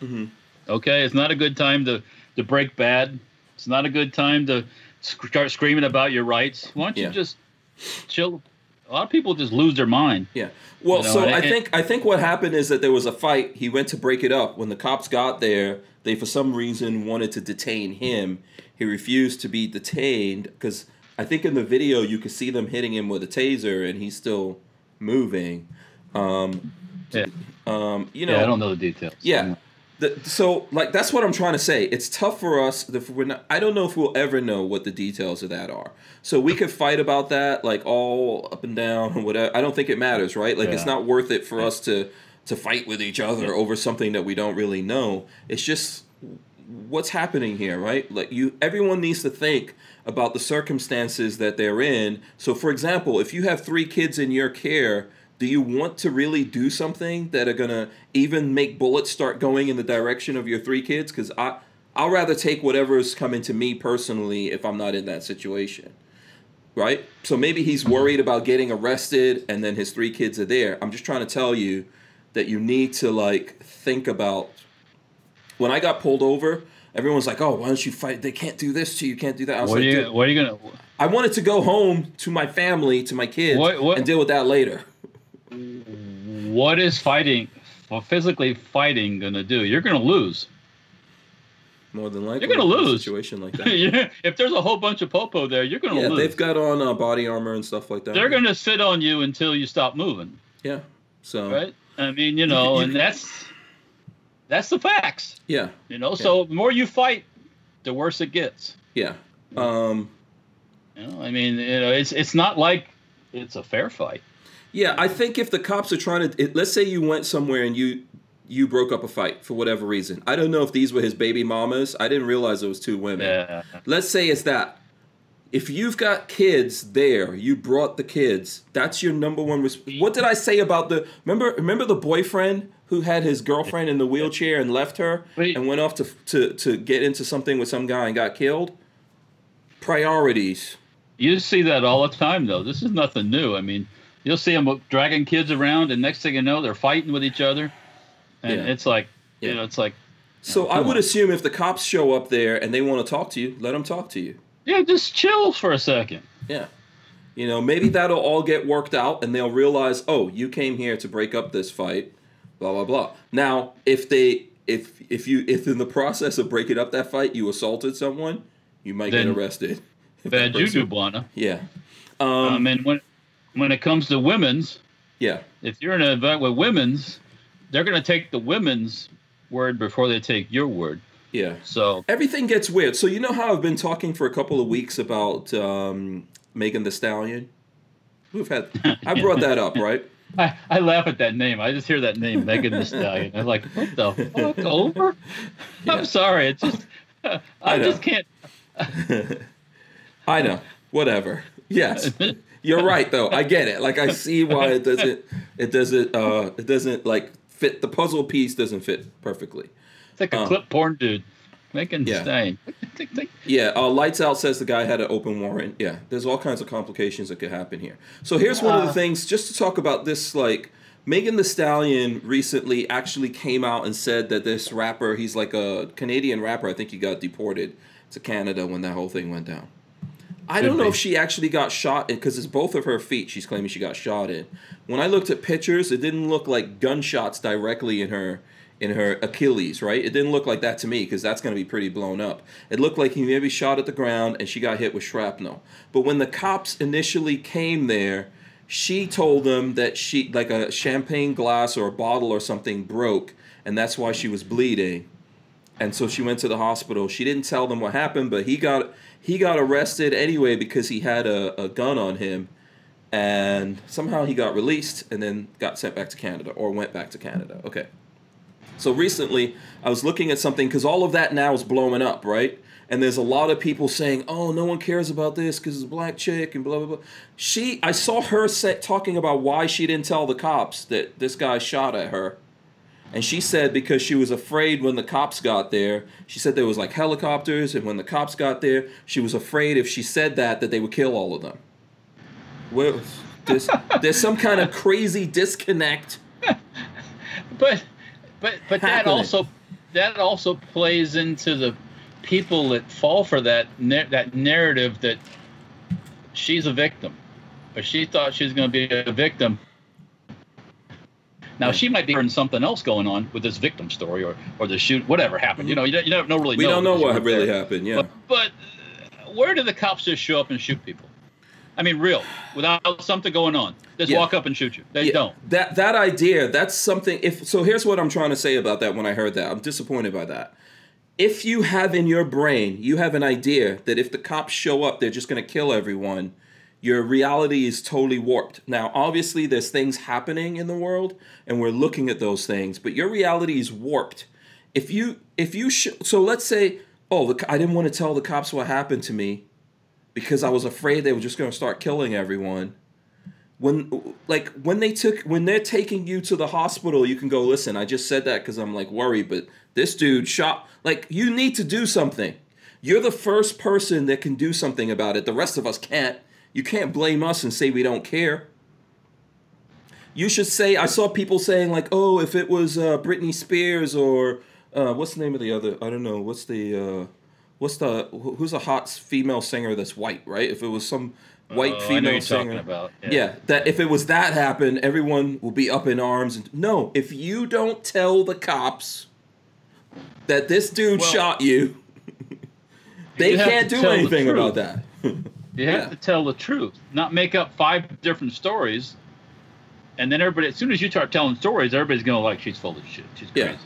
Mhm. Okay, it's not a good time to to break bad. It's not a good time to sc- start screaming about your rights. Why don't you just chill? A lot of people just lose their mind. Yeah. Well, You know, so and- I think I think what happened is that there was a fight. He went to break it up. When the cops got there, they for some reason wanted to detain him. He refused to be detained because I think in the video you could see them hitting him with a taser, and he's still moving. Um, Yeah, um, you know, yeah. I don't know the details. Yeah. the, so like that's what I'm trying to say. It's tough for us if we're not. I don't know if we'll ever know what the details of that are. So we could fight about that like all up and down and whatever. I don't think it matters, right? Like it's not worth it for us to to fight with each other over something that we don't really know. It's just what's happening here, right? Like you everyone needs to think about the circumstances that they're in. So for example, if you have 3 kids in your care, do you want to really do something that are to even make bullets start going in the direction of your 3 kids cuz I I'll rather take whatever is coming to me personally if I'm not in that situation. Right? So maybe he's worried about getting arrested and then his 3 kids are there. I'm just trying to tell you that you need to like think about when I got pulled over, everyone's like, "Oh, why don't you fight? They can't do this to you. Can't do that." I was What are you? What are you gonna? I wanted to go home to my family, to my kids, What- what- and deal with that later. What is fighting? Well, physically fighting gonna do? You're gonna lose. More than likely, You're gonna in a lose. situation like that. Yeah, if there's a whole bunch of popo there, you're gonna lose. yeah, lose. they've got on uh, body armor and stuff like that. They're gonna sit on you until you stop moving, yeah. So right? I mean, you know, you and that's that's the facts. yeah, You know, so the more you fight, the worse it gets. yeah. Um, You know, I mean, you know, it's it's not like it's a fair fight. Yeah, I think if the cops are trying to, it, let's say you went somewhere and you you broke up a fight for whatever reason. I don't know if these were his baby mamas. I didn't realize it was two women. Yeah. Let's say it's that. If you've got kids there, you brought the kids. That's your number one. Res- what did I say about the? Remember, remember the boyfriend who had his girlfriend in the wheelchair and left her Wait. and went off to to to get into something with some guy and got killed. Priorities. You see that all the time, though. This is nothing new. I mean, you'll see them dragging kids around, and next thing you know, they're fighting with each other, and Yeah. it's like, Yeah. you know, it's like, So I would on. assume if the cops show up there and they want to talk to you, let them talk to you. yeah, just chill for a second. Yeah. You know, maybe that'll all get worked out and they'll realize, oh, you came here to break up this fight, blah blah blah. Now, if they if if you if in the process of breaking up that fight you assaulted someone, you might Then get arrested. Bad juju, Buana. Yeah. Um, Um, and when when it comes to women's, yeah. if you're in an event with women's, they're going to take the women's word before they take your word. Yeah. So Everything gets weird. So you know how I've been talking for a couple of weeks about um, Megan Thee Stallion? We've had I brought that up, right? I, I laugh at that name. I just hear that name, Megan Thee Stallion. I'm like, what the fuck, over? Yeah. I'm sorry. It's just, I, I just can't. I know. Whatever. Yes. You're right though. I get it. Like I see why it doesn't it doesn't uh it doesn't like fit the puzzle piece doesn't fit perfectly. It's like a Uh. clip porn dude. Megan Thee Yeah. Stallion. Tick, tick. Yeah, uh, Lights Out says the guy had an open warrant. Yeah, there's all kinds of complications that could happen here. So here's one of the Uh. things, just to talk about this, like Megan Thee Stallion recently actually came out and said that this rapper, he's like a Canadian rapper. I think he got deported to Canada when that whole thing went down. I don't know be. if she actually got shot in because it's both of her feet. She's claiming she got shot in. When I looked at pictures, it didn't look like gunshots directly in her in her Achilles, right? It didn't look like that to me because that's going to be pretty blown up. It looked like he maybe shot at the ground and she got hit with shrapnel. But when the cops initially came there, she told them that she like a champagne glass or a bottle or something broke and that's why she was bleeding and so she went to the hospital. She didn't tell them what happened, but he got he got arrested anyway because he had a, a gun on him, and somehow he got released and then got sent back to Canada or went back to Canada. Okay. So recently, I was looking at something because all of that now is blowing up, right? And there's a lot of people saying, "Oh, no one cares about this because it's a black chick and blah blah blah." She, I saw her say, talking about why she didn't tell the cops that this guy shot at her. And she said because she was afraid when the cops got there, she said there was like helicopters, and when the cops got there, she was afraid if she said that that they would kill all of them. Well, there's, there's some kind of crazy disconnect. But, but, but that also, that also plays into the people that fall for that that narrative that she's a victim, or she thought she was going to be a victim. Now she might be hearing something else going on with this victim story, or or the shoot, whatever happened. You know, you don't, you don't know really. We know don't know what really there. happened. Yeah. But, but where do the cops just show up and shoot people? I mean, real, without something going on. just Yeah. walk up and shoot you. They Yeah, don't. That that idea, that's something if so here's what I'm trying to say about that when I heard that. I'm disappointed by that. If you have in your brain, you have an idea that if the cops show up, they're just going to kill everyone, your reality is totally warped. Now, obviously there's things happening in the world and we're looking at those things, but your reality is warped. If you if you sh- so let's say, oh, the, I didn't want to tell the cops what happened to me because I was afraid they were just going to start killing everyone. When like when they took when they're taking you to the hospital you can go listen i just said that because i'm like worried but this dude shot like you need to do something. You're the first person that can do something about it. The rest of us can't. You can't blame us and say we don't care. You should say i saw people saying like oh if it was uh, britney spears or uh, what's the name of the other i don't know what's the uh, what's the who's a hot female singer that's white right if it was some white Oh, female singer talking about. yeah. that if it was that happen, everyone will be up in arms. And no, if you don't tell the cops that this dude Well, shot you, they you can't do anything about that. You have Yeah. to tell the truth, not make up five different stories, and then everybody. As soon as you start telling stories, everybody's going to like she's full of shit. She's Yeah. crazy.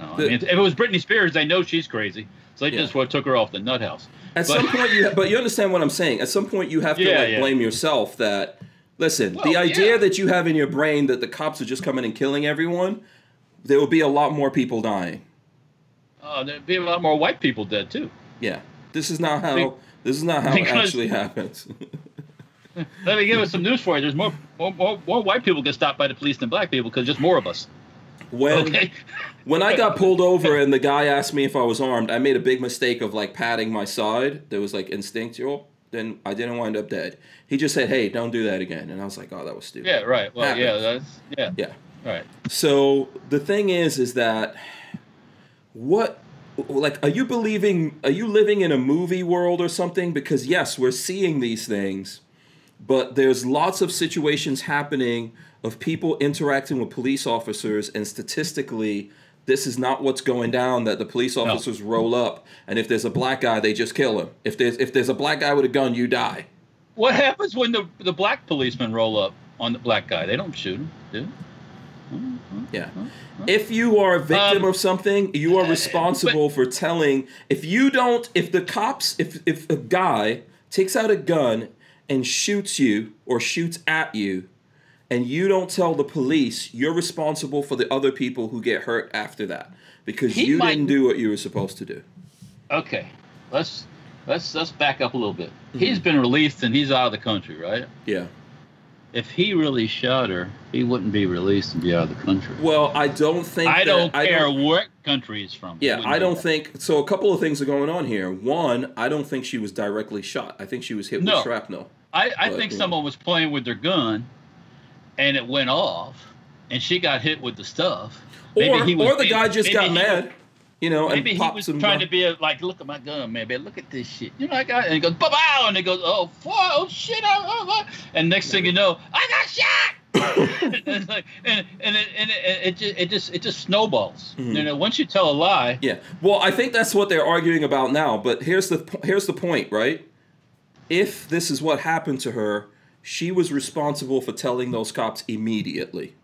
No, The- I mean, if it was Britney Spears, they know she's crazy, so they Yeah. just what took her off the nut house. At But- some point, you but you understand what I'm saying. At some point, you have to Yeah, like yeah. blame yourself. That listen, the idea yeah. that you have in your brain that the cops are just coming and killing everyone, there will be a lot more people dying. Uh, there'd be a lot more white people dead too. Yeah, this is not how. Be- This is not how it actually happens. Let me give us some news for you. There's more, more, more, more white people get stopped by the police than black people because just more of us. When Okay. When I got pulled over and the guy asked me if I was armed, I made a big mistake of like patting my side. That was like instinctual. Then I didn't wind up dead. He just said, "Hey, don't do that again," and I was like, "Oh, that was stupid." Yeah. Right. Well. Yeah. That's yeah. Yeah. Right. So the thing is, is that what, like, are you believing? Are you living in a movie world or something? Because yes, we're seeing these things, but there's lots of situations happening of people interacting with police officers, and statistically, this is not what's going down. That the police officers roll up, and if there's a black guy, they just kill him. If there's if there's a black guy with a gun, you die. What happens when the the black policemen roll up on the black guy? They don't shoot him, do? they? Yeah. If you are a victim Um, of something, you are responsible for telling. If you don't, if the cops, if if a guy takes out a gun and shoots you or shoots at you, and you don't tell the police, you're responsible for the other people who get hurt after that because He you might- didn't do what you were supposed to do. Okay. Let's let's let's back up a little bit. Mm-hmm. He's been released and he's out of the country, right? Yeah. If he really shot her, he wouldn't be released and be out of the country. Well, I don't think. I that- don't I care what country he's from. Yeah, I do don't think so. A couple of things are going on here. One, I don't think she was directly shot. I think she was hit No. with shrapnel. I, I But, think yeah. someone was playing with their gun, and it went off, and she got hit with the stuff. Maybe or, he was or the guy just maybe got mad, you know, and Maybe he was trying to be a, like, look at my gun, maybe. Look at this shit. You know, I got, and he goes, bow, bow, and he goes, oh, fuck, oh shit, oh, oh, oh. and next thing you know, I got shot. and like, and and it, and it, it just it just it just snowballs. Mhm. You know, once you tell a lie, Yeah. Well, I think that's what they're arguing about now. But here's the here's the point, right? If this is what happened to her, she was responsible for telling those cops immediately.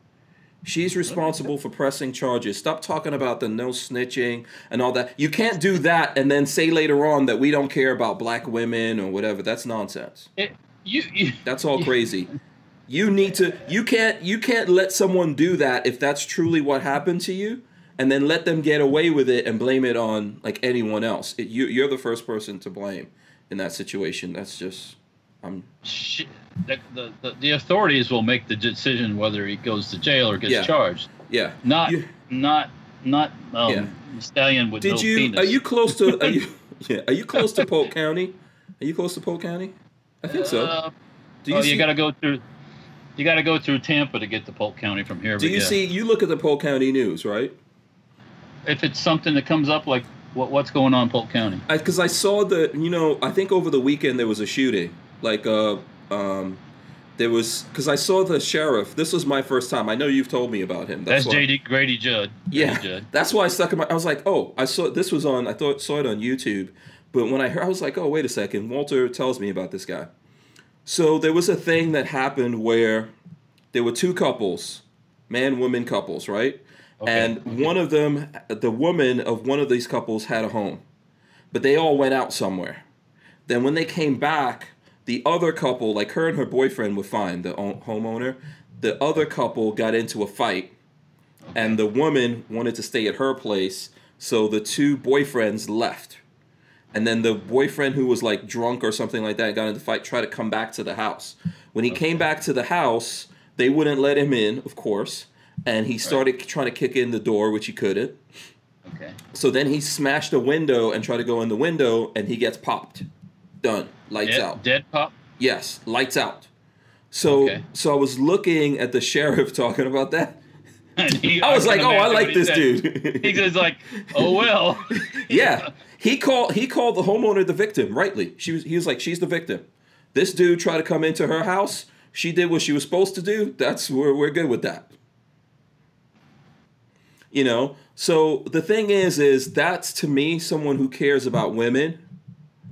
She's responsible for pressing charges. Stop talking about the no snitching and all that. You can't do that and then say later on that we don't care about black women or whatever. That's nonsense. it, you, you That's all crazy. You need to you can't you can't let someone do that if that's truly what happened to you and then let them get away with it and blame it on like anyone else. It, you you're the first person to blame in that situation. That's just I'm sh- the, the, the, authorities will make the decision whether he goes to jail or gets Yeah. charged. yeah. Not You- not not um, Yeah. stallion with Did no you penis. are you close to are you yeah, are you close to Polk County? Are you close to Polk County? I think so. Uh, Do oh, see- you got to go through. You got to go through Tampa to get to Polk County from here. Do you yeah. see you look at the Polk County news, right? if it's something that comes up like what, what's going on in Polk County? because I, saw the you know I think over the weekend there was a shooting like uh um there was because I saw the sheriff this was my first time I know you've told me about him That's, why- JD Grady Judd. Grady yeah Judd. that's why I stuck in my I was like oh I saw this was on I thought saw it on YouTube but when I heard I was like oh wait a second Walter tells me about this guy so there was a thing that happened where there were two couples, man woman couples, right? Okay, And okay. one of them, the woman of one of these couples had a home, but they all went out somewhere. Then when they came back, the other couple, like her and her boyfriend, were fine. The homeowner, the other couple got into a fight, and the woman wanted to stay at her place, so the two boyfriends left. And then the boyfriend who was like drunk or something like that got into the fight, tried to come back to the house. When he came back to the house, they wouldn't let him in, of course, and he started trying to kick in the door, which he couldn't. Okay. So then he smashed a window and tried to go in the window, and he gets popped. Done. Lights Dead, out. dead pop. Yes, lights out. So Okay. so I was looking at the sheriff talking about that. He- I was can like, oh, I like this said. dude. He's like, oh well. yeah, he called he called the homeowner the victim. Rightly, she was he was like, she's the victim. This dude tried to come into her house. She did what she was supposed to do. That's we're we're good with that. You know. So the thing is, is that's to me someone who cares about women,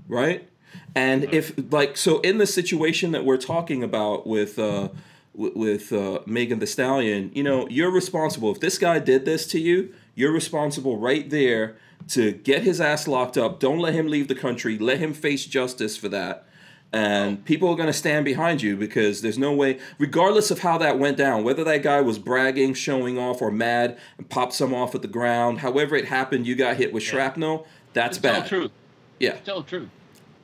right? And if like so in the situation that we're talking about with uh with uh, Megan Thee Stallion, you know, you're responsible. If this guy did this to you, you're responsible right there to get his ass locked up. Don't let him leave the country. Let him face justice for that. And people are going to stand behind you because there's no way, regardless of how that went down, whether that guy was bragging, showing off, or mad and popped some off at the ground, however it happened, you got hit with shrapnel. That's bad. Tell the truth. Yeah Tell the truth.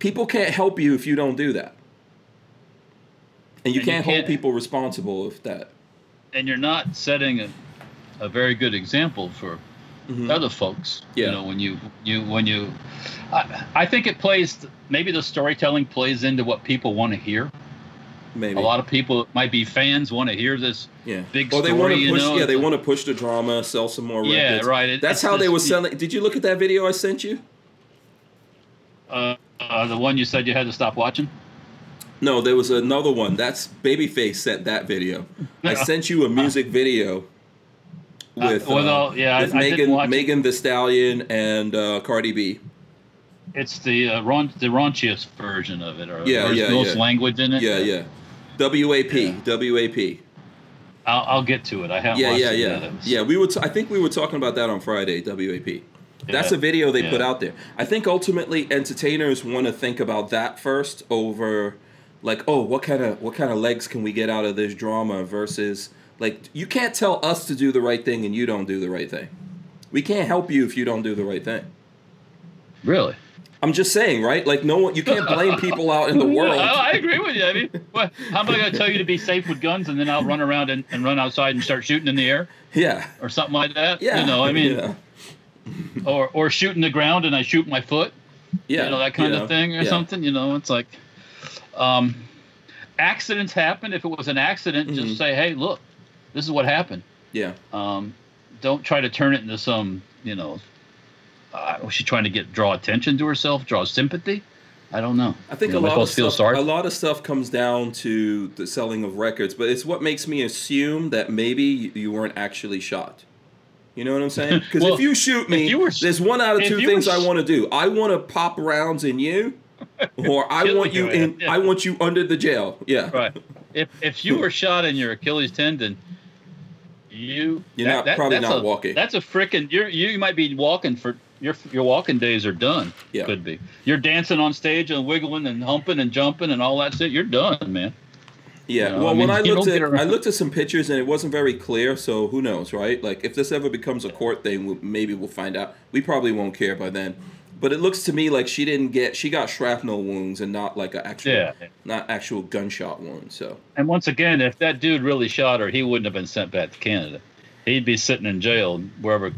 People can't help you if you don't do that. And you And can't hold can't- people responsible if that. And you're not setting a, a very good example for other folks. Mm-hmm. Yeah. You know, when you you when you, I, I think it plays. Maybe the storytelling plays into what people want to hear. Maybe A lot of people might be fans want to hear this. yeah. big or they want story, to you know, yeah, they want to push the drama, sell some more Yeah, right. It- That's how they were selling. Did you look at that video I sent you? Uh, uh, the one you said you had to stop watching. No, there was another one. That's Babyface sent that video. I sent you a music video with, Uh, well, uh, yeah, with I Megan, it. Megan Thee Stallion and uh, Cardi B. It's the uh, raun- the raunchiest version of it, or Yeah, there's yeah, most yeah. language in it. Yeah, yeah. WAP, WAP. I'll, I'll get to it. I haven't Yeah, yeah, yeah, yet. It was- yeah. We were. T- I think we were talking about that on Friday. WAP. That's a video they put out there. I think ultimately entertainers want to think about that first over, like, oh, what kind of what kind of legs can we get out of this drama versus like you can't tell us to do the right thing and you don't do the right thing. We can't help you if you don't do the right thing. Really? I'm just saying, right? Like no one, you can't blame people out in the world. I, I agree with you. I mean, what, how am I going to tell you to be safe with guns and then I'll run around and, and run outside and start shooting in the air Yeah, or something like that? yeah. You know, I mean, yeah, or or shooting the ground and I shoot my foot. yeah you know that kind you of thing or yeah. something. You know, it's like, um, accidents happen. If it was an accident, Mhm. just say, hey, look, this is what happened. Yeah, Um, don't try to turn it into some, you know, uh, was she trying to get draw attention to herself, draw sympathy? I don't know. I think You know, a lot of feel stuff. sorry. A lot of stuff comes down to the selling of records, but it's what makes me assume that maybe you weren't actually shot. You know what I'm saying? Because Well, if you shoot me, you were- there's one out of two things I want to do. I want to pop rounds in you, or I want you in. yeah. I want you under the jail. Yeah. right. If if you were shot in your Achilles tendon, you You're not- probably not a, walking. That's a freaking. You you might be walking for your your walking days are done. Yeah. Could be. You're dancing on stage and wiggling and humping and jumping and all that shit. You're done, man. Yeah. You know, well, I mean, when I looked at I looked at some pictures and it wasn't very clear. So who knows, right? Like if this ever becomes a court thing, we'll, maybe we'll find out. We probably won't care by then. But it looks to me like she didn't get she got shrapnel wounds and not like an actual Yeah. not actual gunshot wound. So And once again, if that dude really shot her, he wouldn't have been sent back to Canada. He'd be sitting in jail wherever.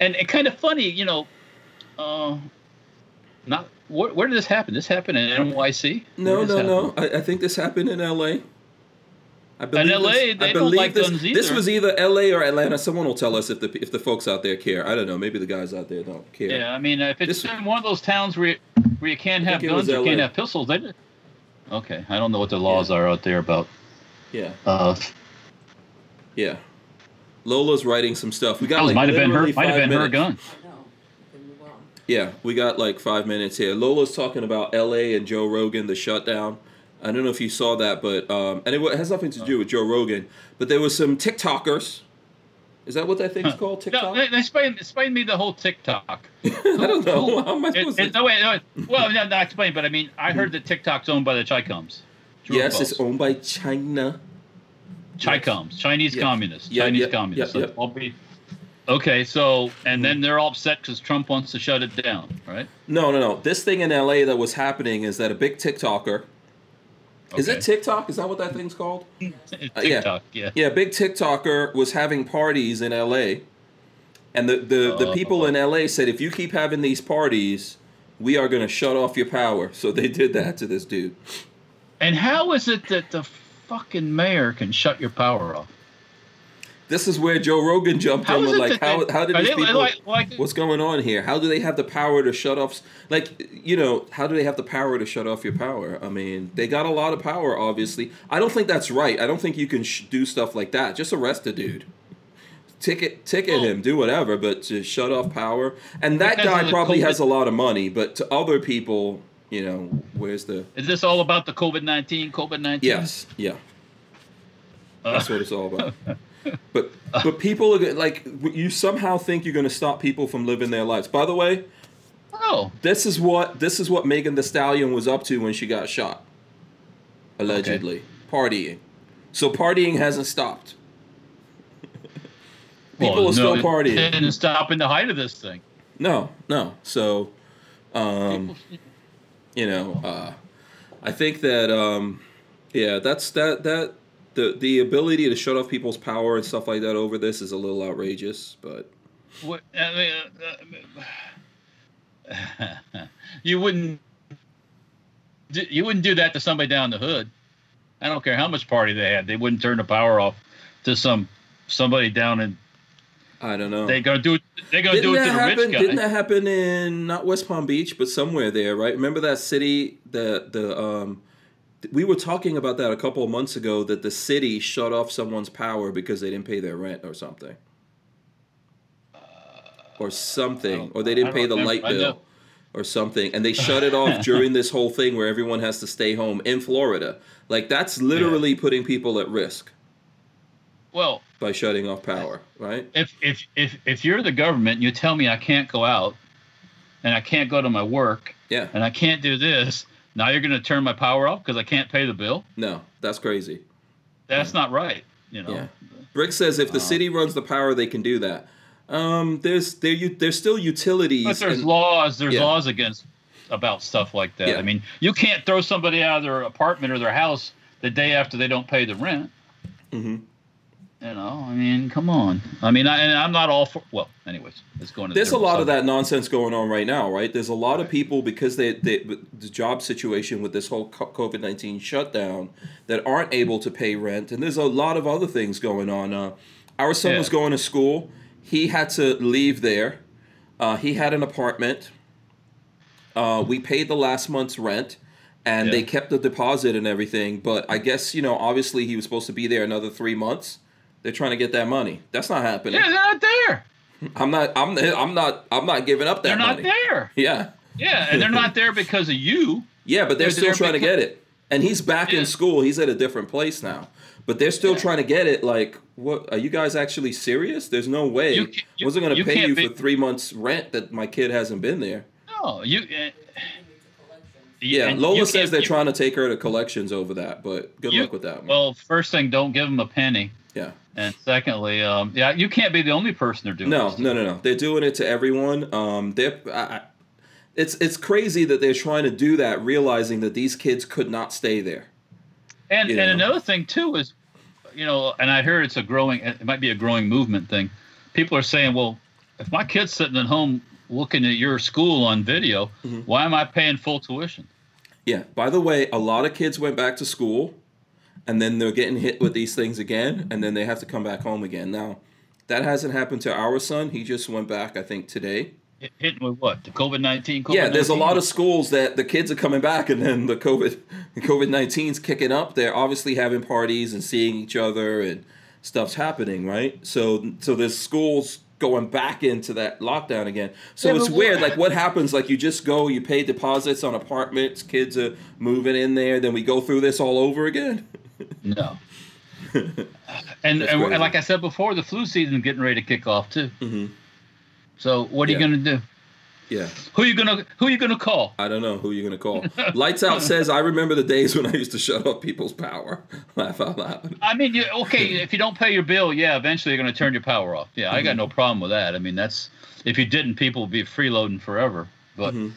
And it kind of funny, you know. Uh, not where, where did this happen? This happened in NYC. no, no, no. I, I think this happened in L.A. I believe LA, this, they I don't like this, guns This was either L.A. or Atlanta. Someone will tell us if the if the folks out there care. I don't know. Maybe the guys out there don't care. Yeah, I mean, if it's This- in one of those towns where you, where you can't have think it was guns or can't have pistols, they okay. I don't know what the laws are out there about. Yeah. Uh, Yeah. Lola's writing some stuff. We got that like might have been her. literally Might have five been her minutes. gun. I know. Then move on. Yeah, we got like five minutes here. Lola's talking about L.A. and Joe Rogan, the shutdown, I don't know if you saw that, but um, and it has nothing to do with Joe Rogan. But there was some TikTokers. Is that what that thing's called? TikTok. No, explain explain me the whole TikTok. I don't know. How am I supposed it, to? no, wait, no, wait. Well, no, not explain, but I mean, I heard that TikTok's owned by the or Yes, false? it's owned by China. Chicums, Chinese Yeah. communists, Chinese yeah, communists. yeah, So be- okay, so and then they're all upset because Trump wants to shut it down, right? No, no, no. This thing in LA that was happening is that a big TikToker. Is it TikTok? Is that what that thing's called? It's Uh, yeah. Yeah. Yeah, big TikToker was having parties in LA, and the the, the Uh, people in LA said, if you keep having these parties, we are going to shut off your power. So they did that to this dude. And how is it that the fucking mayor can shut your power off? This is where Joe Rogan jumped How in with like, how how did these people? like- like- what's going on here? How do they have the power to shut off? Like, you know, how do they have the power to shut off your power? I mean, they got a lot of power, obviously. I don't think that's right. I don't think you can sh- do stuff like that. Just arrest a dude. Ticket, ticket him, do whatever, but to shut off power. And that guy probably COVID has a lot of money, but to other people, you know, where's the? Is this all about the COVID nineteen? COVID nineteen? Yes, yeah. Uh, That's what it's all about. But but people are like you somehow think you're going to stop people from living their lives. By the way, oh, this is what this is what Megan Thee Stallion was up to when she got shot. Allegedly, partying. So partying hasn't stopped. People well, are still no, partying. It didn't stop in the height of this thing. No, no. So, um, you know, uh, I think that um, yeah, that's that that the the ability to shut off people's power and stuff like that over this is a little outrageous, but What, I mean, uh, you wouldn't do- you wouldn't do that to somebody down the hood. I don't care how much party they had. They wouldn't turn the power off to some somebody down in. I don't know. They gonna do it. They gonna didn't do it to the happen? rich guy. Didn't that happen in not West Palm Beach, but somewhere there, right? Remember that city the the um, we were talking about that a couple of months ago that the city shut off someone's power because they didn't pay their rent or something, or something, or they didn't pay the light remember. I know. bill. Or something, and they shut it off during this whole thing where everyone has to stay home in Florida. Like that's literally putting people at risk well, by shutting off power, right? if if if if you're the government, and you tell me I can't go out, and I can't go to my work, Yeah, and I can't do this. Now you're gonna turn my power off because I can't pay the bill. no, that's crazy. That's not right. You know. Yeah. Brick says if the city runs the power, they can do that. Um, there's there you there's still utilities. But there's and- laws. There's Yeah. laws against about stuff like that. Yeah. I mean, you can't throw somebody out of their apartment or their house the day after they don't pay the rent. Mhm. You know, I mean, come on. I mean, I, and I'm not all for. Well, anyways, let's go into. There's a different lot of that nonsense going on right now, right? There's a lot of people because they, they the job situation with this whole COVID nineteen shutdown that aren't able to pay rent, and there's a lot of other things going on. Uh, our son Yeah. was going to school. He had to leave there. Uh, he had an apartment. Uh, we paid the last month's rent, and Yeah. they kept the deposit and everything. But I guess you know, obviously, he was supposed to be there another three months. They're trying to get that money. That's not happening. Yeah, they're not there. I'm not. I'm. I'm not. I'm not giving up that They're not money. there. Yeah. Yeah, and they're not there because of you. Yeah, but they're, They're still trying to get it. And he's back Yeah. in school. He's at a different place now. But they're still Yeah. trying to get it. Like, what? Are you guys actually serious? There's no way. You you- I wasn't going to pay you be- for three months' rent that my kid hasn't been there. No, you. Uh, Yeah, Lola says they're trying to take her to collections over that, but good luck with that. Well, first thing, don't give them a penny. yeah. And secondly, um, yeah, you can't be the only person they're doing. No, no, no, no. They're doing it to everyone. Um, I, it's it's crazy that they're trying to do that, realizing that these kids could not stay there. And you and know. another thing too is, you know, and I heard it's a growing, it might be a growing movement thing. People are saying, well, if my kid's sitting at home looking at your school on video, Mm-hmm. why am I paying full tuition? Yeah. By the way, a lot of kids went back to school, and then they're getting hit with these things again, and then they have to come back home again. Now, that hasn't happened to our son. He just went back, I think, today. Hit- with what? The COVID nineteen. yeah, there's a lot of schools that the kids are coming back, and then the COVID COVID 19's kicking up. They're obviously having parties and seeing each other, and stuff's happening, right? So, so there's schools going back into that lockdown again. So Yeah, it's weird. what- Like what happens? Like you just go, you pay deposits on apartments, kids are moving in there, then we go through this all over again. No. and, That's and, like I said before, the flu season's getting ready to kick off too. hmm So what are Yeah. you gonna do? Yeah, Who you gonna Who you gonna call? I don't know who you're gonna call. Lights out says I remember the days when I used to shut off people's power. Laugh out loud. I mean, you, okay, if you don't pay your bill, yeah, eventually you're gonna turn your power off. Yeah, I got no problem with that. I mean, that's if you didn't, people would be freeloading forever. But Mhm.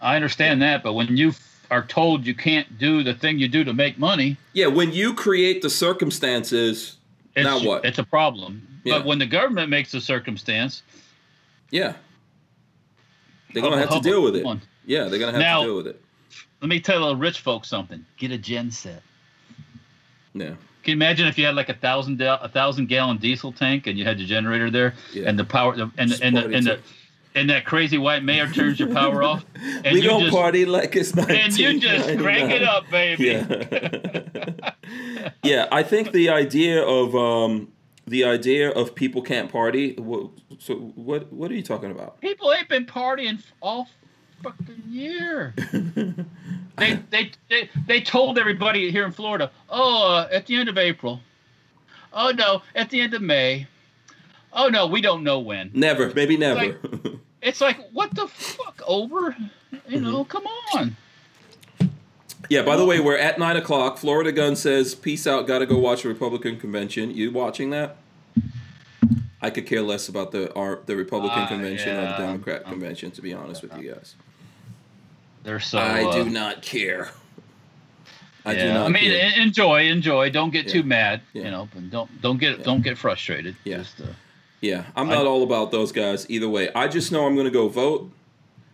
I understand that. But when you are told you can't do the thing you do to make money, Yeah, when you create the circumstances, it's, now what? It's a problem. Yeah. But when the government makes the circumstance, Yeah. They're gonna have to deal with it. come on. Yeah, they're gonna have Now- to deal with it. let me tell the rich folks something: get a gen set. Yeah. Can you imagine if you had like a thousand a thousand gallon diesel tank and you had your generator there Yeah. and the power the, and Just and the, and, the. And that crazy white mayor turns your power off and we you gonna just party like it's and you just crank it up, baby. Yeah. yeah, I think the idea of um, the idea of people can't party. So what what are you talking about? People ain't been partying all fucking year. they, they they they told everybody here in Florida, oh, uh, at the end of April. Oh no, at the end of May. Oh no, we don't know when. Never, maybe never. Like- It's like what the fuck over? You know, Mm-hmm. come on. yeah. By the way, we're at nine o'clock. Florida Gun says, "Peace out. Got to go watch the Republican convention." You watching that? I could care less about the our, the Republican Uh, convention or the yeah, Democrat um, convention. To be honest with you guys, They're so. I uh, do not care. I yeah, do not I mean, care. enjoy, enjoy. Don't get Yeah. too mad. Yeah. You know, but don't don't get Yeah. don't get frustrated. Yeah. Just, uh, Yeah, I'm I- not all about those guys either way. I just know I'm going to go vote,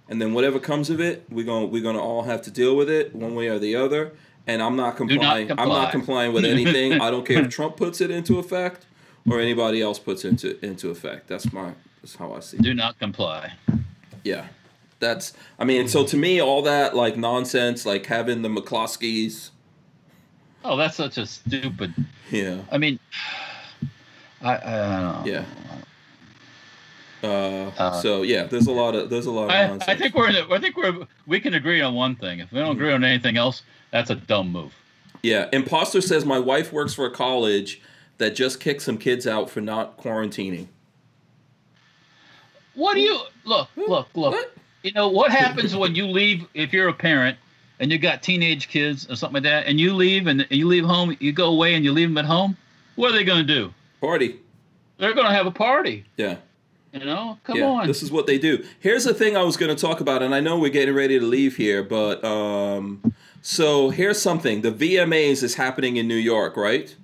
and then whatever comes of it, we're going we're going to all have to deal with it one way or the other. And I'm not not complying. I'm not complying with anything. I don't care if Trump puts it into effect or anybody else puts it into into effect. That's my that's how I see. it. do not comply. Yeah, that's. I mean, so to me, all that like nonsense, like having the McCloskeys. Oh, that's such a stupid. Yeah. I mean, I, I don't know. Yeah. Uh, Uh, so yeah, there's a lot of there's a lot of I. I think we're I think we're we can agree on one thing. If we don't agree on anything else, that's a dumb move. Yeah, imposter says my wife works for a college that just kicked some kids out for not quarantining. What do you look look look? What? You know what happens when you leave if you're a parent and you got teenage kids or something like that, and you leave and you leave home, you go away and you leave them at home. What are they going to do? Party. They're going to have a party. Yeah. You know, come yeah. on. This is what they do. Here's the thing I was going to talk about, and I know we're getting ready to leave here, but um, so here's something. The VMAs is happening in New York, right?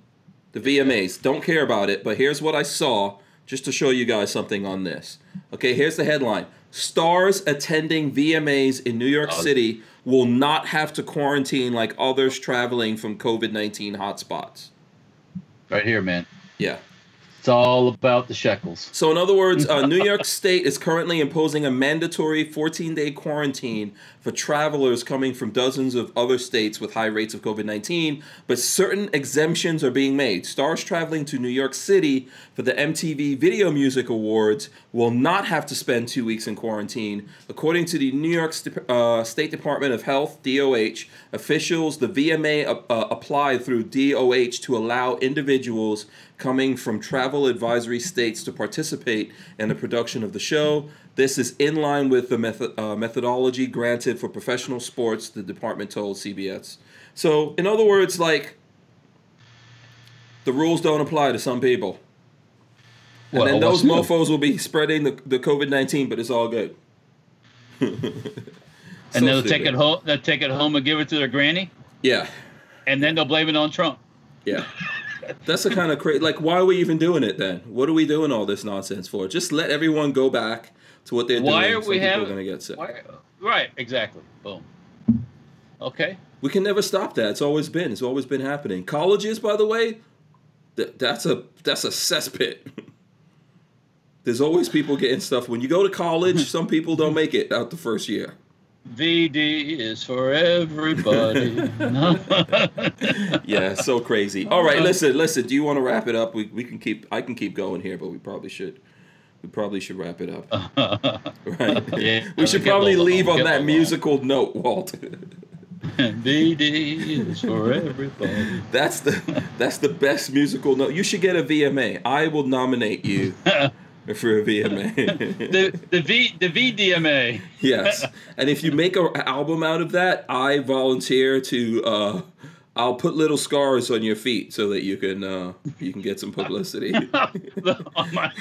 The VMAs. Don't care about it, but here's what I saw just to show you guys something on this. Okay, here's the headline. Stars attending VMAs in New York Oh. City will not have to quarantine like others traveling from COVID 19 hotspots. right here, man. Yeah. It's all about the shekels. So, in other words, uh, New York State is currently imposing a mandatory 14 day quarantine for travelers coming from dozens of other states with high rates of COVID 19, but certain exemptions are being made. Stars traveling to New York City for the MTV Video Music Awards will not have to spend two weeks in quarantine. According to the New York St- uh, State Department of Health, DOH, officials, the VMA uh, applied through DOH to allow individuals coming from travel advisory states to participate in the production of the show. This is in line with the method, uh, methodology granted for professional sports, the department told CBS. So, in other words, like, the rules don't apply to some people. And Well, then those mofos will be spreading the, the COVID 19, but it's all good. So and they'll stupid. take it home. They'll take it home and give it to their granny, Yeah. and then they'll blame it on Trump. Yeah. That's the kind of crazy. Like, why are we even doing it then? What are we doing all this nonsense for? Just let everyone go back to what they're Why doing. Why are Some we having? going to get sick. Why, right, exactly. Boom. Okay. We can never stop that. It's always been. It's always been happening. Colleges, by the way, th- that's a that's a cesspit. There's always people getting stuff. When you go to college, some people don't make it out the first year. VD is for everybody. Yeah, so crazy. All right, listen, listen. Do you want to wrap it up? We, we can keep. I can keep going here, but we probably should. we probably should wrap it up. Right. Yeah, we should probably leave on that musical note, Walt. VD is for everybody. That's the that's the best musical note. You should get a VMA. I will nominate you for a VMA. the the V the VDMA. yes, and if you make an album out of that, I volunteer to. Uh, I'll put little scars on your feet so that you can uh, you can get some publicity. oh my!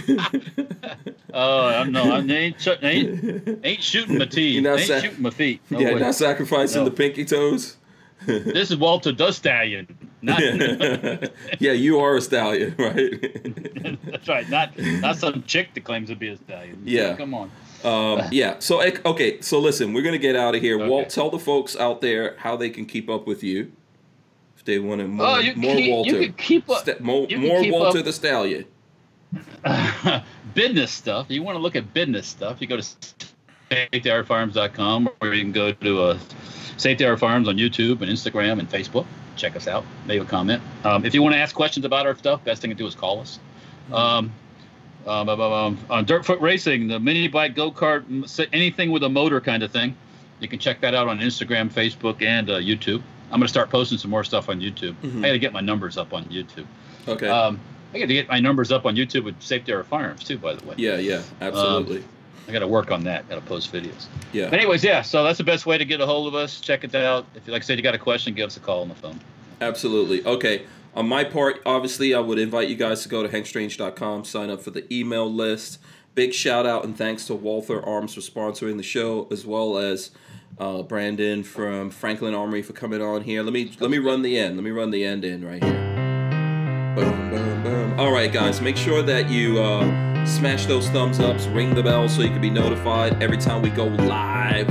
Oh I'm no, I ain't, ain't ain't shooting my teeth. Ain't shooting my feet. No yeah, way. not sacrificing No. the pinky toes. This is Walter Dust Stallion. Not yeah, you are a stallion, right? that's right. Not not some chick that claims to be a stallion. Yeah. Come on. Um, yeah. So okay. So listen, we're gonna get out of here. Okay. Walt, tell the folks out there how they can keep up with you if they want to more, Oh, you more keep- you Walter. can keep up- more more keep Walter up- the Stallion. business stuff. You want to look at business stuff, you go to safetyhourfarms.com or you can go to Safety Hour Farms on YouTube and Instagram and Facebook. Check us out. Leave a comment. Um, if you want to ask questions about our stuff, best thing to do is call us. Um, um, um, um, on Dirt Foot Racing, the mini bike, go kart, anything with a motor kind of thing. You can check that out on Instagram, Facebook, and uh, YouTube. I'm going to start posting some more stuff on YouTube. Mhm. I got to get my numbers up on YouTube. Okay. Um, I got to get my numbers up on YouTube with Safety Hour Farms too, by the way. yeah. Yeah. Absolutely. I got to work on that. Got to post videos. yeah. But anyways, yeah. So that's the best way to get a hold of us. Check it out. If you like I said, you got a question, give us a call on the phone. Absolutely. Okay. On my part, obviously, I would invite you guys to go to hankstrange.com, sign up for the email list. Big shout out and thanks to Walther Arms for sponsoring the show, as well as uh, Brandon from Franklin Armory for coming on here. Let me let me run the end. Let me run the end in right here. Boom, boom, boom. All right, guys, make sure that you uh, smash those thumbs ups, ring the bell so you can be notified every time we go live.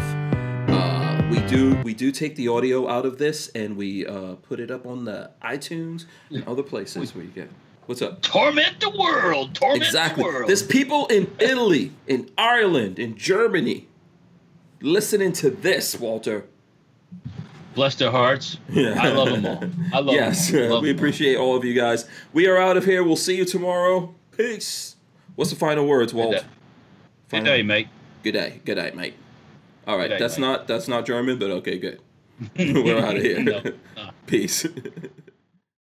Uh, we do we do take the audio out of this and we uh, put it up on the iTunes and other places where you get. What's up? Torment the world. Torment Exactly. the world. There's people in Italy, in Ireland, in Germany, listening to this, Walter. Bless their hearts. Yeah. I love them all. I love yes, them all. Love we them all. appreciate all of you guys. We are out of here. We'll see you tomorrow. Peace. What's the final words, Walt? Good day. Good day, mate. Good day. Good day, mate. All right, day, that's mate. not that's not German, but okay, good. We're out of here. No, no. Peace.